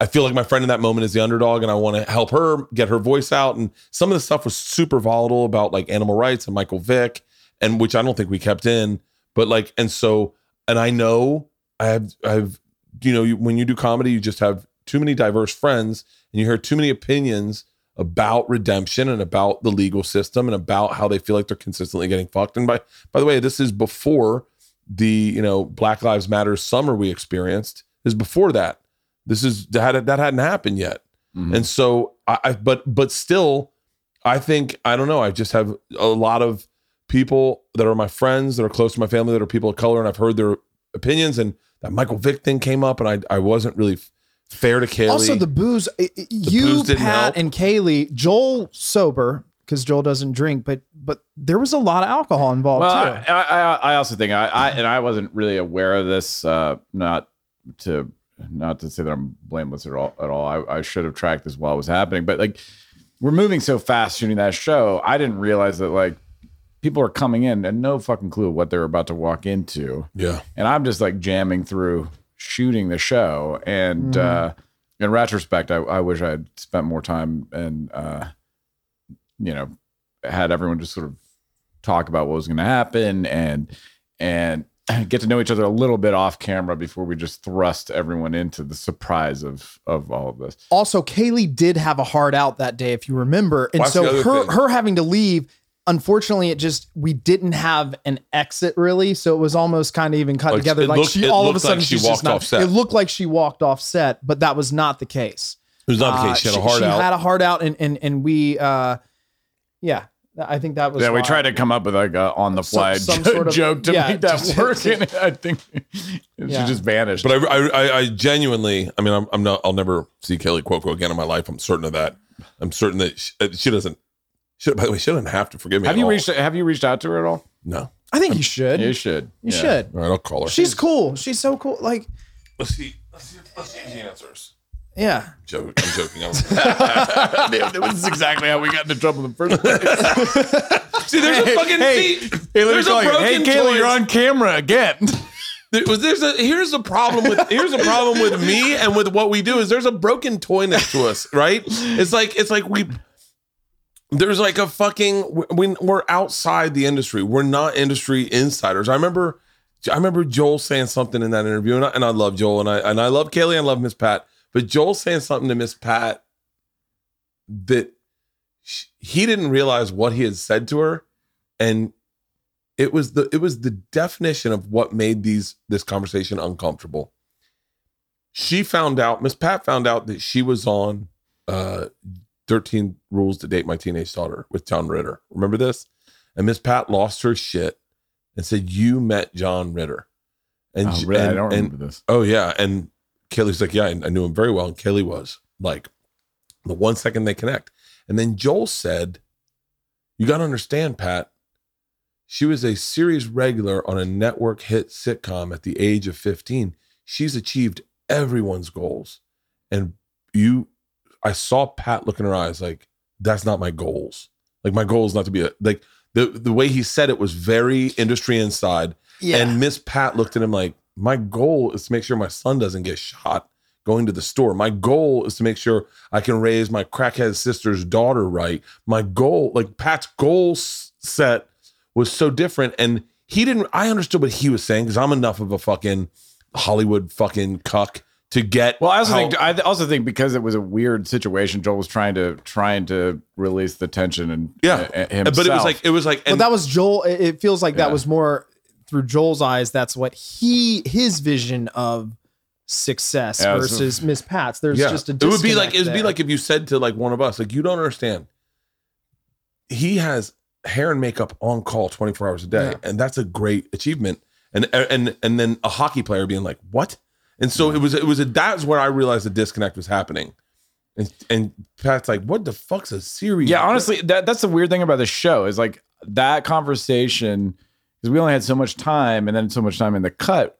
I feel like my friend in that moment is the underdog and I want to help her get her voice out. And some of the stuff was super volatile about like animal rights and Michael Vick, and which I don't think we kept in. But like, and so, and I know I have, I've, you know, you, when you do comedy, you just have too many diverse friends and you hear too many opinions about redemption and about the legal system and about how they feel like they're consistently getting fucked. And by by the way, this is before the you know Black Lives Matter summer we experienced. Is before that. This is that that hadn't happened yet. Mhm. And so I, I but but still, I think I don't know. I just have a lot of people that are my friends that are close to my family that are people of color, and I've heard their opinions. And that Michael Vick thing came up, and I I wasn't really fair to Kaley. Also, the booze. i- i- you, booze didn't Pat, help. and Kaley. Joel sober because Joel doesn't drink, but but there was a lot of alcohol involved Well, too. I, I, I also think I, I and I wasn't really aware of this. Uh, not to not to say that I'm blameless at all. At all, I, I should have tracked this while it was happening. But like, we're moving so fast shooting that show. I didn't realize that like people are coming in and no fucking clue what they're about to walk into. yeah, and I'm just like jamming through shooting the show. And uh, in retrospect, I, I wish I had spent more time and uh, you know had everyone just sort of talk about what was going to happen and and get to know each other a little bit off camera before we just thrust everyone into the surprise of of all of this. also, Kaley did have a hard out that day, if you remember, and What's so her thing? her having to leave. Unfortunately, it just we didn't have an exit really, so it was almost kind of even cut Like, together. Like looked- she all of a sudden like she she's just walked not. off set. It looked like she walked off set, but that was not the case. it was not the Uh, case. She had a she, hard she out. had a hard out, and and and we, uh, yeah, I think that was. Yeah, we tried to come up with like a on the fly Some- some jo- sort of- joke to yeah, make that just- work, and I think Yeah. she just vanished. But I, I, I, I genuinely, I mean, I'm, I'm not, I'll never see Kelly Cuoco again in my life. I'm certain of that. I'm certain that she, uh, she doesn't. She, by the way, she doesn't have to forgive me. have at you all. reached Have you reached out to her at all? No. I think you should. You should. You Yeah. should. All right, I'll call her. She's cool. She's so cool. Like, let's see. Let's see. Let's see if she answers. yeah. Joke, I'm joking. I'm, this is exactly how we got into trouble in the first place. see, there's a fucking hey, see, Hey, let me there's a call you. broken Hey, Kayla, toy. you're on camera again. There was there's a here's the problem with here's a problem with me and with what we do is there's a broken toy next to us, right? It's like it's like we there's like a fucking we, we're outside the industry. We're not industry insiders. I remember I remember Joel saying something in that interview, and I, and I love Joel, and I and I love Kaylee, and I love Miss Pat, but Joel saying something to Miss Pat that sh- he didn't realize what he had said to her, and it was the it was the definition of what made these this conversation uncomfortable. She found out, Miss Pat found out that she was on uh 13 Rules to Date My Teenage Daughter with John Ritter. Remember this? And Miss Pat lost her shit and said, You met John Ritter. And, Oh, really? I don't and- remember this. Oh yeah, and Kelly's like, yeah, I, I knew him very well, and Kelly was like, the one second they connect, and then Joel said, "You got to understand, Pat. She was a series regular on a network hit sitcom at the age of 15. She's achieved everyone's goals, and you, I saw Pat look in her eyes like, that's not my goals. Like my goal is not to be a like." The, the way he said it was very industry inside. Yeah. And Miss Pat looked at him like, My goal is to make sure my son doesn't get shot going to the store. My goal is to make sure I can raise my crackhead sister's daughter right. My goal, like Pat's goal set was so different. And he didn't, I understood what he was saying because I'm enough of a fucking Hollywood fucking cuck to get. Well, I also how- think I also think because it was a weird situation, Joel was trying to trying to release the tension and yeah. uh, himself. But it was like, it was like, But and that was Joel. It it feels like that Yeah. was more through Joel's eyes. That's what he his vision of success Yeah, so- versus Miss Pat's. There's yeah. just a it would be like it would be like if you said to like one of us like you don't understand he has hair and makeup on call 24 hours a day Yeah. and that's a great achievement and and and then a hockey player being like, "What?" And so it was it was a, that's where I realized the disconnect was happening. And and Pat's like, "What the fuck's a series?" Yeah, honestly, that that's the weird thing about the show is like that conversation because we only had so much time and then so much time in the cut.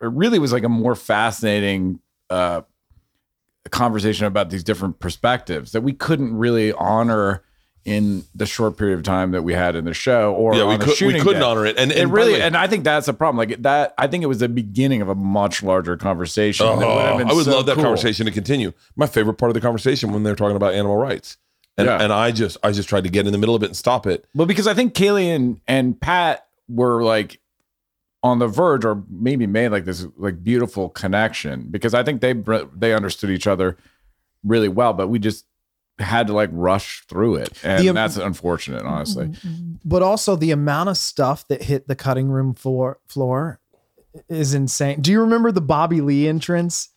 It really was like a more fascinating uh, conversation about these different perspectives that we couldn't really honor in the short period of time that we had in the show or yeah, we the could, we couldn't day. honor it, and, it and the really way- and I think that's a problem. Like that, I think it was the beginning of a much larger conversation. would Oh, been I would so love that cool. conversation to continue. My favorite part of the conversation when they're talking about animal rights, and Yeah. and I just I just tried to get in the middle of it and stop it. Well, because I think Kaley and, and Pat were like on the verge, or maybe made like this like beautiful connection. Because I think they they understood each other really well, but we just had to like rush through it, and The- that's unfortunate, honestly. Mm-hmm, mm-hmm. but also the amount of stuff that hit the cutting room floor floor is insane. Do you remember the Bobby Lee entrance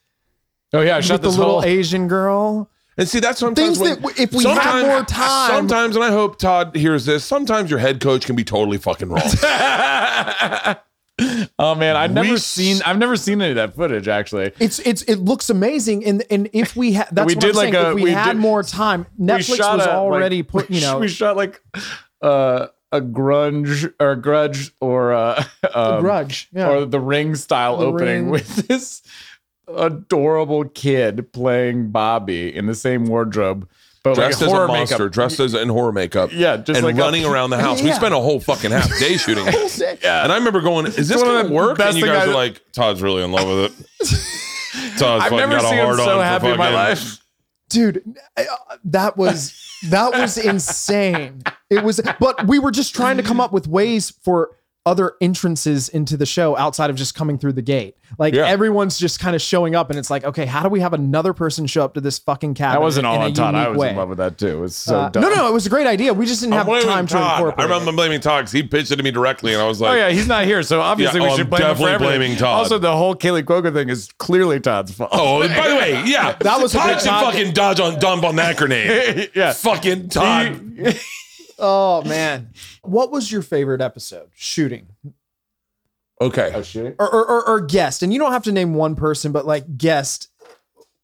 Oh yeah, with shut the little. Asian girl? And see, that's sometimes Things when, that if we had sometimes- more time- Sometimes, and I hope Todd hears this. Sometimes your head coach can be totally fucking wrong. oh man, I've never We seen I've never seen any of that footage actually. It's it's it looks amazing, and and if we had that's We what did I'm like saying. a- if we, we had did- more time, Netflix was a, like, already put. You know, we shot like uh, a grunge or a grudge or uh, um, Grudge, yeah. or the ring style The opening Ring. with this adorable kid playing Bobby in the same wardrobe, but dressed like as a monster, makeup. dressed as in horror makeup. Yeah, just and like a- running around the house. We spent a whole fucking half day shooting it. Yeah. And I remember going, "Is this one of going to work?" And you guys I- were like, "Todd's really in love with it." Todd's I've fucking never got a seen him so on happy in my life. dude uh, that was that was insane it was but we were just trying to come up with ways for other entrances into the show outside of just coming through the gate like Yeah. everyone's just kind of showing up and it's like okay how do we have another person show up to this fucking cabin I wasn't all in on Todd. I was way? in love with that too. It was so Uh, dumb. no no it was a great idea we just didn't I'm have blaming time to Todd. incorporate I remember it. blaming Todd because he pitched it to me directly, and I was like, Oh yeah, he's not here, so obviously Yeah, we oh, should I'm blame him for everything. blaming Todd. Also, the whole Kaley Cuoco thing is clearly Todd's fault. Oh, and by the way, yeah, That was a Todd good should Todd- fucking dodge on dump on that grenade. yeah. fucking Todd. oh man. What was your favorite episode? Shooting. Okay, or, or, or, or guest. And you don't have to name one person but like guest.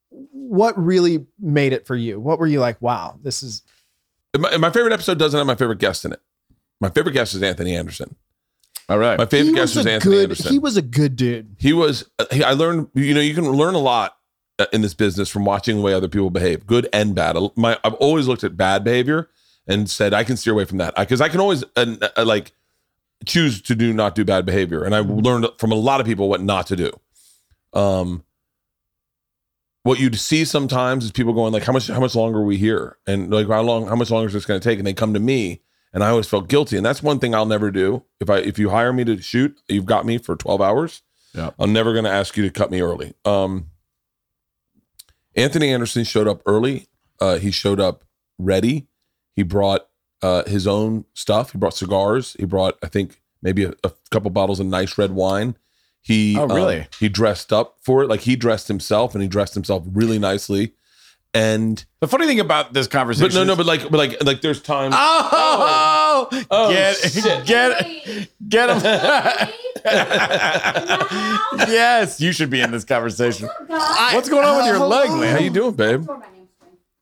What really made it for you? What were you like wow this is my, my favorite episode doesn't have my favorite guest in it. My favorite guest is Anthony Anderson. All right. My favorite guest was a Anthony good Anderson. he was a good dude. He was i learned you know you can learn a lot uh, in this business from watching the way other people behave good and bad. My i've always looked at bad behavior and said i can steer away from that. Because I, can always uh, uh, like choose to do not do bad behavior and i learned from a lot of people what not to do. Um what you'd see sometimes is people going like how much how much longer are we here? And like how long how much longer is this going to take? And they come to me and i always felt guilty and that's one thing i'll never do. If i if you hire me to shoot you've got me for 12 hours Yeah. i'm never going to ask you to cut me early. Um anthony anderson showed up early. Uh he showed up ready he brought uh his own stuff he brought cigars he brought i think maybe a, a couple bottles of nice red wine he Oh, um, really? he dressed up for it like he dressed himself and he dressed himself really nicely and The funny thing about this conversation, but no, no, but like, but like, like, there's times. oh, Oh, get shit. get get him. yes, you should be in this conversation. What's going on with your leg, man? How you doing, babe?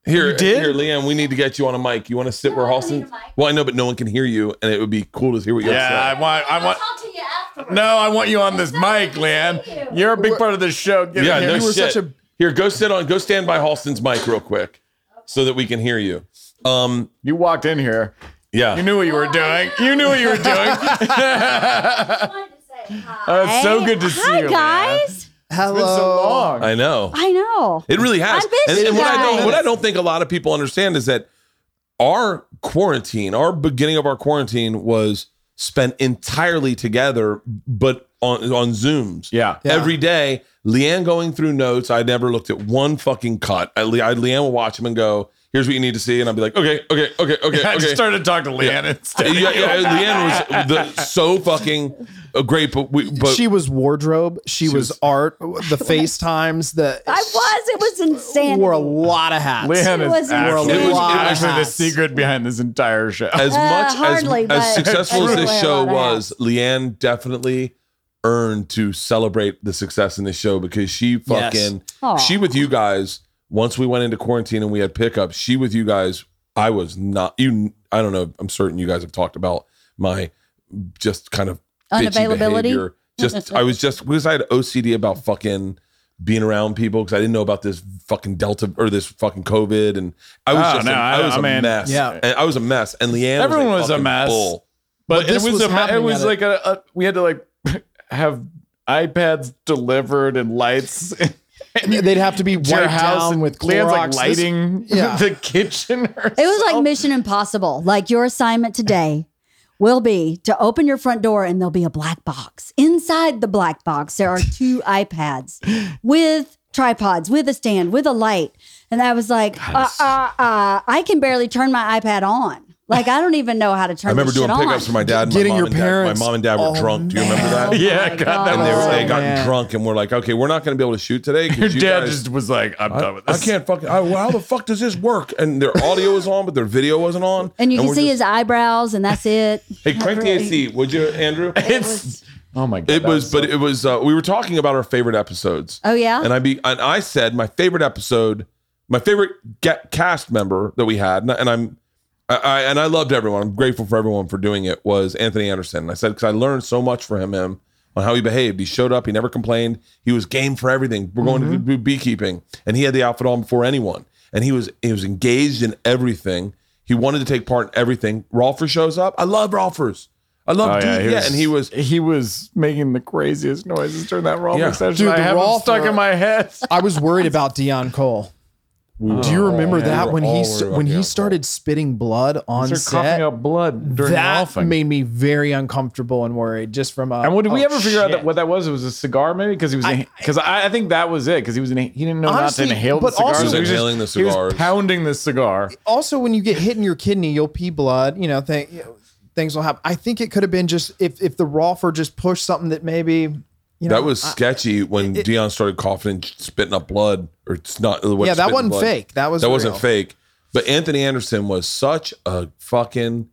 Here, You did? here, Leanne. We need to get you on a mic. You want to sit where No, I Halston? Well, I know, but no one can hear you, and it would be cool to hear what you Yeah, I have to say. want, I I'll want. talk to you afterwards. No, I want you on this mic, good to Leanne. you. You're a big part of this show. Get Yeah, in no here. You were shit. such a- Here, go sit on, go stand by Halston's mic real quick, so that we can hear you. Um, You walked in here. yeah. You knew what you were doing. You knew what you were doing. I wanted to say hi. Oh, it's so good to see Hi, you, Leanne. guys. Hello It's been so long. I know. I know. It really has. I'm busy, and and what I don't what I don't think a lot of people understand is that our quarantine, our beginning of our quarantine was spent entirely together, but on on Zooms. Yeah. Yeah. Every day, Leanne going through notes. I never looked at one fucking cut. I, Le- I Leanne will watch them and go, "Here's what you need to see," and I'll be like, "Okay, okay, okay, okay, I okay." just started to talk to Leanne instead. yeah, yeah, Leanne was the, so fucking uh, great, but we, but she was wardrobe she, was, was- art the FaceTimes the I was. It was insanity. wore a lot of hats Leanne It is was actually, insane. It was- it was- actually the hats. secret behind this entire show. as Uh, much hardly, as, but as successful as this show was, Leanne definitely earned to celebrate the success in this show because she fucking Aw. she with you guys once we went into quarantine and we had pickups she with you guys i was not you i don't know i'm certain you guys have talked about my just kind of bitchy Unavailability? behavior. just i was just because i had ocd about fucking being around people because i didn't know about this fucking delta or this fucking covid and i was Oh, just no, a, I I- was I a mean, mess yeah. and i was a mess and leanne Everyone was was a, a mess. bull. But, this it was, was a, it was like a, a we had to like have iPads delivered and lights. They'd have to be to your wiped house down and with Leanne's Clorox. like lighting yeah. the kitchen. It was like Mission Impossible. Like your assignment today will be to open your front door and there'll be a black box. Inside the black box, there are two iPads with tripods, with a stand, with a light. And I was like, uh, uh, uh, I can barely turn my iPad on. Like I don't even know how to turn. I remember this shit doing pickups on. for my dad. And Getting my mom your and dad. parents- My mom and dad were Oh, drunk. Do you remember man. that? yeah, my God, that And they, were, Oh, they got man. drunk and we're like, okay, we're not going to be able to shoot today. your you dad guys- just was like, I'm done with this. I can't fucking. I, well, how the fuck does this work? And their audio was on, but their video wasn't on. and you can see just- his eyebrows, and that's it. Hey, crank the AC, would you, Andrew? It's oh my god. It that was, but it was. Uh, we were talking about our favorite episodes. Oh yeah. and I be and I said my favorite episode, my favorite get cast member that we had, and, and I'm, I, I and I loved everyone. I'm grateful for everyone for doing it. Was Anthony Anderson? And I said because I learned so much from him on how he behaved. He showed up. He never complained. He was game for everything. We're going to mm-hmm. do beekeeping, and he had the outfit on before anyone. And he was he was engaged in everything. He wanted to take part in everything. Rolfer shows up. I love Rolfers. I love Oh, dude. Yeah, and he was he was making the craziest noises during that roll Yeah. session. Dude, I the have them Rolfer- stuck in my head. I was worried about Dion Cole. Do you oh, remember yeah, we that were when he worried when he Cole. started spitting blood on They're coughing up blood during That golfing. made me very uncomfortable and worried. Just from a and what, did we oh, ever figure out that, what that was? It was a cigar, maybe because he was because I, I, think that was it because he was in, he didn't know Honestly, not to inhale the but cigar. also- He was so just- inhaling the He was cigars. pounding the cigar. also when you get hit in your kidney, you'll pee blood. You know, thing, things will happen. I think it could have been just if if the Rolfer just pushed something that maybe you know that was sketchy when Dion started coughing and spitting up blood, or it's not. what, yeah that wasn't blood. fake. That was That wasn't fake. But Anthony Anderson was such a fucking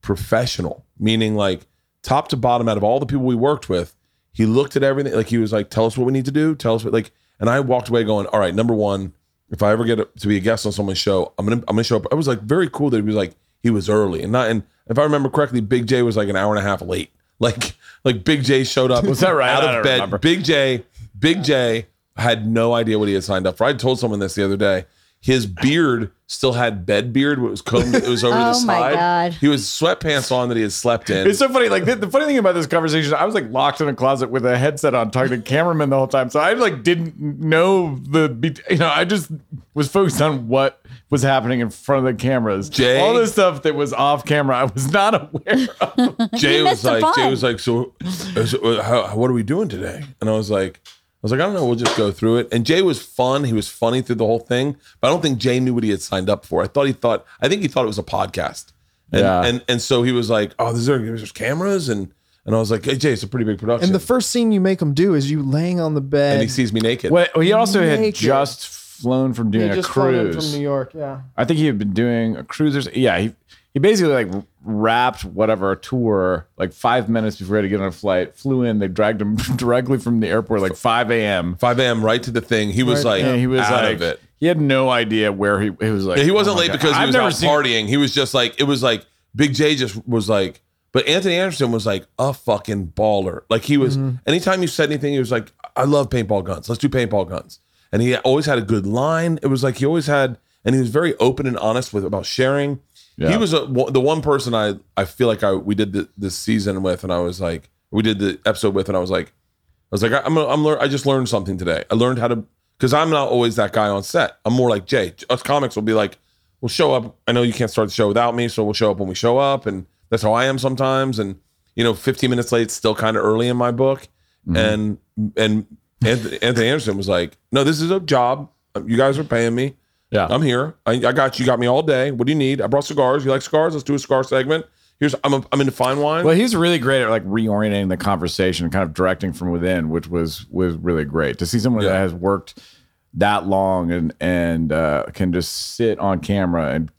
professional, meaning like top to bottom, out of all the people we worked with, he looked at everything. Like he was like, "Tell us what we need to do. Tell us what." Like, and I walked away going, "All right, number one, if I ever get to be a guest on someone's show, I'm gonna I'm gonna show up." I was like very cool that he was like he was early and not. And if I remember correctly, Big Jay was like an hour and a half late. Like like Big Jay showed up. Was that right? Out I of bed. remember. Big Jay. Big Jay had no idea what he had signed up for. I told someone this the other day. His beard still had bed beard. It was combed. It was over the Oh side. my God. He was sweatpants on that he had slept in. It's so funny. Like the, the funny thing about this conversation, I was like locked in a closet with a headset on, talking to cameraman the whole time. So I like didn't know the, you know, I just was focused on what was happening in front of the cameras. Jay- all the stuff that was off camera, I was not aware of. Jay was like, Jay was like, so, so uh, how, what are we doing today? And I was like, I was like, I don't know. We'll just go through it. And Jay was fun. He was funny through the whole thing. But I don't think Jay knew what he had signed up for. I thought he thought. I think he thought it was a podcast. And Yeah. and and so he was like, oh, there's there's cameras and and I was like, hey Jay, it's a pretty big production. And the first scene you make him do is you laying on the bed. and he sees me naked. Well, he also had just flown from doing He a just flown in cruise. from New York. Yeah. I think he had been doing a cruisers. Yeah, he he basically like wrapped whatever tour like five minutes before he had to get on a flight. Flew in. They dragged him directly from the airport like five a.m. 5 a.m. right to the thing. He was Right, like, he was out like, of it. he had no idea where he. He was like, Yeah, he wasn't oh my late God. because he I've was never out seen- partying. He was just like it was like Big Jay just was like. But Anthony Anderson was like a fucking baller. Like he was. Mm-hmm. Anytime you said anything, he was like, "I love paintball guns. Let's do paintball guns." And he always had a good line. It was like he always had, and he was very open and honest with about sharing. He was a, the one person I I feel like I we did the, this season with, and I was like, we did the episode with, and I was like, I was like, I'm I'm lear- I just learned something today. I learned how to because I'm not always that guy on set. I'm more like Jay. Us comics will be like, we'll show up. I know you can't start the show without me, so we'll show up when we show up, and that's how I am sometimes. And you know, 15 minutes late, still kind of early in my book. Mm-hmm. And and Anthony, Anthony Anderson was like, no, this is a job. You guys are paying me. Yeah. I'm here. I, I got you. You got me all day. What do you need? I brought cigars. You like cigars? Let's do a cigar segment. Here's I'm a, I'm into fine wine. Well, he's really great at like reorienting the conversation, kind of directing from within, which was was really great to see someone Yeah. that has worked that long and and uh, can just sit on camera and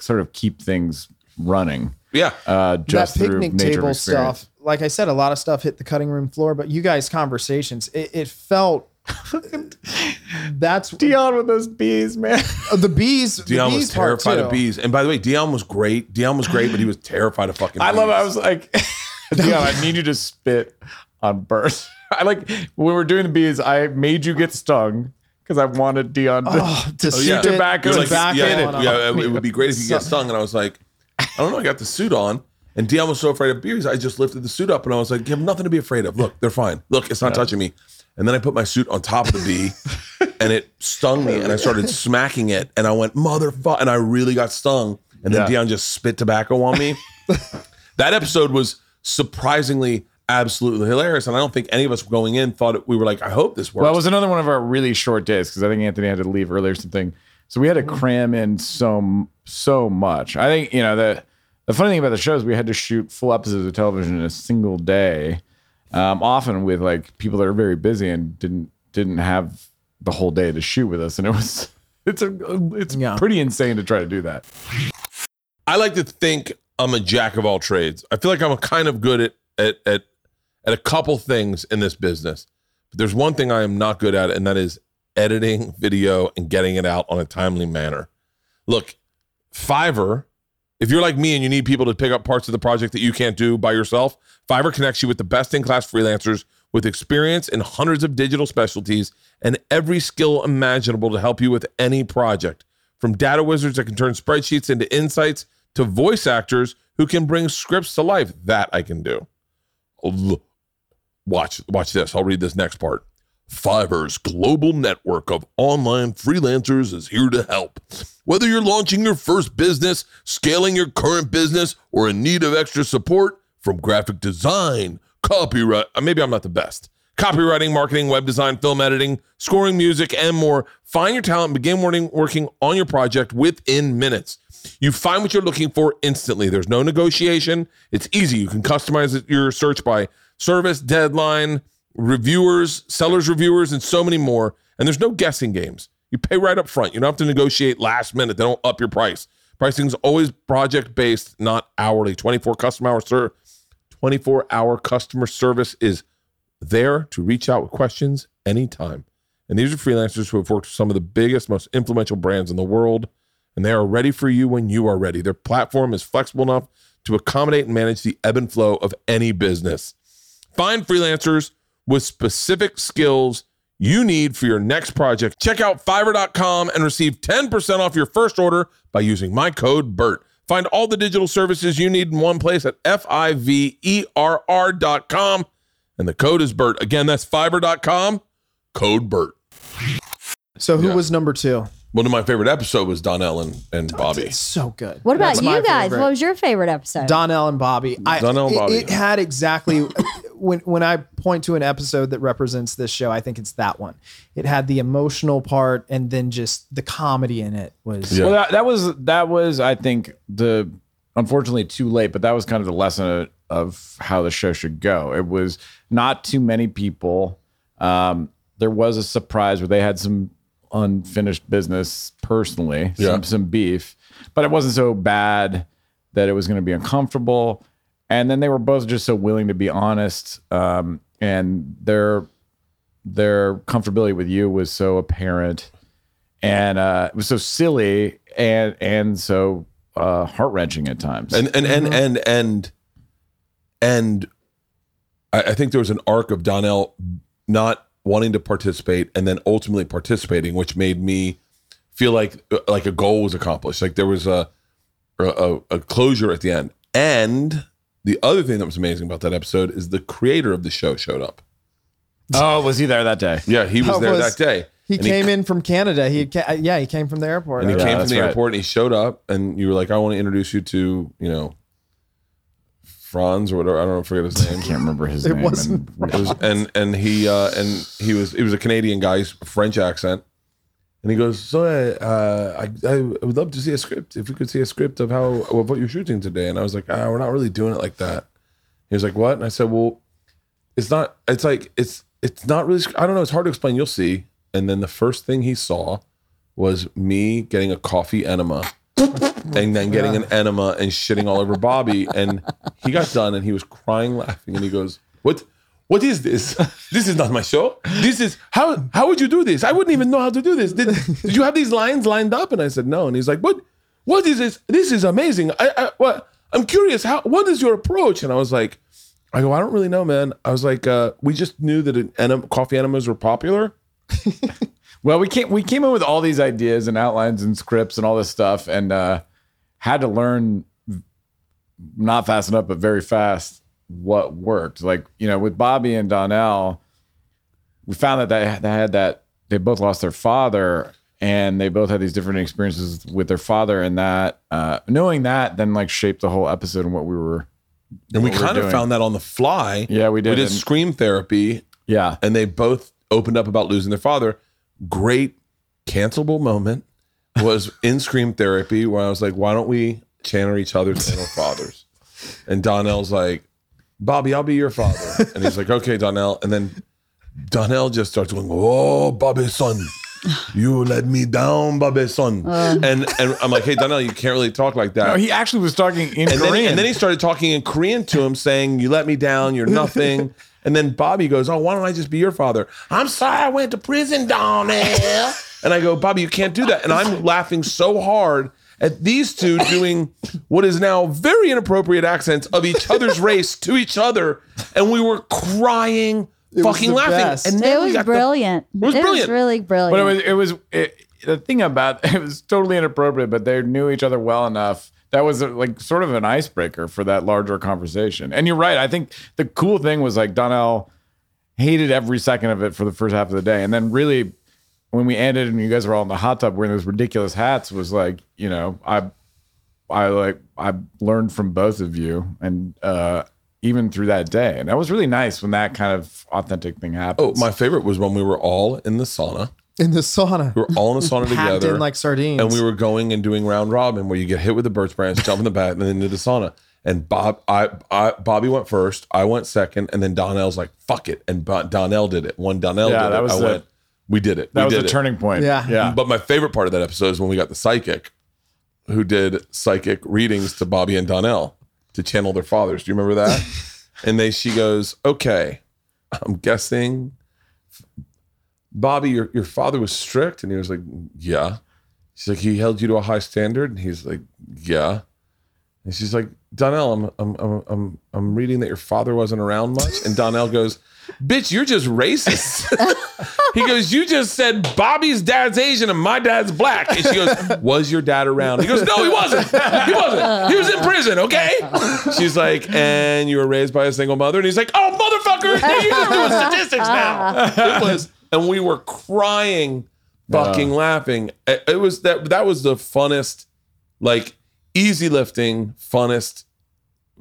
sort of keep things running. Yeah. uh, just that picnic nature table experience. stuff. Like I said, a lot of stuff hit the cutting room floor, but you guys' conversations, it, it felt. that's Dion with those bees, man. uh, the bees. Dion was bees part terrified of bees. And by the way, Dion was great. Dion was great, but he was terrified of fucking I love it. I was like, Dion, I need you to spit on Bert. I like when we were doing the bees. I made you get stung because I wanted Dion to, Oh, to to spit shoot tobacco You're and like, tobacco spit yeah, it. on yeah, it, it would be great if you get stung. And I was like, I don't know. I got the suit on. And Dion was so afraid of bees. I just lifted the suit up and I was like, you have nothing to be afraid of. Look, they're fine. Look, it's not touching me. And then I put my suit on top of the bee and it stung me and I started smacking it. And I went, motherfucker. And I really got stung. And then Yeah. Dion just spit tobacco on me. that episode was surprisingly absolutely hilarious. And I don't think any of us going in thought it, we were like, I hope this works. Well, it was another one of our really short days because I think Anthony had to leave early or something. So we had Mm-hmm. to cram in so so much. I think you know the the funny thing about the show is we had to shoot full episodes of television in a single day, um, often with like people that are very busy and didn't didn't have the whole day to shoot with us, and it was it's a it's Yeah. pretty insane to try to do that. I like to think I'm a jack of all trades. I feel like I'm kind of good at at at at a couple things in this business. But there's one thing I am not good at, and that is editing video and getting it out on a timely manner. Look, Fiverr, if you're like me and you need people to pick up parts of the project that you can't do by yourself, Fiverr connects you with the best in class freelancers with experience in hundreds of digital specialties and every skill imaginable to help you with any project. From data wizards that can turn spreadsheets into insights to voice actors who can bring scripts to life. That I can do. Watch, watch this. I'll read this next part. Fiverr's global network of online freelancers is here to help. Whether you're launching your first business, scaling your current business, or in need of extra support from graphic design, copyright, uh, maybe I'm not the best. Copywriting, marketing, web design, film editing, scoring music, and more. Find your talent and begin working, working on your project within minutes. You find what you're looking for instantly. There's no negotiation. It's easy. You can customize your search by service, deadline, reviewers, sellers, reviewers, and so many more. And there's no guessing games. You pay right up front. You don't have to negotiate last minute. They don't up your price. Pricing is always project based, not hourly. 24 customer hour ser- 24 hour customer service is there to reach out with questions anytime. And these are freelancers who have worked with some of the biggest, most influential brands in the world, and they are ready for you when you are ready. Their platform is flexible enough to accommodate and manage the ebb and flow of any business. Find freelancers with specific skills you need for your next project. Check out fiverr.com and receive 10% off your first order by using my code BERT. Find all the digital services you need in one place at F I V E R R.com. And the code is BERT. Again, that's fiverr.com, code BERT. So who Yeah. was number two? One of my favorite episodes was Donnell and, and Bobby. It's so good. What about That's my you guys? favorite. What was your favorite episode? Donnell and Bobby. I, Donnell and it- Bobby. It, had exactly when when I point to an episode that represents this show, I think it's that one. It had the emotional part and then just the comedy in it was Yeah. Well, that, that was that was I think the unfortunately too late, but that was kind of the lesson of, of how the show should go. It was not too many people. Um, there was a surprise where they had some unfinished business personally, Yeah. some some beef, but it wasn't so bad that it was going to be uncomfortable. And then they were both just so willing to be honest, um, and their their comfortability with you was so apparent and uh, it was so silly and and so uh, heart wrenching at times. and and and and and and I, I think there was an arc of Donnell not wanting to participate and then ultimately participating, which made me feel like uh, like a goal was accomplished. Like there was a a, a closure at the end. And the other thing that was amazing about that episode is the creator of the show showed up. oh, was he there that day? Yeah, he was That there was- that day. he And came in from Canada. He had ca- yeah, he came from the airport. and he Yeah, came from the right. airport and he showed up and you were like, I want to introduce you to, you know, Franz or whatever. I don't know, forget his name. I can't remember his It name. wasn't and- It was, and and he uh, and he was he was a Canadian guy, he's French accent, and he goes, so uh, I I would love to see a script if we could see a script of how of what you're shooting today, and I was like, ah, we're not really doing it like that. He was like, what? And I said, well, it's not. It's like it's it's not really. I don't know. It's hard to explain. You'll see. And then the first thing he saw was me getting a coffee enema and then getting an enema and shitting all over Bobby. And he got done and he was crying, laughing, and he goes, "What? What is this? This is not my show. This is how how would you do this? I wouldn't even know how to do this. Did, did you have these lines lined up?" And I said, "No." And he's like, "What? What is this? This is amazing. I, I what? I'm curious. How? What is your approach?" And I was like, "I go, I don't really know, man. I was like, uh, we just knew that an enem- coffee enemas were popular." Well, we came we came in with all these ideas and outlines and scripts and all this stuff, and uh, had to learn not fast enough, but very fast what worked. Like you know, with Bobby and Donnell, we found that they, they had that they both lost their father, and they both had these different experiences with their father, and that uh, knowing that then like shaped the whole episode and what we were. And we kind of doing. found that on the fly. Yeah, we did. We did And- scream therapy, yeah, and they both opened up about losing their father. Great cancelable moment was in scream therapy where I was like, why don't we channel each other's inner fathers? And Donnell's like, Bobby, I'll be your father. And he's like, okay, Donnell. And then Donnell just starts going, oh, Bobby, son. You let me down, Bobby, son. Uh. and and I'm like, hey, Donnell, you can't really talk like that no, he actually was talking in and then, Korean. he, and then he started talking in Korean to him, saying, "You let me down. You're nothing." And then Bobby goes, "Oh, why don't I just be your father?" I'm sorry, I went to prison down there. and I go, "Bobby, you can't do that." And I'm laughing so hard at these two doing what is now very inappropriate accents of each other's race to each other, and we were crying, was fucking the laughing. best. And It then we was got the- brilliant. It was brilliant. really brilliant. But it was it was it, the thing about it was totally inappropriate, but they knew each other well enough. That was like sort of an icebreaker for that larger conversation. And you're right. I think the cool thing was like Donnell hated every second of it for the first half of the day, and then really when we ended and you guys were all in the hot tub wearing those ridiculous hats was like you know I I like I learned from both of you and uh even through that day, and that was really nice when that kind of authentic thing happened. Oh, my favorite was when we were all in the sauna. In the sauna. We were all in the sauna Packed together. in like sardines. and we were going and doing round robin where you get hit with the birch branch, jump in the back, and then into the sauna. And Bob, I, I, Bobby went first. I went second, and then Donnell's like, "Fuck it," and Bo- Donnell did it. One Donnell Yeah, did that it. was I the- went. We did it. that we was did a it. turning point. Yeah. yeah. But my favorite part of that episode is when we got the psychic, who did psychic readings to Bobby and Donnell to channel their fathers. Do you remember that? and they, she goes, "Okay, I'm guessing." Bobby, your, your father was strict, and he was like, "Yeah." She's like, "He held you to a high standard," and he's like, "Yeah." And she's like, "Donnell, I'm I'm I'm I'm, I'm reading that your father wasn't around much," and Donnell goes, "Bitch, you're just racist." he goes, "You just said Bobby's dad's Asian and my dad's black," and she goes, "Was your dad around?" He goes, "No, he wasn't. He wasn't. He was in prison." Okay. She's like, "And you were raised by a single mother," and he's like, "Oh, motherfucker, you're just doing statistics now." It was, and we were crying, fucking laughing. It, it was that that was the funnest, like easy lifting, funnest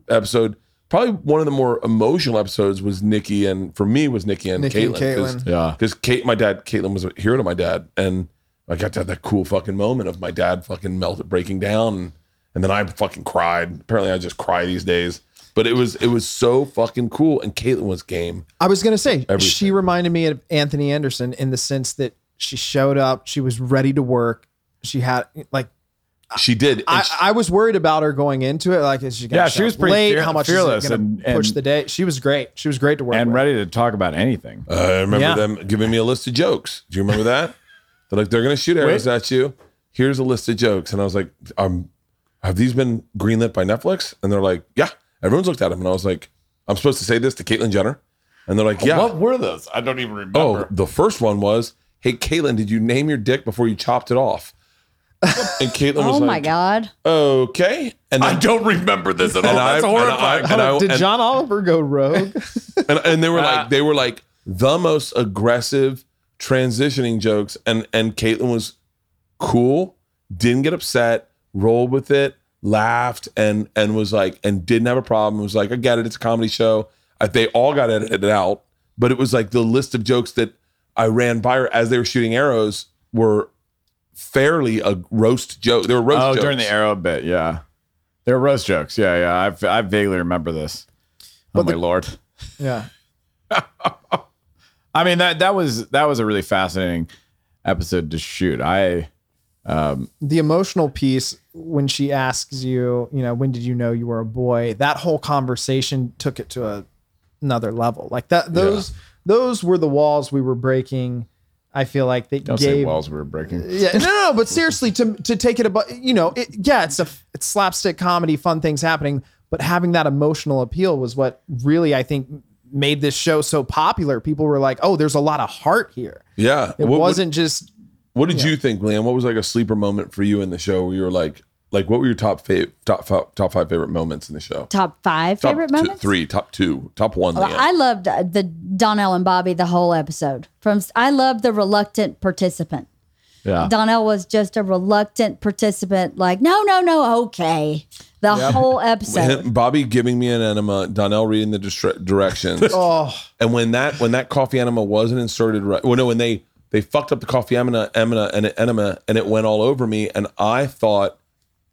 episode. Probably one of the more emotional episodes was Nikki and for me was Nikki and Nikki and Caitlyn. 'cause- Caitlyn. Yeah. because Kate, my dad, Caitlyn was a hero to my dad, and I got to have that cool fucking moment of my dad fucking melted, breaking down, and, and then I fucking cried. Apparently, I just cry these days, but it was it was so fucking cool, and Caitlyn was game. I was gonna say Everything. she reminded me of Anthony Anderson in the sense that she showed up, she was ready to work. She had like She did. I, she- I was worried about her going into it. Like, is she gonna Yeah, show she was up pretty late? fear- How much fearless is it gonna and- push and- the day? She was great. She was great to work and with. ready to talk about anything. I remember Yeah. them giving me a list of jokes. Do you remember that? They're like, they're gonna shoot arrows at you. Here's a list of jokes, and I was like, um, have these been greenlit by Netflix? And they're like, yeah. Everyone's looked at him, and I was like, I'm supposed to say this to Caitlyn Jenner, and they're like, yeah. What were those? I don't even oh, remember. Oh, the first one was, "Hey, Caitlyn, did you name your dick before you chopped it off?" And Caitlyn was oh, like oh like, my god. "Okay." And I then, don't remember this at all. and I, That's and I- horrifying. and I- Did and- John Oliver go rogue? and, and they were like, ah. they were like the most aggressive transitioning jokes, and and Caitlyn was cool, didn't get upset, rolled with it, laughed, and and was like, and didn't have a problem. Was like, I get it, it's a comedy show. I, they all got edited out, but it was like the list of jokes that I ran by her as they were shooting arrows were fairly a roast joke. They were roast oh, jokes. during the arrow bit, yeah. They were roast jokes. Yeah, yeah. I, I vaguely remember this. Oh my lord. yeah. I mean that that was that was a really fascinating episode to shoot. I the emotional piece when she asks you, you know, when did you know you were a boy? That whole conversation took it to a, another level. Like that, those those were the walls we were breaking. I feel like they Don't gave. walls we were breaking. Yeah, no, no, no, but seriously, to to take it about, you know, it, yeah, it's a it's slapstick comedy, fun things happening, but having that emotional appeal was what really I think made this show so popular. People were like, "Oh, there's a lot of heart here." Yeah. It What- what- wasn't just What did you think, Liam? What was like a sleeper moment for you in the show where you were like, like what were your top fav- top five, top five favorite moments in the show? Top five Top favorite two- moments. three, top two, top one. Well, I loved uh, the Donnell and Bobby the whole episode. From I loved the reluctant participant. Yeah. Donnell was just a reluctant participant, like no, no, no, okay, the whole episode. Him- Bobby giving me an enema, Donnell reading the distra- directions, oh, and when that when that coffee enema wasn't inserted right, well, no, when they they fucked up the coffee enema, enema and it, enema, and it went all over me, and I thought,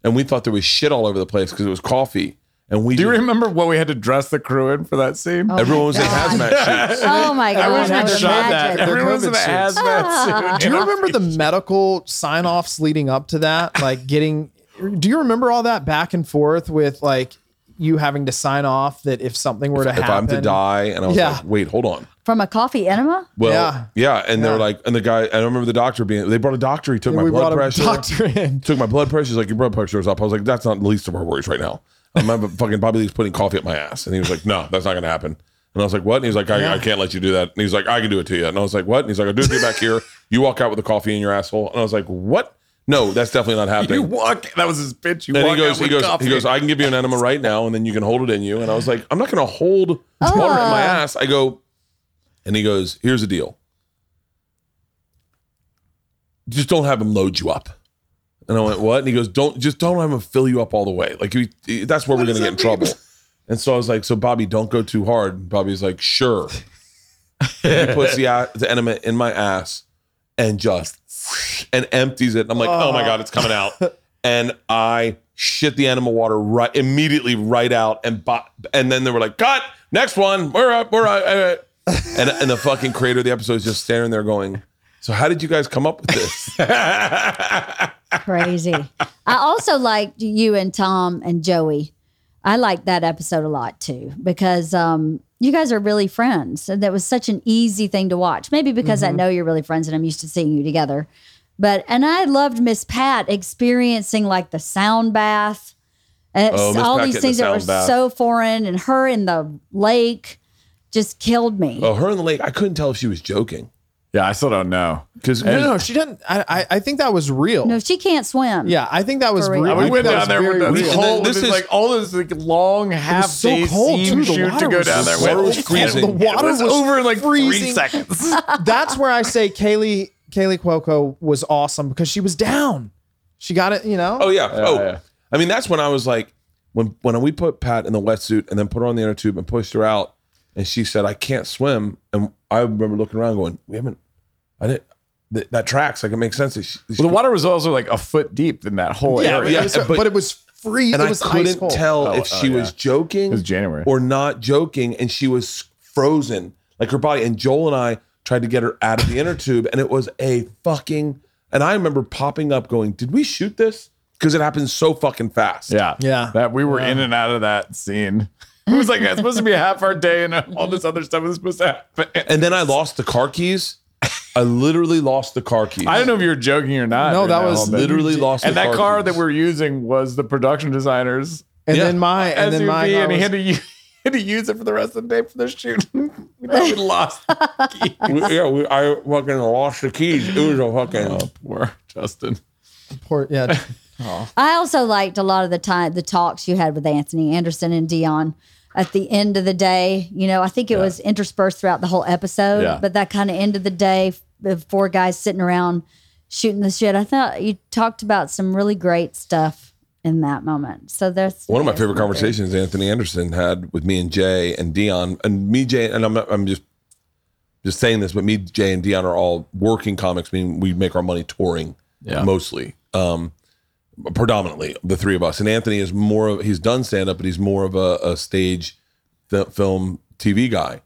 and we thought there was shit all over the place because it was coffee, and we Do you remember what we had to dress the crew in for that scene? Oh everyone was in hazmat suits. Oh my god! Everyone's I been would shot that. imagine. Everyone's in a suits. hazmat suit. Do you remember the medical sign offs leading up to that? Like getting, do you remember all that back and forth with like you having to sign off that if something were to happen, if? I'm to die, and I was Yeah. like, wait, hold on. From a coffee enema? Well, Yeah. yeah, and they're Yeah. like, and the guy, I remember the doctor being, they brought a doctor, he took my we blood brought a pressure, doctor in. took my blood pressure. He's like, your blood pressure is up. I was like, that's not the least of our worries right now. I remember fucking Bobby Lee's putting coffee up my ass, and he was like, no, that's not gonna happen. And I was like, what? And he's like, I, I can't let you do that. And he's like, I can do it to you. And I was like, what? And he's like, I'll do it to you back here. You walk out with the coffee in your asshole. And I was like, what? No, that's definitely not happening. You walk. That was his pitch. You And walk he goes, out he with goes, coffee. he goes, I can give you an enema right now, and then you can hold it in you. And I was like, I'm not gonna hold ah. water in my ass. I go, and he goes, here's the deal. Just don't have him load you up. And I went, what? And he goes, don't just don't have him fill you up all the way. Like he, that's where we're gonna get in trouble. And so I was like, so Bobby, don't go too hard. And Bobby's like, sure. he puts the, the enema in my ass and just and empties it. And I'm like, oh my god, it's coming out. And I shit the enema water right immediately right out. And bo- and then they were like, cut, next one, we're up, we're up. And and the fucking creator of the episode is just standing there going, so how did you guys come up with this? Crazy. I also liked you and Tom and Joey. I liked that episode a lot too because um, you guys are really friends. And that was such an easy thing to watch. Maybe because Mm-hmm. I know you're really friends and I'm used to seeing you together. But and I loved Miss Pat experiencing like the sound bath. And Oh, all Pat these things the that were bath. so foreign and her in the lake just killed me. oh, her in the lake. I couldn't tell if she was joking Yeah, I still don't know. because No, no, she didn't. I, I, I think that was real. No, she can't swim. yeah, I think that was For real. real. We think went down there with very the real. And whole, this this is- like all this like long half so day cold, too. The shoot to water go down there. so with. was freezing. The water was, was over in like three seconds. That's where I say Kaley Kaley Cuoco was awesome because she was down. She got it, you know. Oh yeah. oh, yeah. I mean that's when I was like, when when we put Pat in the wetsuit and then put her on the inner tube and pushed her out, and she said I can't swim, and I remember looking around going, we haven't, I didn't. That, that tracks like it makes sense. She- she- Well, the water was also like a foot deep in that whole yeah, area. yeah, it but- but, it was free. and it I was ice couldn't cold. tell Oh, if oh, she was joking It was January. or not joking, and she was frozen like her body. And Joel and I tried to get her out of the inner tube, and it was a fucking. And I remember popping up, going, "Did we shoot this?" Because it happened so fucking fast. Yeah. Yeah. That we were in and out of that scene. It was like it's supposed to be a half hour day and all this other stuff was supposed to happen. And then I lost the car keys. I literally lost the car keys. I don't know if you were joking or not. No, that was literally lost. And that car keys. that we're using was the production designer's And Yeah. then my and SUV, then my and he had to use, had to use it for the rest of the day for the shoot. we lost. the keys. We- yeah, we, I fucking lost the keys. It was a fucking. Oh, poor Justin. poor, yeah. I also liked a lot of the time the talks you had with Anthony Anderson and Dion at the end of the day. You know, I think it was interspersed throughout the whole episode, Yeah. but that kind of end of the day, the four guys sitting around shooting the shit. I thought you talked about some really great stuff in that moment. So that's One of my favorite conversations Anthony Anderson had with me and Jay and Dion and me Jay and I'm I'm just just saying this, but me Jay and Dion are all working comics. Meaning we make our money touring Yeah. mostly, um, predominantly the three of us. And Anthony is more of he's done stand up, but he's more of a, a stage fi- film TV guy.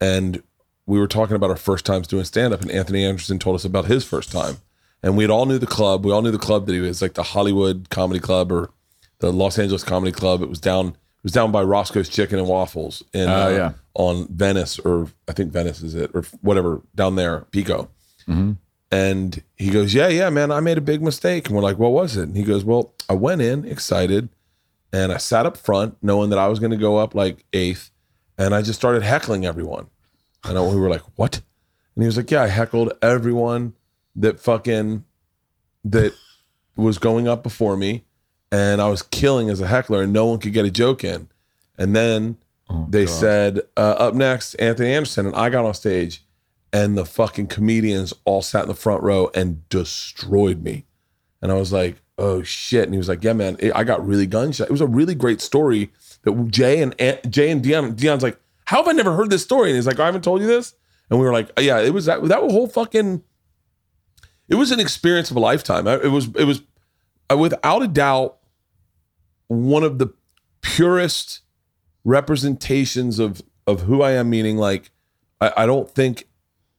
And we were talking about our first times doing stand up, and Anthony Anderson told us about his first time. and we'd all knew the club. We all knew the club that he was like the Hollywood Comedy Club or the Los Angeles Comedy Club. It was down. It was down by Roscoe's Chicken and Waffles in Oh, uh, yeah. on Venice or I think Venice is it or whatever down there Pico. And he goes, Yeah, yeah, man, I made a big mistake. And we're like, What was it? And he goes, Well, I went in excited and I sat up front knowing that I was going to go up like eighth. And I just started heckling everyone. And I- we were like, What? And he was like, Yeah, I heckled everyone that fucking that was going up before me. And I was killing as a heckler and no one could get a joke in. And then they said, uh, Up next, Anthony Anderson. And I got on stage and the fucking comedians all sat in the front row and destroyed me. And I was like, oh shit. And he was like, yeah, man, it- I got really gunshot. It was a really great story that Jay and Ant- Jay and Dion, Dion's like, how have I never heard this story? And he's like, oh, I haven't told you this. And we were like, yeah, it was that, that whole fucking, it was an experience of a lifetime. It was, it was without a doubt one of the purest representations of, of who I am, meaning like, I, I don't think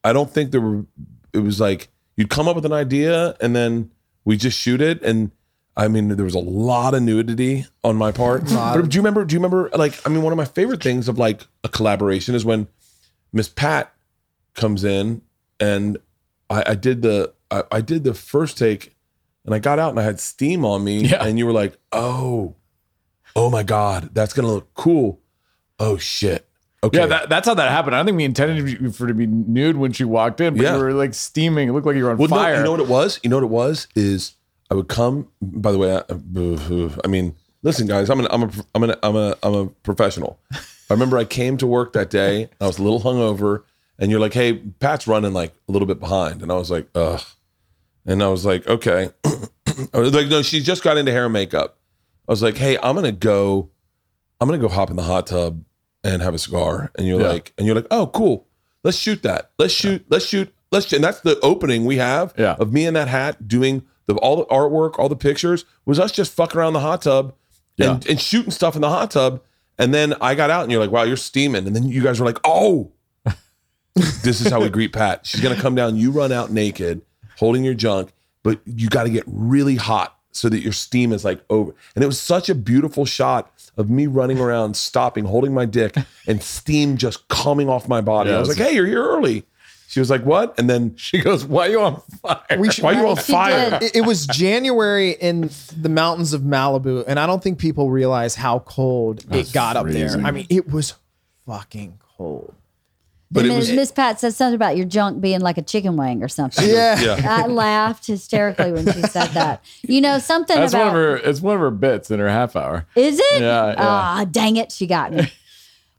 I don't think there were. It was like you'd come up with an idea and then we just shoot it. And I mean, there was a lot of nudity on my part. But do you remember? Do you remember? Like, I mean, one of my favorite things of like a collaboration is when Miss Pat comes in and I, I did the I, I did the first take and I got out and I had steam on me. Yeah. And you were like, oh, oh my god, that's gonna look cool. Oh shit. Okay. Yeah, that, that's how that happened. I don't think we intended for to be nude when she walked in, but Yeah. you were like steaming. It looked like you were on Well, no, fire. you know what it was? You know what it was? Is I would come. By the way, I, I mean, listen, guys, I'm an, I'm a, I'm an, I'm a, I'm a professional. I remember I came to work that day. I was a little hungover, and you're like, "Hey, Pat's running like a little bit behind," and I was like, "Ugh," and I was like, "Okay." I was like, "No, she just got into hair and makeup." I was like, "Hey, I'm gonna go, I'm gonna go hop in the hot tub and have a cigar," and you're Yeah. like, and you're like, "Oh, cool. Let's shoot that. Let's shoot. Let's shoot. Let's." shoot. And that's the opening we have Yeah. of me in that hat doing the all the artwork, all the pictures was us just fucking around the hot tub and, and shooting stuff in the hot tub. And then I got out and you're like, wow, you're steaming. And then you guys were like, oh, this is how we greet Pat. She's gonna come down. You run out naked, holding your junk, but you got to get really hot so that your steam is like over. And it was such a beautiful shot of me running around, stopping, holding my dick, and steam just coming off my body. Yeah, I was like, hey, you're here early. She was like, what? And then she goes, "Why are you on fire?" We should, why are you on fire? did. it, it was January in the mountains of Malibu, and I don't think people realize how cold it got up there. I mean, it was fucking cold. But and it was Miss Pat said something about your junk being like a chicken wing or something. Yeah. yeah. I laughed hysterically when she said that. You know something That's one about of her. It's one of her bits in her half hour. Is it? Yeah, yeah. Ah, dang it, she got me.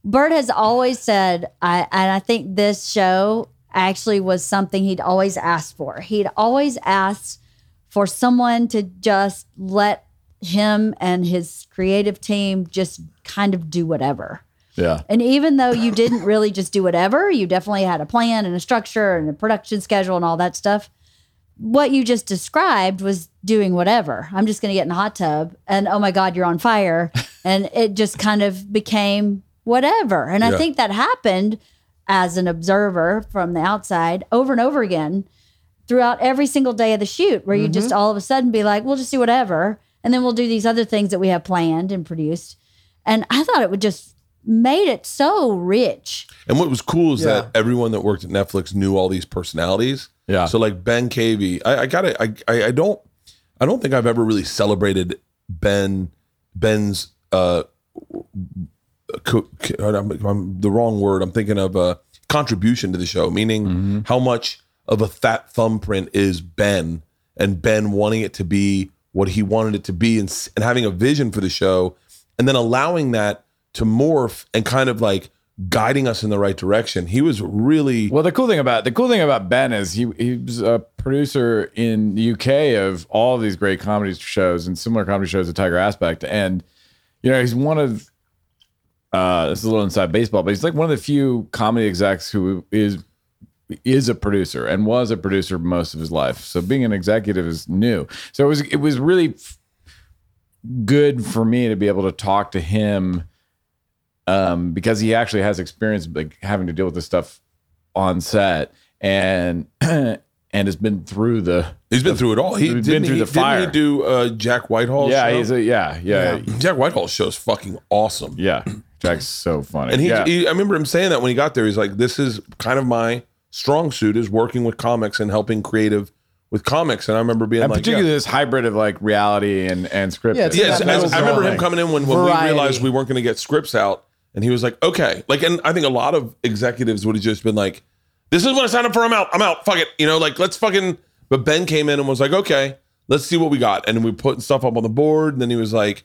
Bert has always said, I and I think this show actually was something he'd always asked for. He'd always asked for someone to just let him and his creative team just kind of do whatever. Yeah, And even though you didn't really just do whatever, you definitely had a plan and a structure and a production schedule and all that stuff. What you just described was doing whatever. I'm just going to get in the hot tub and oh my God, you're on fire. and it just kind of became whatever. And I think that happened as an observer from the outside over and over again throughout every single day of the shoot, where you mm-hmm. just all of a sudden be like, we'll just do whatever. And then we'll do these other things that we have planned and produced. And I thought it would just made it so rich. And what was cool is Yeah. that everyone that worked at Netflix knew all these personalities. Yeah. So like Ben Cavey, I, I got it. I, I I don't I don't think I've ever really celebrated Ben Ben's uh co- co- I'm, I'm the wrong word. I'm thinking of a contribution to the show, meaning how much of a fat thumbprint is Ben and Ben wanting it to be what he wanted it to be and, and having a vision for the show and then allowing that to morph and kind of like guiding us in the right direction. He was really Well, the cool thing about the cool thing about Ben is he he was a producer in the UK of all of these great comedy shows and similar comedy shows to Tiger Aspect, and you know he's one of uh, this is a little inside baseball, but he's like one of the few comedy execs who is is a producer and was a producer most of his life. So being an executive is new. So it was it was really f- good for me to be able to talk to him um, because he actually has experience like having to deal with this stuff on set and and has been through the. He's been through it all. He He's been didn't through he, the didn't he do uh, Jack Whitehall? Yeah, show? he's a yeah, yeah, Jack Whitehall's show is fucking awesome. yeah. Jack's so funny. And he, yeah. he, I remember him saying that when he got there, he's like, "This is kind of my strong suit is working with comics and helping creative with comics." And I remember being and like, particularly yeah. this hybrid of like reality and and scripted. Yeah, it's Yes, I, I remember him coming in when, when we realized we weren't going to get scripts out, and he was like, "Okay," like, and I think a lot of executives would have just been like, "This is what I signed up for. I'm out. I'm out. Fuck it." You know, like let's fucking. But Ben came in and was like, "Okay, let's see what we got," and we putting stuff up on the board, and then he was like,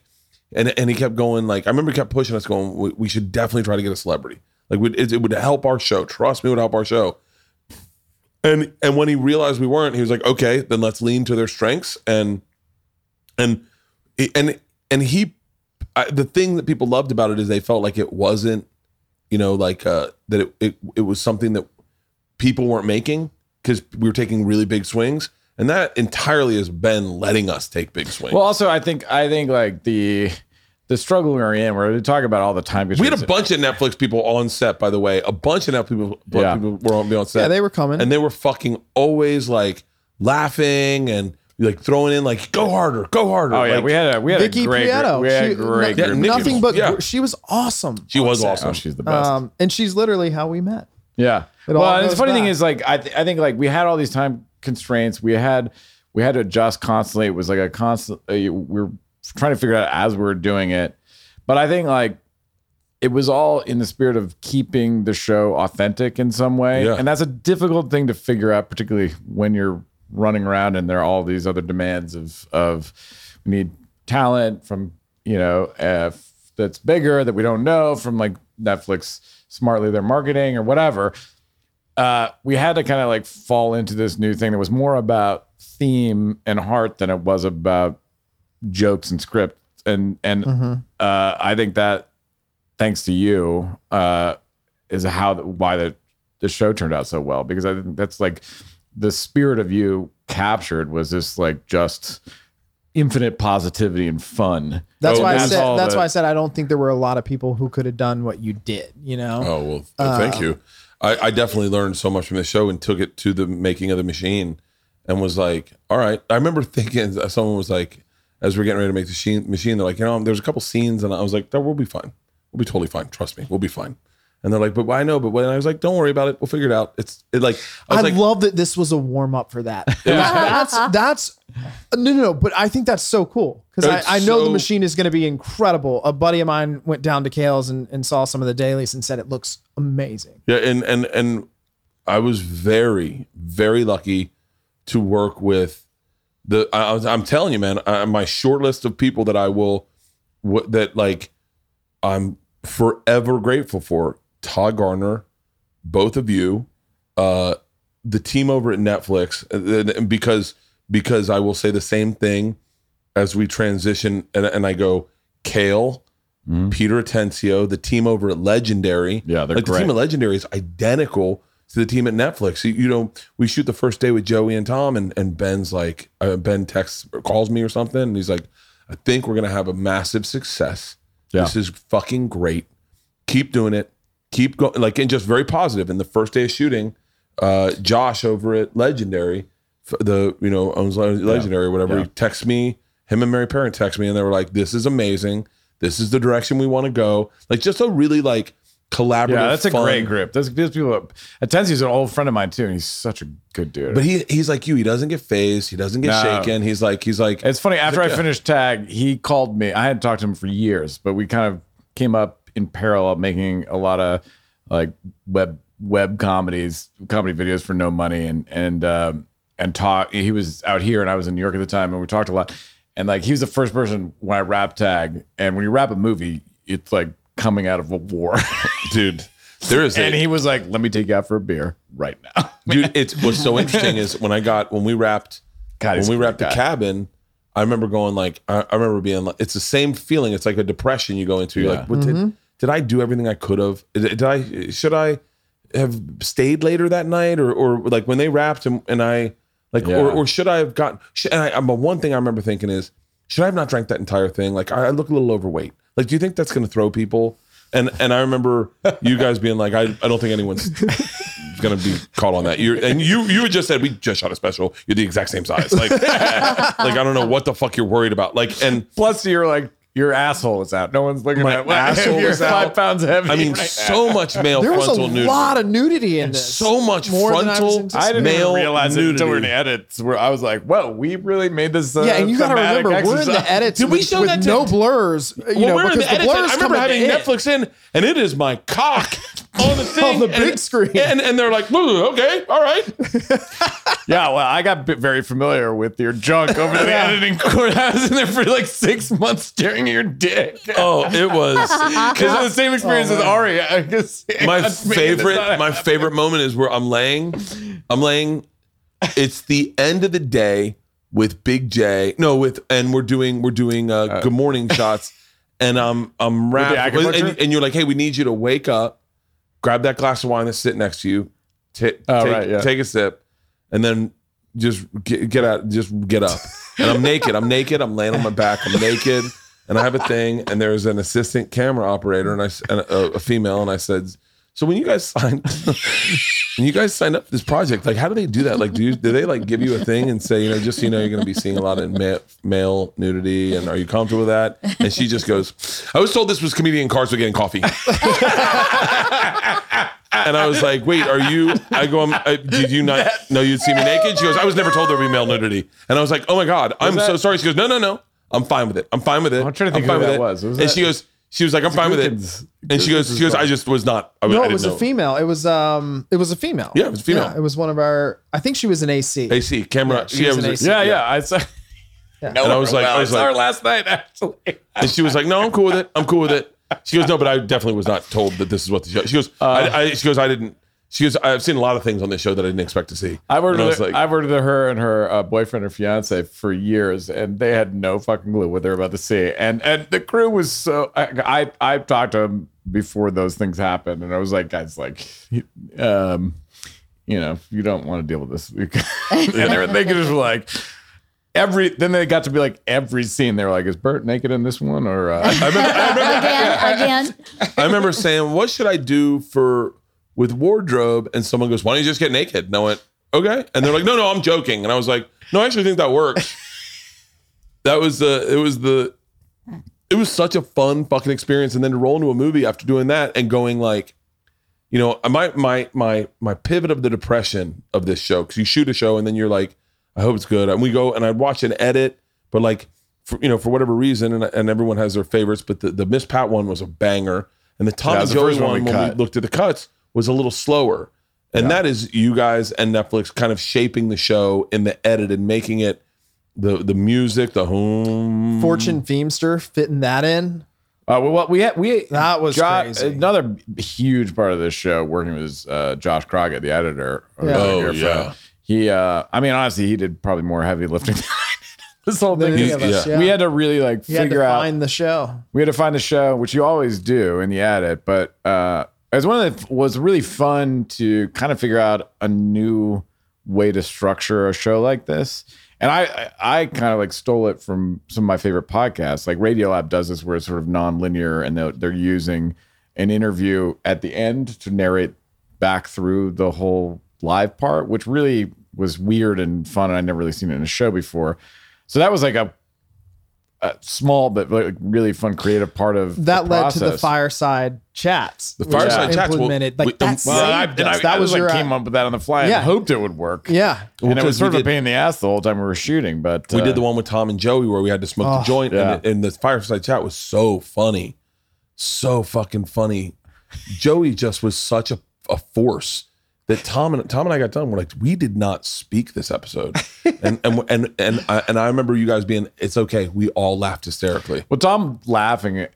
and and he kept going like I remember he kept pushing us, going, "We, we should definitely try to get a celebrity. Like it, it would help our show. Trust me, it would help our show." And and when he realized we weren't, he was like, "Okay, then let's lean to their strengths." And and and and he I, the thing that people loved about it is they felt like it wasn't you know like uh that it it, it was something that people weren't making because we were taking really big swings and that entirely has been letting us take big swings Well, also I think I think like the the struggle we were in, where we talk about all the time. we had a bunch of netflix people on set by the way a bunch of netflix people, Yeah. people were on, on set Yeah, they were coming. and they were fucking always like laughing and like throwing in like go harder go harder Oh yeah, like, we had a we had Vicky a great Prieto. group. we had She- a great Yeah, group. Nikki nothing was- but yeah. she was awesome. she was Oh, awesome she's the best. Um, and she's literally how we met. Yeah. It well, and the goes funny thing is, like, I, th- I think like we had all these time constraints. We had we had to adjust constantly. It was like a constant. Uh, we we're trying to figure out as we're doing it. But I think like it was all in the spirit of keeping the show authentic in some way, Yeah. and that's a difficult thing to figure out, particularly when you're running around and there are all these other demands of of we need talent from you know uh, that's bigger that we don't know from like Netflix smartly their marketing or whatever. Uh, we had to kind of like fall into this new thing that was more about theme and heart than it was about jokes and script. And and uh, I think that thanks to you uh, is how why the the show turned out so well because I think that's like the spirit of you captured was this like just infinite positivity and fun. That's Oh, why I said. That's that- why I said I don't think there were a lot of people who could have done what you did. You know. Oh well, uh, thank you. I, I definitely learned so much from the show and took it to the making of the machine, and was like, all right. I remember thinking someone was like, as we're getting ready to make the machine, machine, they're like, you know, there's a couple scenes, and I was like, no, we'll be fine. We'll be totally fine. Trust me, we'll be fine. And they're like, but I know, but when I was like, don't worry about it. We'll figure it out. It's it like I I, like, love that this was a warm up for that. that's that's uh, no no no. But I think that's so cool because I, I know so- the machine is going to be incredible. A buddy of mine went down to Kale's and, and saw some of the dailies and said it looks amazing. Yeah, and and and I was very very lucky to work with the. I, I'm telling you, man, I, my short list of people that I will what that like I'm forever grateful for. Todd Garner, both of you, uh, the team over at Netflix, because because I will say the same thing as we transition, and, and I go Kale. Peter Atencio, the team over at Legendary. Yeah, they're like the team at Legendary is identical to the team at Netflix. You, you know, we shoot the first day with Joey and Tom, and and Ben's like, uh, Ben texts or calls me or something, and he's like, I think we're gonna have a massive success. Yeah. This is fucking great. Keep doing it. Keep going. Like, and just very positive. And the first day of shooting, uh, Josh over at Legendary, the you know owns Le- Legendary or whatever, Yeah. he texts me. Him and Mary Parent text me, and they were like, "This is amazing. This is the direction we want to go." Like, just a really like collaborative. Yeah, that's a fun- great group. Those, those people. Atencio's an old friend of mine too, and he's such a good dude. But he he's like you. He doesn't get phased. He doesn't get No. shaken. He's like he's like It's funny. After I Yeah. finished Tag, he called me. I hadn't talked to him for years, but we kind of came up in parallel, making a lot of like web web comedies, comedy videos for no money, and and um, and talk. He was out here, and I was in New York at the time, and we talked a lot. And like he was the first person when I wrap Tag, and when you wrap a movie, it's like coming out of a war. dude. There is a, and he was like, "Let me take you out for a beer right now." dude. It's what's so interesting is when I got when we wrapped God, when we wrapped the cabin. I remember going like I, I remember being like it's the same feeling. It's like a depression you go into. You're Yeah. like, what did did I do everything I could have? Did, I should I have stayed later that night or or like when they wrapped and, and I like Yeah. or, or should I have gotten? Should, and I, I'm one thing I remember thinking is should I have not drank that entire thing? Like I, I look a little overweight. Like do you think that's going to throw people? And and I remember you guys being like I I don't think anyone's gonna be caught on that. You're and you you just said we just shot a special. You're the exact same size. Like like I don't know what the fuck you're worried about. Like and Plus, you're like your asshole is out. No one's looking My at what- asshole you're is five out. pounds heavy. I mean right so much male There was a nudity. lot of nudity in this. so much More than I was frontal. anticipating. I didn't male even realize it until we're in the edits. Where I was like, "Whoa, we really made this." Uh, yeah, and you got to thematic remember, we're in the edits Did we show with that to- no blurs. You Well, know, we're in because the the edits. I remember having. Netflix in, and it is my cock on the thing, On the and- big screen. and and they're like, okay, all right. Yeah, well, I got very familiar with your junk over the editing court. I was in there for like six months staring at your dick. Oh, it was Because the same experience as Ari. I guess my favorite. That's not- My favorite moment is where I'm laying. I'm laying. It's the end of the day with Big Jay. No, with and we're doing we're doing uh, good morning shots, and I'm I'm the wrapped, and, and you're like, hey, we need you to wake up, grab that glass of wine that's sitting next to you, ta- Oh, take, right, yeah. take a sip, and then just get, get out, just get up. And I'm naked. I'm naked. I'm laying on my back. I'm naked, and I have a thing. And there's an assistant camera operator, and I and a, a female, and I said, "So when you guys signed, when you guys signed up for this project, like how do they do that? Like, do you do they like give you a thing and say, you know, just so you know, you're going to be seeing a lot of ma- male nudity, and are you comfortable with that?" And she just goes, "I was told this was comedian cars were getting coffee." And I was like, wait, are you? I go, um, uh, did you not know you'd see me naked? She goes, I was never told there would be male nudity. And I was like, oh my God, I'm so sorry. She goes, no, no, no. I'm fine with it. I'm fine with it. I'm trying to think fine who with that it. was. Was and that- she goes, she was like, I'm fine with it. And she goes, she goes, I just was not. I, No, I it was didn't a female. It was um, it was a female. Yeah, it was a female. it was one of our. I think she was an AC. AC camera. Yeah, she yeah, was it an AC. a- Yeah, yeah. I saw. Yeah. No, And I was like- I was saw like- her last night actually. And she was like, "No, I'm cool with it. I'm cool with it." She goes, "No, but I definitely was not told that this is what the show." She goes, I, I, "She goes, I didn't." She goes, "I've seen a lot of things on this show that I didn't expect to see." I've worked, And with, like, I've worked with her and her uh, boyfriend or fiance for years, and they had no fucking clue what they were about to see. And and the crew was so. I I, I talked to them before those things happened, and I was like, guys, like, um, you know, you don't want to deal with this. and they were they just were like. Every then they got to be like every scene they were like is Bert naked in this one or uh, I remember, I remember again, again. I remember saying, "What should I do for with wardrobe?" And someone goes, "Why don't you just get naked?" And I went, "Okay." And they're like, "No, no, I'm joking." And I was like, "No, I actually think that works." that was the. It was the. It was such a fun fucking experience, and then to roll into a movie after doing that and going like, you know, I my my my my pivot of the depression of this show because you shoot a show and then you're like, I hope it's good, and we go and I'd watch an edit, but like, for, you know, for whatever reason, and, and everyone has their favorites, but the the Miss Pat one was a banger, and the Tom Yeah, and Joey one when we looked at the cuts was a little slower, and that is you guys and Netflix kind of shaping the show in the edit and making it the the music, the home Fortune Feimster fitting that in. Uh, well, we had, we That was Jo- crazy. Another huge part of this show, working with uh, Josh Crockett, the editor. Yeah. Oh, Dear yeah. Friend. He, uh, I mean, honestly, he did probably more heavy lifting. Than I did. this whole thing. any is- us, yeah. yeah. We had to really like You had figure to out. find the show. we had to find the show, which you always do in the edit. But uh, it was one of the was really fun to kind of figure out a new way to structure a show like this. And I, I, kind of like stole it from some of my favorite podcasts. Like Radiolab does this, where it's sort of non-linear, and they're, they're using an interview at the end to narrate back through the whole live part, which really was weird and fun. And I'd never really seen it in a show before. So that was like a, a small but like really fun creative part of That the led to the fireside chats. The fireside I chats, well, implemented. like we- that Well, I, and. I, that I was like your came up with that on the fly Yeah. and hoped it would work. yeah. and it was sort we of a pain in the ass the whole time we were shooting. But We uh, did the one with Tom and Joey where we had to smoke Oh, the joint, yeah. and, and the fireside chat was so funny, so fucking funny. Joey just was such a, a force that Tom and Tom and I got done. We're like, we did not speak this episode, and and and and I, and I remember you guys being, it's okay. We all laughed hysterically. Well, Tom laughing at,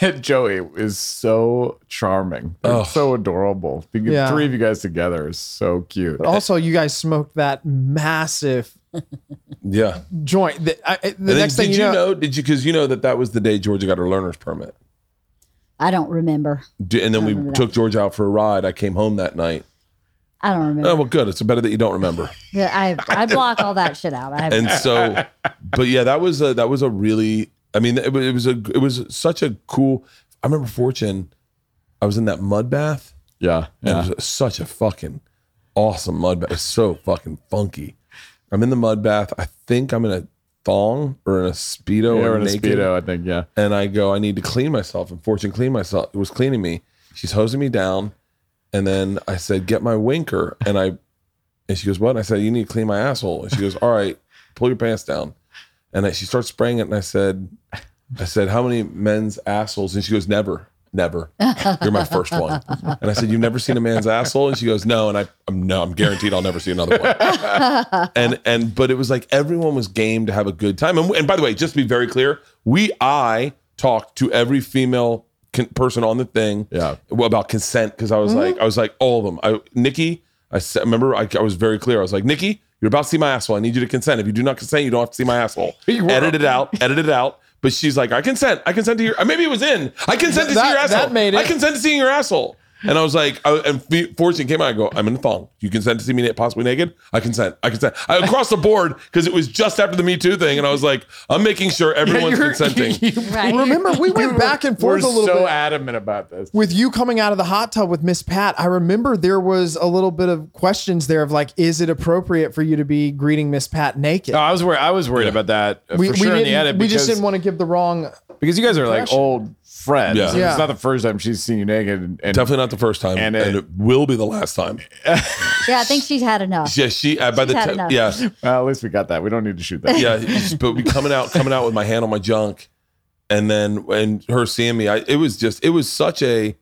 at Joey is so charming, They're Oh. so adorable. The Yeah. three of you guys together is so cute. But also, you guys smoked that massive Yeah. joint. The, I, the And then next thing did you you know, know? Did you? Because you know that that was the day Georgia got her learner's permit, I don't remember. And then we remember that. took Georgia out for a ride. I came home that night. I don't remember. Oh well, good. It's better that you don't remember. Yeah, I I block all that shit out. I have and so but yeah that was a that was a really i mean it, it was a it was such a cool i remember fortune i was in that mud bath yeah, and yeah. it was such a fucking awesome mud bath. It's so fucking funky. I'm in the mud bath. I think I'm in a thong or in a speedo Yeah, or or in a speedo, I think. Yeah. and I go, I need to clean myself. And Fortune clean myself. It was cleaning me. She's hosing me down, and then I said, "Get my winker." And I, and she goes, "What?" And I said, "You need to clean my asshole." And she goes, "All right, pull your pants down." And I, she starts spraying it, and I said, "I said, how many men's assholes?" And she goes, "Never." Never. You're my first one. And I said, You've never seen a man's asshole? And she goes, No. And I, I'm no, I'm guaranteed I'll never see another one and and but it was like everyone was game to have a good time. And, and by the way, just to be very clear, we I talked to every female con- person on the thing, Yeah. about consent because I was like I was like all of them. I Nikki, I remember I, I was very clear. I was like Nikki, you're about to see my asshole. I need you to consent. If you do not consent, you don't have to see my asshole. You were- edit it out. Edit it out. But she's like, I consent. I consent to your. Uh, maybe it was in. I consent to see That- your asshole. that made it. I consent to seeing your asshole. And I was like, I, and F- Fortune came out. I go, I'm in the thong. You consent to see me na- possibly naked? I consent. I consent. I, across the board because it was just after the Me Too thing, and I was like, I'm making sure everyone's You're- consenting. you- Right. Remember, we went back and We're forth a little so bit. adamant about this. with you coming out of the hot tub with Miss Pat, I remember there was a little bit of questions there of like, is it appropriate for you to be greeting Miss Pat naked? No, I was worried. I was worried about that uh, we, for we sure in the edit we just didn't want to give the wrong. because you guys are like old friends. Yeah. Yeah. It's not the first time she's seen you naked. And, and Definitely not the first time, and And it, it- will be the last time. Yeah, I think she's had enough. Yeah, she uh, by the She's had time, enough. yeah, Well, at least we got that. We don't need to shoot that. yeah, it's- but we coming out, coming out with my hand on my junk, and then and her seeing me, I it was just it was such a,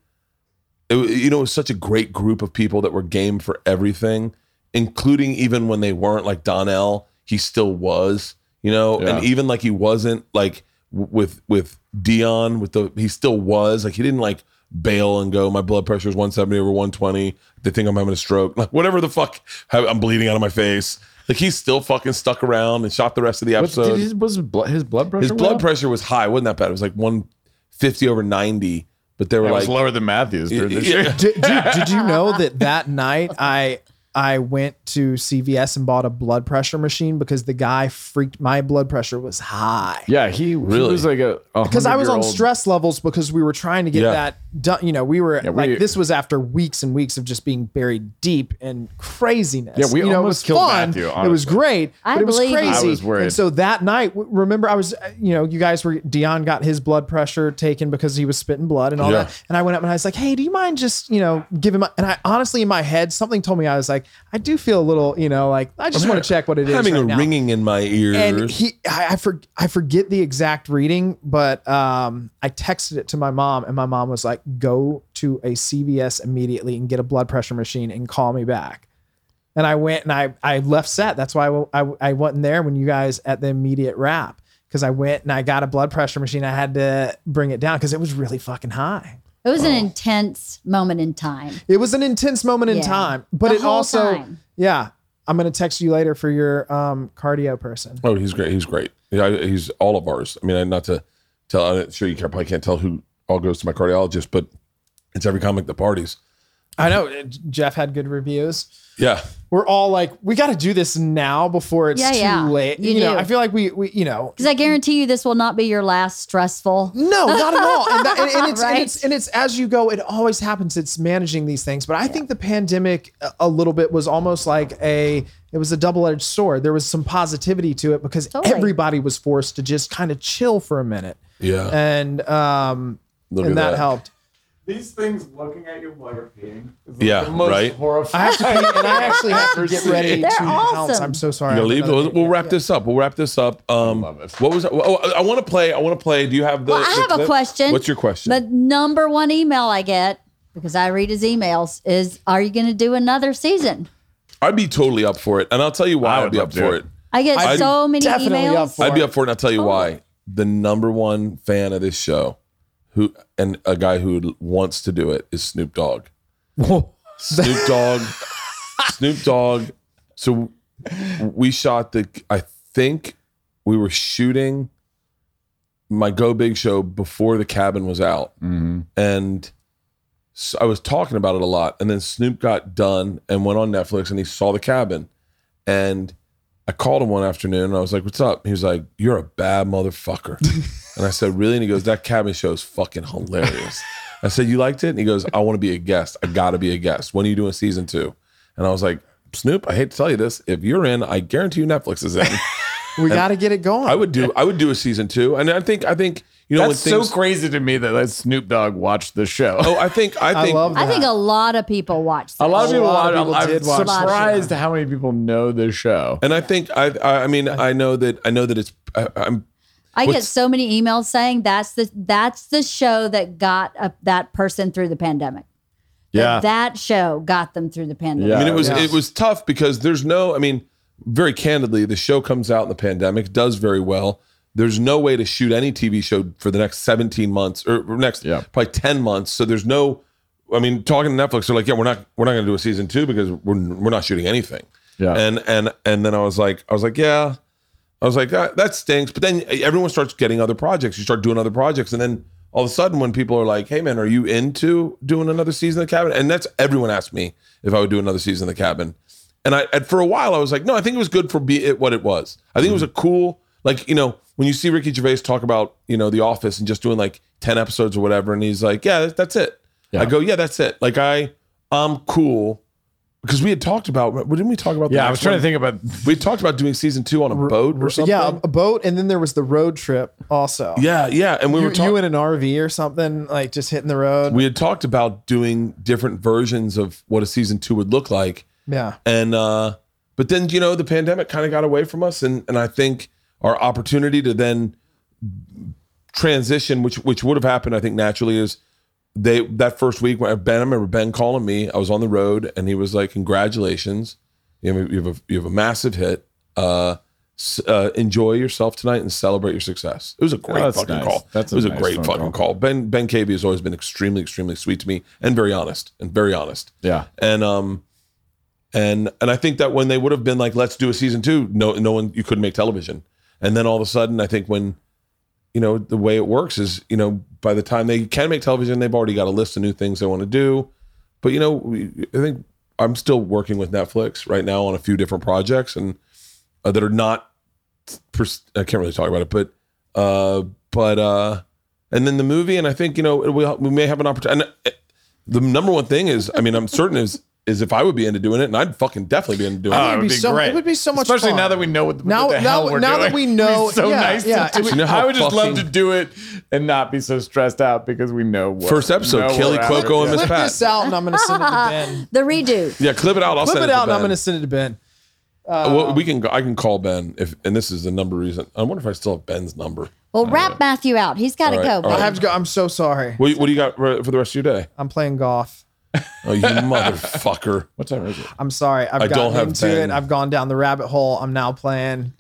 it, wa- you know, it was such a great group of people that were game for everything, including even when they weren't like Donnell, he still was, you know, Yeah. and even like he wasn't like w- with with Dion with the he still was like he didn't like bail and go my blood pressure is 170 over 120 they think i'm having a stroke like whatever the fuck i'm bleeding out of my face like he still fucking stuck around and shot the rest of the What's- episode did his, was his blood, pressure? his blood up? pressure was high. Wasn't that bad. It was like 150 over 90. But they were Yeah, it like, was lower than Matthews during this Yeah. year. Did, did, did you know that that night I I went to CVS and bought a blood pressure machine because the guy freaked my blood pressure was high. Yeah, he, he Really? was like a because I was on stress levels because we were trying to get Yeah. that done. You know, we were Yeah, like we- this was after weeks and weeks of just being buried deep in craziness. Yeah, we you know, almost it was killed fun. Matthew, It was great, I but it was believe you. crazy. I was worried. And so that night, remember, I was, uh, you know, you guys were Dion got his blood pressure taken because he was spitting blood and all Yeah. that. And I went up and I was like, hey, do you mind just, you know, giving my? And I honestly, in my head, something told me I was like, I do feel a little, you know, like I just want to check what it is. having right a now ringing in my ears. and he I, I, for, I forget the exact reading but um i texted it to my mom and my mom was like go to a cvs immediately and get a blood pressure machine and call me back and i went and i i left set that's why i, I, I wasn't there when you guys at the immediate wrap because i went and i got a blood pressure machine i had to bring it down because it was really fucking high It was an intense moment in time. it was an intense moment in Yeah. time but The it also time. yeah i'm gonna text you later for your um cardio person oh, he's great. He's great. Yeah, he's all of ours. I mean, I- not to tell, I'm sure you can- probably can't tell who all goes to my cardiologist, but it's every comic that parties. i know jeff had good reviews Yeah. we're all like, we got to do this now before it's Yeah, too yeah. late. You You, know, do. I feel like we, we, you know, Because I guarantee you this will not be your last stressful. no, not at all. And, that, and, and it's, and it's and it's as you go, it always happens. It's managing these things. But I think the pandemic a- a little bit was almost like a it was a double edged sword. There was some positivity to it because Totally. everybody was forced to just kind of chill for a minute, Yeah. and um, Look and at that, that. helped. These things looking at you while you're peeing. is Yeah, the most right? Horrifying. I have to pee, and I actually have to get ready They're to pounce. awesome. I'm so sorry. You I leave? We'll, we'll wrap this up. We'll wrap this up. Um, love it. what was it? Oh, I, want to play. I want to play. Do you have the? Well, I the have a question. What's your question? The number one email I get, because I read his emails, is Are you going to do another season? I'd be totally up for it, and I'll tell you why I I'd be up for it. I get I'd so many emails. I'd be up for it, and I'll tell you Oh. why. The number one fan of this show, who and a guy who wants to do it, is Snoop Dogg. Snoop Dogg. Snoop Dogg. So we shot the. I think we were shooting my Go Big show before the cabin was out, mm-hmm. and so I was talking about it a lot. And then Snoop got done and went on Netflix, and he saw the cabin, and I called him one afternoon and I was like, "What's up?" He was like, "You're a bad motherfucker." and I said, "Really?" And he goes, "That cabin show is fucking hilarious." I said, "You liked it?" And he goes, "I want to be a guest. I got to be a guest. When are you doing season two? And I was like, Snoop, I hate to tell you this. If you're in, I guarantee you Netflix is in. We got to get it going. I would do I would do a season two. And I think I think you know That's things so crazy to me that that Snoop Dogg watched the show. Oh, I think I I think love that. I think a lot of people watch a lot of A people lot of watch. people I'm did watch the show. surprised how many people know this show. and I think I I I mean I know that I know that it's I, I'm I get so many emails saying that's the that's the show that got a, that person through the pandemic. That Yeah. that show got them through the pandemic. Yeah. I mean, it was Yeah. it was tough because there's no. I mean, very candidly, the show comes out in the pandemic, does very well. There's no way to shoot any TV show for the next 17 months or or next Yeah. probably 10 months. So there's no. I mean, talking to Netflix, they're like, yeah, we're not we're not going to do a season two because we're we're not shooting anything. Yeah. And and and then I was like, I was like, yeah. I was like, that, that stinks. But then eh, everyone starts getting other projects. You start doing other projects, and then all of a sudden, when people are like, "Hey, man, are you into doing another season of the Cabin?" and that's everyone asked me if I would do another season of the Cabin, and I and for a while I was like, no, I think it was good for be it what it was. I think it was a mm-hmm. cool, like you know, when you see Ricky Gervais talk about you know The Office and just doing like ten episodes or whatever, and he's like, yeah, that's it. Yeah. I go, yeah, that's it. Like I, I'm cool because we had talked about. Didn't we talk about? the Yeah, I was trying one? to think about. We talked about doing season two on a boat or something. yeah, a boat, and then there was the road trip also. yeah, yeah. And we you, were talking. you in an RV or something, like just hitting the road. We had talked about doing different versions of what a season two would look like, yeah, and uh, but then you know the pandemic kind of got away from us, and and I think our opportunity to then transition, which which would have happened, I think naturally, is they that first week when Ben, I remember Ben calling me. I was on the road, and he was like, "Congratulations, you have a, you have a, you have a massive hit. Uh, uh, enjoy yourself tonight and celebrate your success." It was a great that's fucking nice. call. That's it was a nice great fucking call. call. Ben Ben KB has always been extremely extremely sweet to me and very honest and very honest. Yeah. And um and and I think that when they would have been like, let's do a season two, no no one you couldn't make television. And then all of a sudden, I think when you know the way it works is you know by the time they can make television, they've already got a list of new things they want to do. But you know, we, I think I'm still working with Netflix right now on a few different projects and uh, that are not. pers- I can't really talk about it, but uh, but uh, and then the movie, and I think you know we we may have an opportunity. And uh, the number one thing is, I mean, I'm certain is is if I would be into doing it, and I'd fucking definitely be into doing it. think Oh, it'd be be so- great. it would be so much especially fun. now that we know what, Now- what the hell we're now doing. that we It'd be know- so yeah, nice yeah, to do it- it. You know I would just love to do it and not be so stressed out because we know what First episode, know Kaley we're. Cuoco and Yeah. Miss Clip this out, and I'm going to send it to Ben. The redo. Yeah, clip it out. I'll Clip send it to out, and I'm going to send it to Ben. Uh, well, we can. go- I can call Ben if, and this is the number reason. I wonder if I still have Ben's number. Well, wrap Matthew out. He's got to All right, go. all I have to go. I'm so sorry. What, what do you got for for the rest of your day? I'm playing golf. Oh, you motherfucker! What time is it? I'm sorry. I've I gotten don't have into Ben. it. I've gone down the rabbit hole. I'm now playing.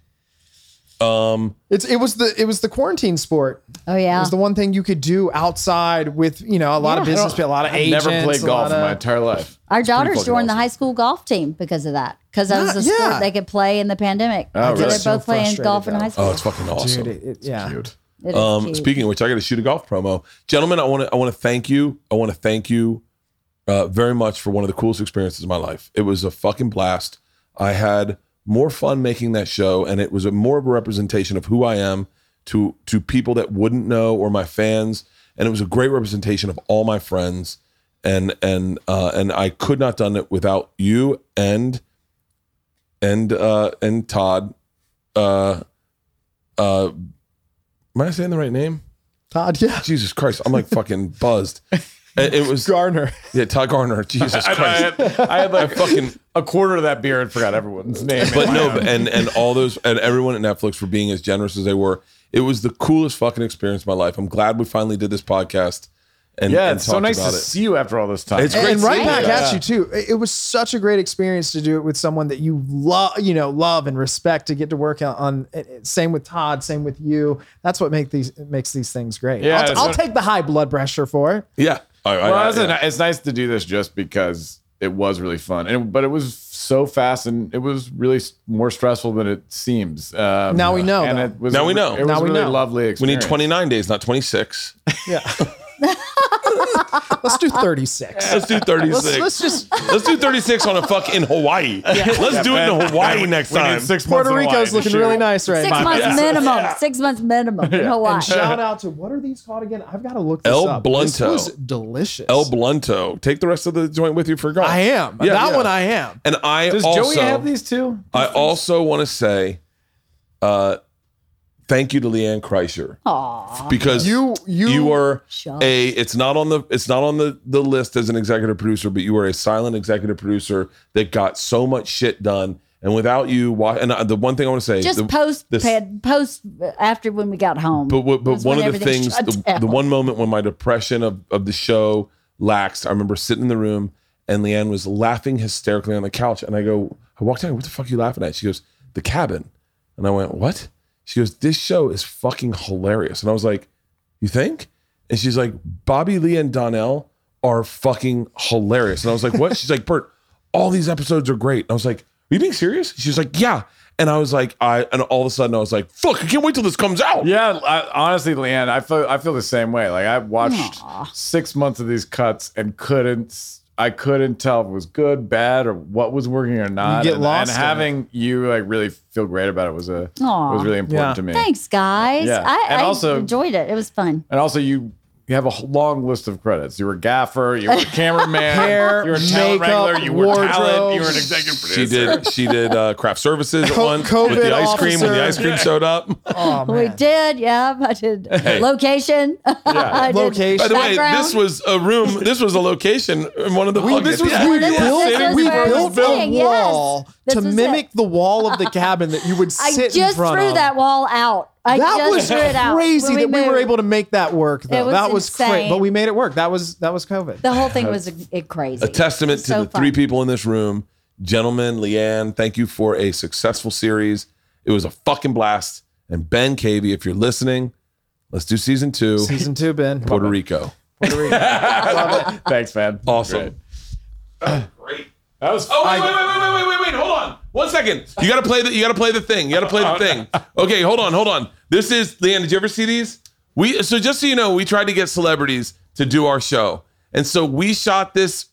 Um, It's it was the it was the quarantine sport. Oh yeah. It yeah. was the one thing you could do outside with you know a lot of business people, a lot of I've agents. never played a golf lot in my of- entire life. Our daughters fucking joined the awesome. high school golf team because of that. Because that was a Yeah, sport yeah. they could play in the pandemic. Oh, so really? they're So both playing frustrated, golf in though. high school. oh, it's fucking awesome. Dude, it, it- yeah. Cute. It is Um, cute. speaking of which, I got to shoot a golf promo, gentlemen. I want to I want to thank you. I want to thank you uh, very much for one of the coolest experiences of my life. It was a fucking blast. I had more fun making that show, and it was a more of a representation of who I am to to people that wouldn't know or my fans, and it was a great representation of all my friends. And and uh, and I could not done it without you and and uh, and Todd. Uh, uh, am I saying the right name? Todd, yeah. Jesus Christ, I'm like fucking buzzed. It, it was Garner. yeah, Todd Garner. Jesus I, I Christ. had, I had like fucking- a quarter of that beer and forgot everyone's name. But no, but, and and all those and everyone at Netflix for being as generous as they were. It was the coolest fucking experience of my life. I'm glad we finally did this podcast. And yeah, and it's so nice to it. see you after all this time. It's great and right back you. at you too. It, it was such a great experience to do it with someone that you love, you know, love and respect. To get to work on, on it- it- same with Todd, same with you. That's what make these makes these things great. Yeah, I'll, I'll what- take the high blood pressure for it. Yeah. I, I- well, I- it's, yeah. it's nice to do this just because it was really fun, and but it was so fast and it was really more stressful than it seems. Um, Now we know, and though. it was Now we know. It was Now a we really know. lovely we need 29 days, not 26. Yeah. Let's do 36. Let's do 36. Let's, let's just Let's do 36 on a fuck in Hawaii. Let's do it in Hawaii next We time. six Puerto months in Hawaii Rico's looking shoot. really nice right Six now. months Yeah. minimum. Six months minimum in Hawaii. And shout out to what are these called again? I've got to look this El up. Blunto. This was delicious. El Blunto. Take the rest of the joint with you for golf. I am. Yeah, that yeah. one I am. And I Does also, Joey have these too? I also want to say, uh, thank you to Leanne Kreischer Aw. because You you you were Shucks. a. It's not on the. It's not on the the list as an executive producer, but you were a silent executive producer that got so much shit done. And without you, why, and uh, the one thing I want to say, Just the, post this- pad, post after when we got home. But what- but one of the things, the, the one moment when my depression of, of the show laxed, I remember sitting in the room and Leanne was laughing hysterically on the couch, and I go, I walked in, what the fuck are you laughing at? She goes, The Cabin, and I went, What? She goes, This show is fucking hilarious, and I was like, You think? And she's like, Bobby Lee and Donnell are fucking hilarious, and I was like, What? she's like, Bert, all these episodes are great. And I was like, Are you being serious? She's like, Yeah. And I was like, I and all of a sudden I was like, fuck, I can't wait till this comes out. Yeah, I, honestly, Leanne, I feel I feel the same way. Like I watched six months of these cuts and couldn't I couldn't tell if it was good, bad, or what was working or not. get and, lost and in it. having you like really feel great about it was a Aw. was really important Yeah. to me. Thanks, guys. Yeah. I, And I also- enjoyed it. It was fun. And also, you you have a h- long list of credits. You were gaffer, you were cameraman, Hair, you were talent makeup, wrangler, you were talent, wardrobe. you were an executive producer. She did. She did uh, craft services at Co- once COVID with the ice cream when the ice cream showed up. Oh We did, yeah. I did location. I did Location. By the way, background. this was a room. This was a location in one of the. fucking- this was Yeah. where This you were this we where I was built sitting, the wall This to was it. mimic the wall of the cabin that you would sit in I just front threw of. that wall out. I that was threw it out. crazy when that we were able to make that work. Though was that was great, but we made it work. That was that was COVID. The whole thing was a, crazy. a testament to So the three people in this room, gentlemen. Leanne, thank you for a successful series. It was a fucking blast. And Ben Cavey, if you're listening, let's do season two, Season two, Ben. Puerto Rico. Puerto Rico. Love it. Thanks, man. Awesome. Great. Great. That was Oh wait, wait, wait, wait, wait, wait, wait, wait! Hold on, one second. You gotta play the. You gotta play the thing. You gotta play the oh, thing. Okay, hold on, hold on. This is Leanne. Did you ever see these? We so just so you know, we tried to get celebrities to do our show, and so we shot this.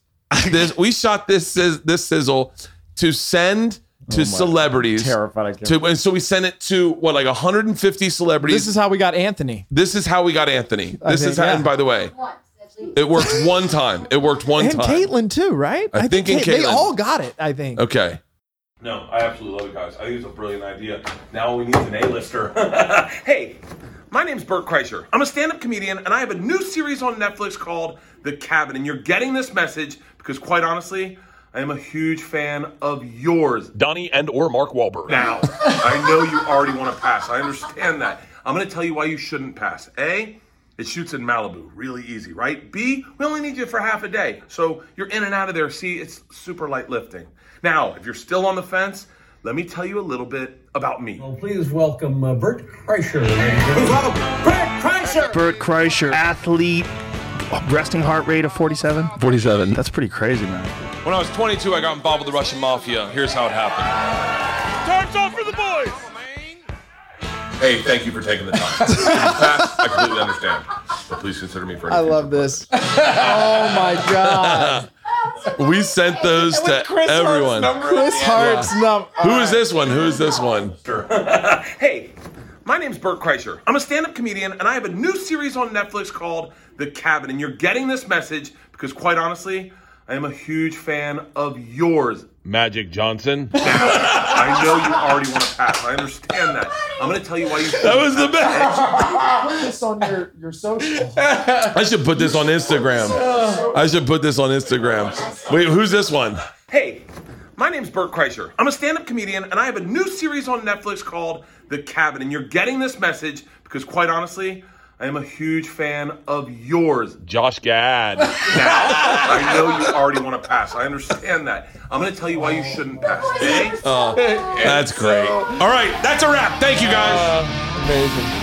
This we shot this this sizzle to send to oh celebrities. terrified. I can't- To, and so we sent it to what like 150 celebrities. This is how we got Anthony. this is how we got Anthony. This think, is how. yeah. And by the way, Once, at least. it worked one time. It worked one And time. Caitlyn too, right? I think and Kate- they all got it. I think. Okay. No, I absolutely love it, guys. I think it's a brilliant idea. Now we need an A-lister. hey, my name's Bert Kreischer. I'm a stand-up comedian, and I have a new series on Netflix called The Cabin. And you're getting this message because, quite honestly, I am a huge fan of yours. Donnie and or Mark Wahlberg. Now, I know you already want to pass. I understand that. I'm going to tell you why you shouldn't pass. A, it shoots in Malibu, really easy, right? B, we only need you for half a day. So you're in and out of there. C, it's super light lifting. Now, if you're still on the fence, let me tell you a little bit about me. Well, please welcome uh, Bert Kreischer. ladies Kreischer! gentlemen. Bert Kreischer, athlete, resting heart rate of 47. 47. That's pretty crazy, man. When I was 22, I got involved with the Russian mafia. Here's how it happened. Time's up for the boys. Hey, thank you for taking the time. If you pass, I completely understand. But please consider me for any I love this. oh my god, future- We sent those to everyone. Chris Hart's num. Who is this one? Who is this one? hey, my name's Bert Kreischer. I'm a stand-up comedian, and I have a new series on Netflix called The Cabin. And you're getting this message because, quite honestly, I am a huge fan of yours. Magic Johnson. I know you already want to pass. I understand that. I'm going to tell you why you. That was the best. Put this on your your social. I should put this on Instagram. I should put this on Instagram. Wait, who's this one? Hey, my name's Bert Kreischer. I'm a stand up comedian, and I have a new series on Netflix called The Cabin. And you're getting this message because, quite honestly, I am a huge fan of yours. Josh Gad. Now, I know you already want to pass. I understand that. I'm going to tell you why you shouldn't pass. Okay? Oh, that's great. All right, that's a wrap. Thank you, guys. Uh, amazing.